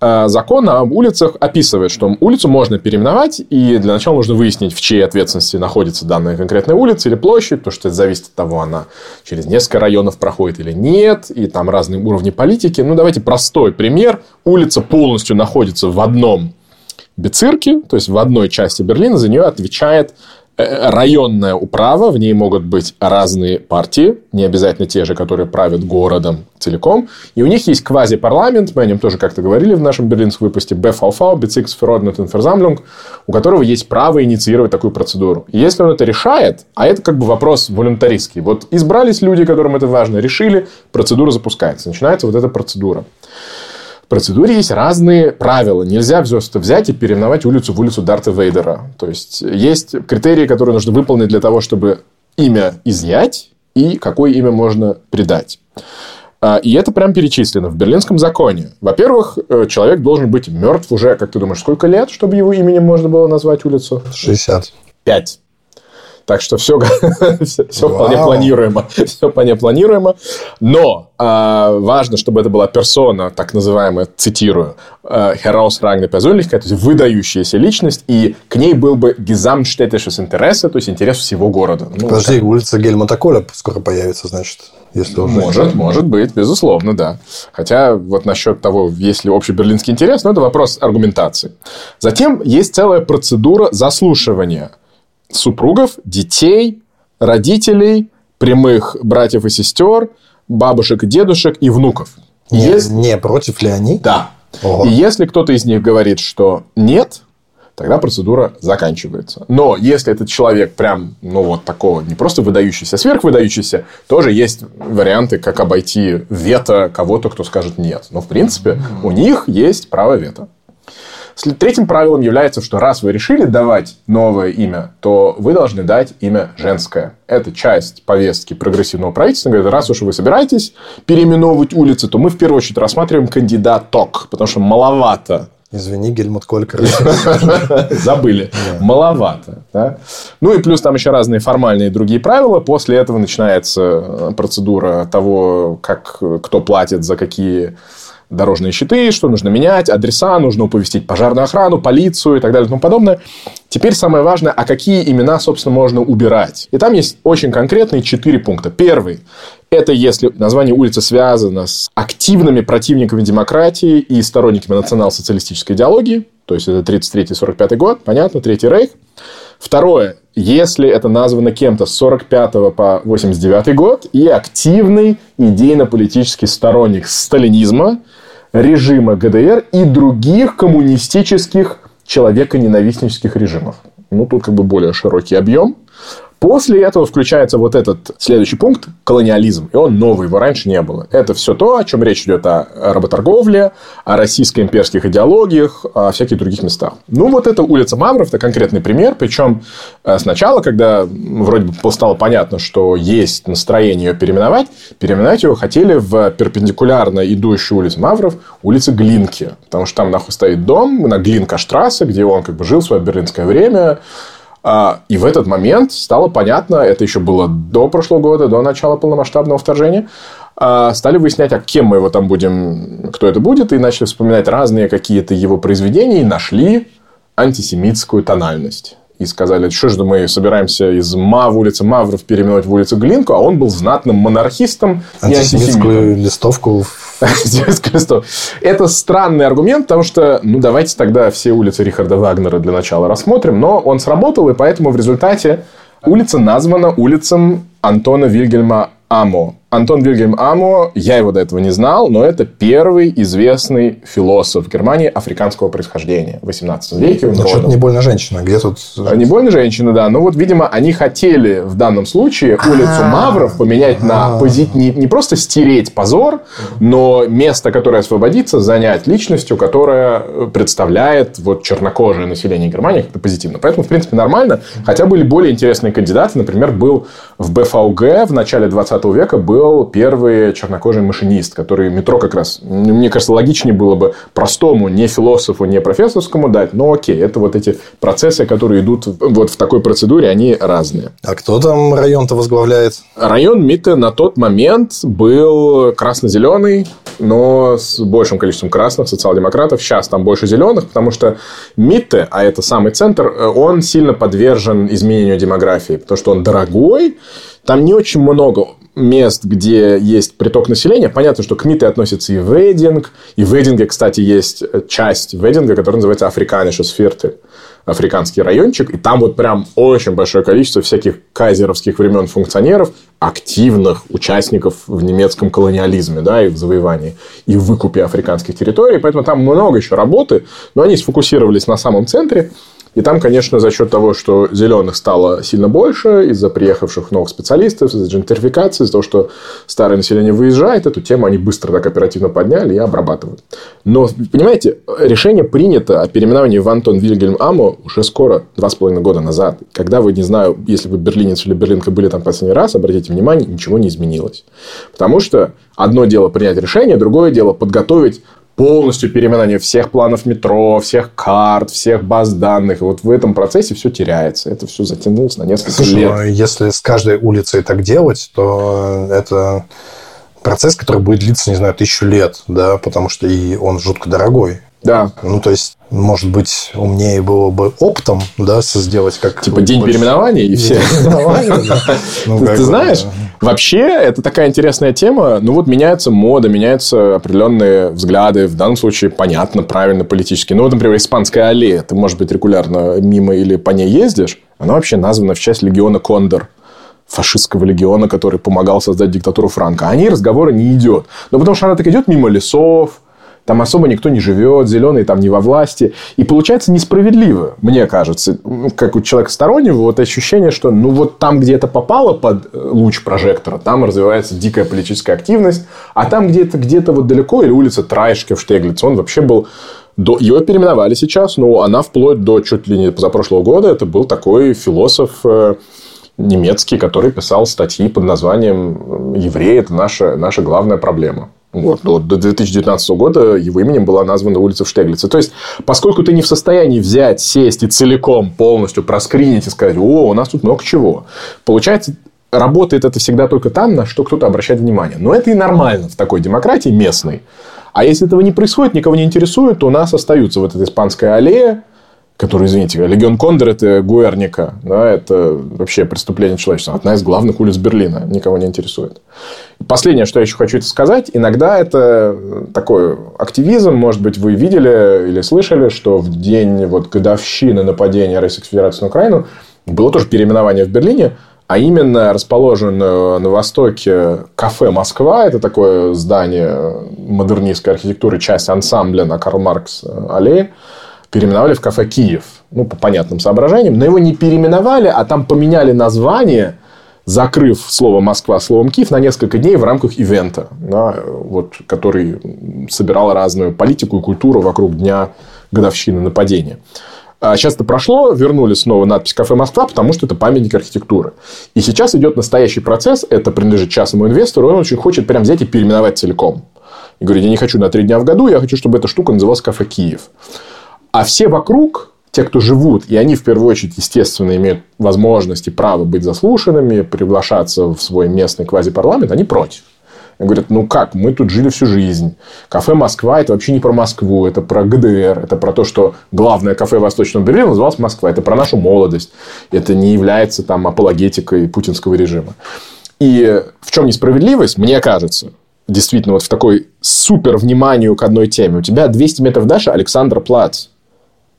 Э, закон об улицах описывает, что улицу можно переименовать, и для начала нужно выяснить, в чьей ответственности находится данная конкретная улица или площадь, потому что это зависит от того, она через несколько районов проходит или нет, и там разные уровни политики. Ну, давайте простой пример. Улица полностью находится в одном Бецирке, то есть в одной части Берлина, за нее отвечает районная управа, в ней могут быть разные партии, не обязательно те же, которые правят городом целиком. И у них есть квазипарламент, мы о нем тоже как-то говорили в нашем берлинском выпуске, BVV, Bezirksverordnetenversammlung, у которого есть право инициировать такую процедуру. И если он это решает, а это как бы вопрос волюнтаристский, вот избрались люди, которым это важно, решили, процедура запускается, начинается вот эта процедура процедуре есть разные правила. Нельзя просто взять и переименовать улицу в улицу Дарта Вейдера. То есть, есть критерии, которые нужно выполнить для того, чтобы имя изъять и какое имя можно придать. А, и это прям перечислено в Берлинском законе. Во-первых, э, человек должен быть мертв уже, как ты думаешь, сколько лет, чтобы его именем можно было назвать улицу? 60. Пять. Так что все, все, все вполне планируемо. Все вполне планируемо. Но э, важно, чтобы это была персона, так называемая, цитирую, э, herausragende Persönlichkeit, то есть выдающаяся личность, и к ней был бы gesamtstädtisches Interesse, то есть интерес всего города. Ну, Подожди, как... улица Гельмута Коля скоро появится, значит. Если уже может, может быть, безусловно, да. Хотя вот насчет того, есть ли общий берлинский интерес, ну, это вопрос аргументации. Затем есть целая процедура заслушивания – супругов, детей, родителей, прямых братьев и сестер, бабушек и дедушек и внуков. Не, если... не против ли они? Да. Ого. И если кто-то из них говорит, что нет, тогда процедура заканчивается. Но если этот человек прям, ну, вот такого, не просто выдающийся, а сверхвыдающийся, тоже есть варианты, как обойти вето кого-то, кто скажет нет. Но, в принципе, у них есть право вето. Третьим правилом является, что раз вы решили давать новое имя, то вы должны дать имя женское. Это часть повестки прогрессивного правительства. Говорит, раз уж вы собираетесь переименовывать улицы, то мы в первую очередь рассматриваем кандидаток, потому что маловато Извини, Гельмут Колькер. Забыли. Маловато. Да? Ну и плюс там еще разные формальные другие правила. После этого начинается процедура того, как кто платит за какие дорожные щиты, что нужно менять, адреса, нужно уповестить пожарную охрану, полицию и так далее и тому подобное. Теперь самое важное, а какие имена, собственно, можно убирать. И там есть очень конкретные четыре пункта. Первый – это если название улицы связано с активными противниками демократии и сторонниками национал-социалистической идеологии. То есть, это 33-45 год, понятно, Третий Рейх. Второе, если это названо кем-то с 45 по 89 год и активный идейно-политический сторонник сталинизма, режима ГДР и других коммунистических человеконенавистнических режимов. Ну, тут как бы более широкий объем. После этого включается вот этот следующий пункт – колониализм. И он новый, его раньше не было. Это все то, о чем речь идет о работорговле, о российско-имперских идеологиях, о всяких других местах. Ну, вот эта улица Мавров – это конкретный пример. Причем э, сначала, когда вроде бы стало понятно, что есть настроение ее переименовать, переименовать его хотели в перпендикулярно идущую улицу Мавров, улице Глинки. Потому что там нахуй стоит дом на Глинка-штрассе, где он как бы жил в свое берлинское время, и в этот момент стало понятно, это еще было до прошлого года, до начала полномасштабного вторжения, а, стали выяснять, а кем мы его там будем, кто это будет, и начали вспоминать разные какие-то его произведения, и нашли антисемитскую тональность и сказали, что же мы собираемся из Мав, улицы Мавров переименовать в улицу Глинку, а он был знатным монархистом и антисемитскую листовку. Это странный аргумент, потому что, ну, давайте тогда все улицы Рихарда Вагнера для начала рассмотрим, но он сработал, и поэтому в результате улица названа улицам Антона Вильгельма Амо. Антон Вильгельм Амо, я его до этого не знал, но это первый известный философ Германии африканского происхождения в 18 веке. Ну, что-то не больно женщина. Где тут... А, не больно женщина, да. Но вот, видимо, они хотели в данном случае улицу а. Мавров поменять на позит... не, не просто стереть позор, но место, которое освободится, занять личностью, которая представляет вот чернокожее население Германии как-то позитивно. Поэтому, в принципе, нормально. Хотя были более интересные кандидаты. Например, был в БФУГ в начале 20 века был был первый чернокожий машинист, который метро как раз, мне кажется, логичнее было бы простому, не философу, не профессорскому дать, но окей, это вот эти процессы, которые идут вот в такой процедуре, они разные. А кто там район-то возглавляет? Район Митте на тот момент был красно-зеленый, но с большим количеством красных социал-демократов. Сейчас там больше зеленых, потому что Митте, а это самый центр, он сильно подвержен изменению демографии, потому что он дорогой, там не очень много мест, где есть приток населения. Понятно, что к МИТе относится и Вединг. И в Вединге, кстати, есть часть Вединга, которая называется Afrikanisches Viertel африканский райончик, и там вот прям очень большое количество всяких кайзеровских времен функционеров, активных участников в немецком колониализме, да, и в завоевании, и в выкупе африканских территорий, поэтому там много еще работы, но они сфокусировались на самом центре, и там, конечно, за счет того, что зеленых стало сильно больше, из-за приехавших новых специалистов, из-за джентрификации, из-за того, что старое население выезжает, эту тему они быстро так оперативно подняли и обрабатывают. Но, понимаете, решение принято о переименовании в Антон Вильгельм Амо уже скоро, два с половиной года назад. Когда вы, не знаю, если вы берлинец или берлинка были там последний раз, обратите внимание, ничего не изменилось. Потому что одно дело принять решение, другое дело подготовить полностью переименование всех планов метро, всех карт, всех баз данных. И вот в этом процессе все теряется. Это все затянулось на несколько Слушай, лет. Ну, если с каждой улицей так делать, то это процесс, который будет длиться, не знаю, тысячу лет, да, потому что и он жутко дорогой. Да. Ну, то есть, может быть, умнее было бы оптом, да, сделать как... Типа день больше... переименования и все. Ну, ты знаешь, вообще, это такая интересная тема. Ну, вот меняется мода, меняются определенные взгляды. В данном случае, понятно, правильно, политически. Ну, вот, например, Испанская аллея. Ты, может быть, регулярно мимо или по ней ездишь. Она вообще названа в честь легиона Кондор фашистского легиона, который помогал создать диктатуру Франка. О ней разговора не идет. Ну, потому что она так идет мимо лесов, там особо никто не живет, зеленые там не во власти. И получается несправедливо, мне кажется, ну, как у человека стороннего, вот ощущение, что ну вот там, где это попало под э, луч прожектора, там развивается дикая политическая активность, а там где-то где-то вот далеко, или улица Трайшке в Штеглице, он вообще был до... Его переименовали сейчас, но она вплоть до чуть ли не позапрошлого года, это был такой философ э, немецкий, который писал статьи под названием «Евреи – это наша, наша главная проблема». Вот, вот до 2019 года его именем была названа улица в Штеглице. То есть, поскольку ты не в состоянии взять, сесть и целиком полностью проскринить и сказать, о, у нас тут много чего. Получается, работает это всегда только там, на что кто-то обращает внимание. Но это и нормально в такой демократии местной. А если этого не происходит, никого не интересует, то у нас остаются вот эта испанская аллея, который, извините, Легион Кондор – это Гуэрника, да, это вообще преступление человечества. Одна из главных улиц Берлина, никого не интересует. Последнее, что я еще хочу это сказать, иногда это такой активизм, может быть, вы видели или слышали, что в день вот годовщины нападения Российской Федерации на Украину было тоже переименование в Берлине, а именно расположен на востоке кафе «Москва». Это такое здание модернистской архитектуры, часть ансамбля на Карл Маркс аллее переименовали в кафе «Киев». Ну, по понятным соображениям. Но его не переименовали, а там поменяли название, закрыв слово «Москва» словом «Киев» на несколько дней в рамках ивента, да, вот, который собирал разную политику и культуру вокруг дня годовщины нападения. А сейчас это прошло, вернули снова надпись «Кафе Москва», потому что это памятник архитектуры. И сейчас идет настоящий процесс, это принадлежит частному инвестору, он очень хочет прям взять и переименовать целиком. И говорит, я не хочу на три дня в году, я хочу, чтобы эта штука называлась «Кафе Киев». А все вокруг, те, кто живут, и они в первую очередь, естественно, имеют возможность и право быть заслушанными, приглашаться в свой местный квазипарламент, они против. И говорят, ну как, мы тут жили всю жизнь. Кафе Москва – это вообще не про Москву, это про ГДР, это про то, что главное кафе Восточного Берлина называлось Москва. Это про нашу молодость. Это не является там апологетикой путинского режима. И в чем несправедливость, мне кажется, действительно, вот в такой супер вниманию к одной теме. У тебя 200 метров дальше Александр Плац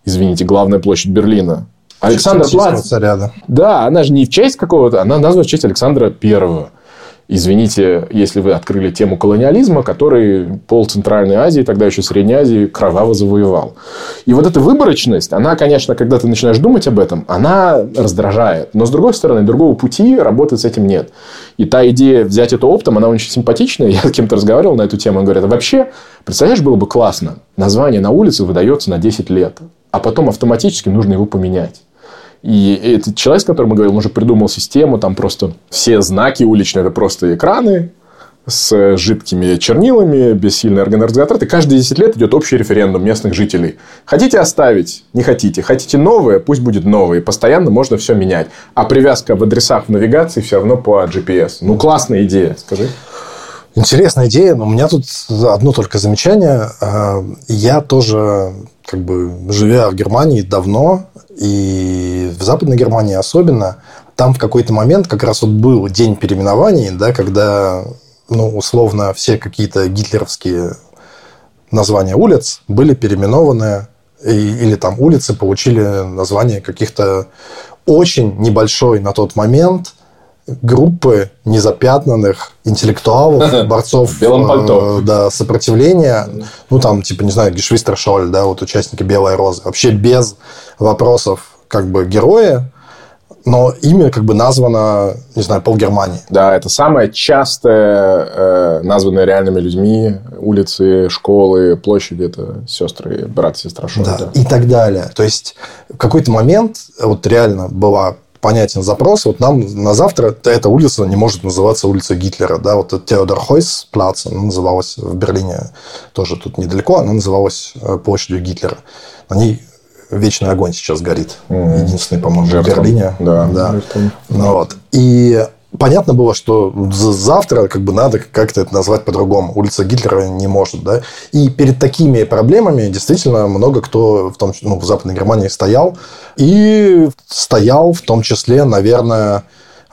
извините, главная площадь Берлина. Александр Плац. Царя, да. она же не в честь какого-то, она названа в честь Александра Первого. Извините, если вы открыли тему колониализма, который пол Центральной Азии, тогда еще Средней Азии, кроваво завоевал. И вот эта выборочность, она, конечно, когда ты начинаешь думать об этом, она раздражает. Но, с другой стороны, другого пути работать с этим нет. И та идея взять это оптом, она очень симпатичная. Я с кем-то разговаривал на эту тему, он говорит, а вообще, представляешь, было бы классно, название на улице выдается на 10 лет а потом автоматически нужно его поменять. И этот человек, с которым мы говорим, он уже придумал систему, там просто все знаки уличные, это просто экраны с жидкими чернилами, без сильной организаторы. Каждые 10 лет идет общий референдум местных жителей. Хотите оставить? Не хотите. Хотите новое? Пусть будет новое. Постоянно можно все менять. А привязка в адресах в навигации все равно по GPS. Ну, классная идея, скажи. Интересная идея, но у меня тут одно только замечание. А, я тоже, как бы, живя в Германии давно, и в Западной Германии особенно, там в какой-то момент как раз вот был день переименований, да, когда, ну, условно, все какие-то гитлеровские названия улиц были переименованы, или там улицы получили название каких-то очень небольшой на тот момент – группы незапятнанных интеллектуалов, борцов э, да, сопротивления, ну, там, типа, не знаю, Гешвистер Шоль, да, вот участники Белой Розы, вообще без вопросов, как бы, герои, но ими как бы названо, не знаю, пол Германии. Да, это самое частое э, названное реальными людьми улицы, школы, площади, это сестры, брат, сестра Шоль. Да, да, и так далее. То есть, в какой-то момент вот реально была понятен запрос. Вот нам на завтра эта улица не может называться улица Гитлера. Да? Вот Теодор Хойс плац, она называлась в Берлине тоже тут недалеко, она называлась э, площадью Гитлера. На ней вечный огонь сейчас горит. Mm. Единственный, по-моему, в Берлине. Да. да. Ну, вот. И понятно было, что завтра как бы надо как-то это назвать по-другому. Улица Гитлера не может, да. И перед такими проблемами действительно много кто в том ну, в Западной Германии стоял. И стоял в том числе, наверное,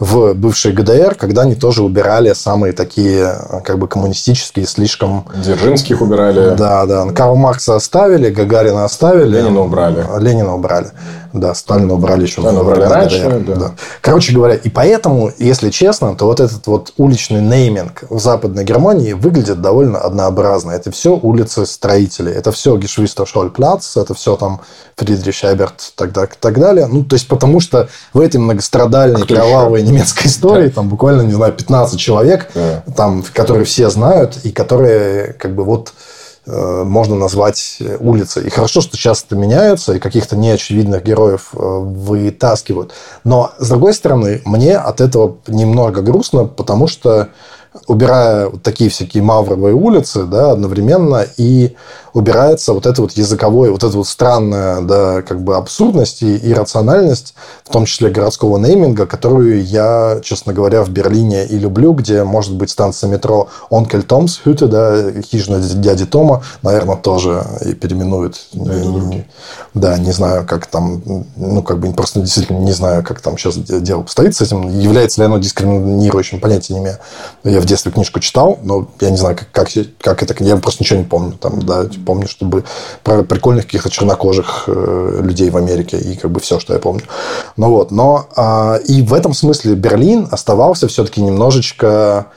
в бывшей ГДР, когда они тоже убирали самые такие как бы коммунистические, слишком... Дзержинских убирали. Да, да. Карл Маркса оставили, Гагарина оставили. Ленина убрали. Ленина убрали. Да, Сталина убрали еще. Сталина убрали раньше, да. да. Короче говоря, и поэтому, если честно, то вот этот вот уличный нейминг в Западной Германии выглядит довольно однообразно. Это все улицы строителей. Это все Гешвистер Шольплац, это все там Фридрих Эберт, так, так, так далее. Ну, то есть, потому что в этой многострадальной, Кто кровавой еще? немецкой истории там буквально, не знаю, 15 человек, да. там, которые все знают и которые как бы вот можно назвать улицей. И хорошо, что сейчас это меняется, и каких-то неочевидных героев э, вытаскивают. Но, с другой стороны, мне от этого немного грустно, потому что убирая вот такие всякие мавровые улицы, да, одновременно и убирается вот это вот языковое, вот это вот странная, да, как бы абсурдность и иррациональность, в том числе городского нейминга, которую я, честно говоря, в Берлине и люблю, где может быть станция метро Онкель Томс, Хюте, да, хижина дяди Тома, наверное, тоже и переименуют. Не, да, не знаю, как там, ну, как бы просто действительно не знаю, как там сейчас дело обстоит с этим. Является ли оно дискриминирующим, понятия не имею. Я в детстве книжку читал, но я не знаю, как, как, как это, я просто ничего не помню. Там, да, помню, чтобы про прикольных каких-то чернокожих э, людей в Америке и как бы все, что я помню. Ну вот, но а, и в этом смысле Берлин оставался все-таки немножечко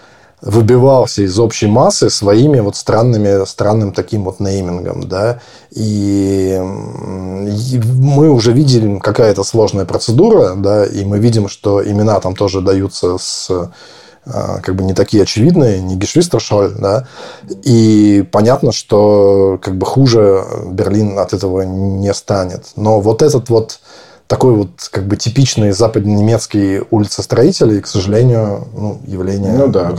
выбивался из общей массы своими вот странными, странным таким вот неймингом, да, и, и мы уже видели какая-то сложная процедура, да, и мы видим, что имена там тоже даются с как бы не такие очевидные, не Гешвистершоль, да, и понятно, что как бы хуже Берлин от этого не станет. Но вот этот вот такой вот как бы типичный западненемецкий улицестроитель, к сожалению, ну, явление ну, да.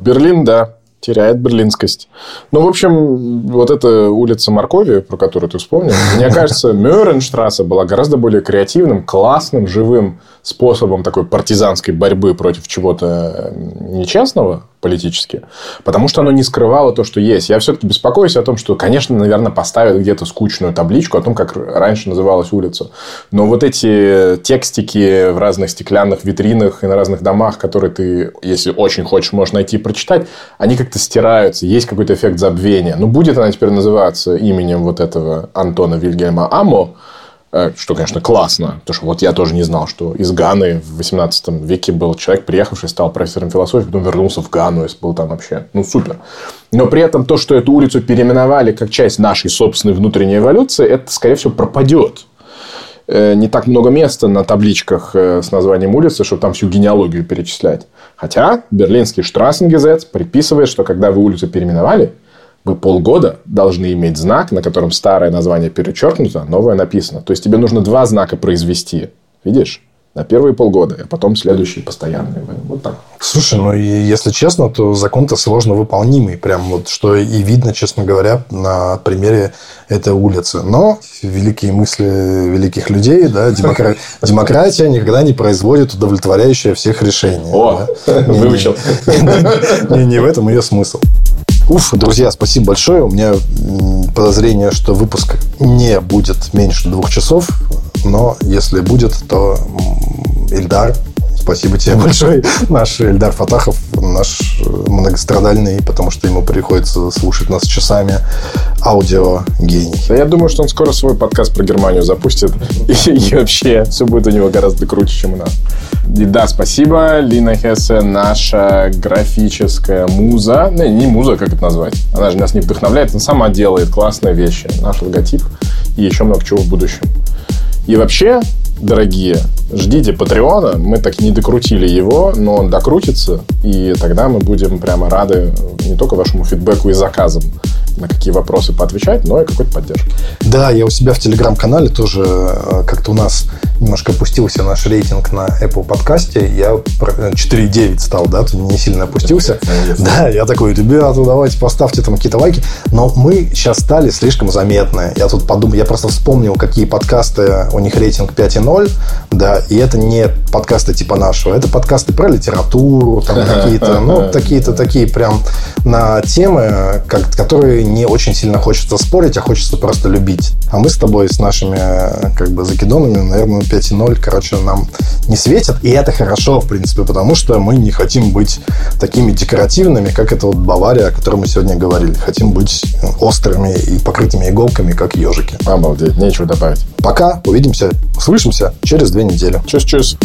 Берлин, да, теряет берлинскость. Ну, в общем, вот эта улица Моркови, про которую ты вспомнил, мне кажется, Мюрренштрассе была гораздо более креативным, классным, живым способом такой партизанской борьбы против чего-то нечестного политически, потому что оно не скрывало то, что есть. Я все-таки беспокоюсь о том, что, конечно, наверное, поставят где-то скучную табличку о том, как раньше называлась улица. Но вот эти текстики в разных стеклянных витринах и на разных домах, которые ты, если очень хочешь, можешь найти и прочитать, они как-то стираются. Есть какой-то эффект забвения. Ну, будет она теперь называться именем вот этого Антона Вильгельма Амо, что, конечно, классно, потому что вот я тоже не знал, что из Ганы в 18 веке был человек, приехавший, стал профессором философии, потом вернулся в Гану и был там вообще, ну, супер. Но при этом то, что эту улицу переименовали как часть нашей собственной внутренней эволюции, это, скорее всего, пропадет. Э, не так много места на табличках э, с названием улицы, чтобы там всю генеалогию перечислять. Хотя берлинский Штрассенгезец предписывает, что когда вы улицу переименовали – вы полгода должны иметь знак, на котором старое название перечеркнуто, новое написано. То есть тебе нужно два знака произвести. Видишь? На первые полгода, а потом следующие постоянные. Вот так. Слушай, ну и если честно, то закон-то сложно выполнимый. Прям вот что и видно, честно говоря, на примере этой улицы. Но великие мысли великих людей, да, демокра... демократия никогда не производит удовлетворяющее всех решений. О, выучил. Не в этом ее смысл. Уф, друзья, спасибо большое. У меня подозрение, что выпуск не будет меньше двух часов, но если будет, то Ильдар Спасибо тебе большое. Наш Эльдар Фатахов, наш многострадальный, потому что ему приходится слушать нас часами, аудио гений. Я думаю, что он скоро свой подкаст про Германию запустит. И, и вообще все будет у него гораздо круче, чем у нас. И да, спасибо. Лина Хессе, наша графическая муза. Не, не муза, как это назвать. Она же нас не вдохновляет, она сама делает классные вещи. Наш логотип и еще много чего в будущем. И вообще, дорогие, ждите Патреона. Мы так не докрутили его, но он докрутится. И тогда мы будем прямо рады не только вашему фидбэку и заказам, на какие вопросы поотвечать, но и какой-то поддержки. Да, я у себя в Телеграм-канале тоже э, как-то у нас немножко опустился наш рейтинг на Apple подкасте. Я 4,9 э, стал, да, тут не сильно опустился. Да, я такой, ребята, давайте поставьте там какие-то лайки. Но мы сейчас стали слишком заметны. Я тут подумал, я просто вспомнил, какие подкасты, у них рейтинг 5,0, да, и это не подкасты типа нашего, это подкасты про литературу, там какие-то, ну, какие-то такие прям на темы, как, которые не очень сильно хочется спорить, а хочется просто любить. А мы с тобой, с нашими как бы закидонами, наверное, 5.0, короче, нам не светят. И это хорошо, в принципе, потому что мы не хотим быть такими декоративными, как это вот Бавария, о которой мы сегодня говорили. Хотим быть острыми и покрытыми иголками, как ежики. Обалдеть, нечего добавить. Пока, увидимся, услышимся через две недели. Чус-чус.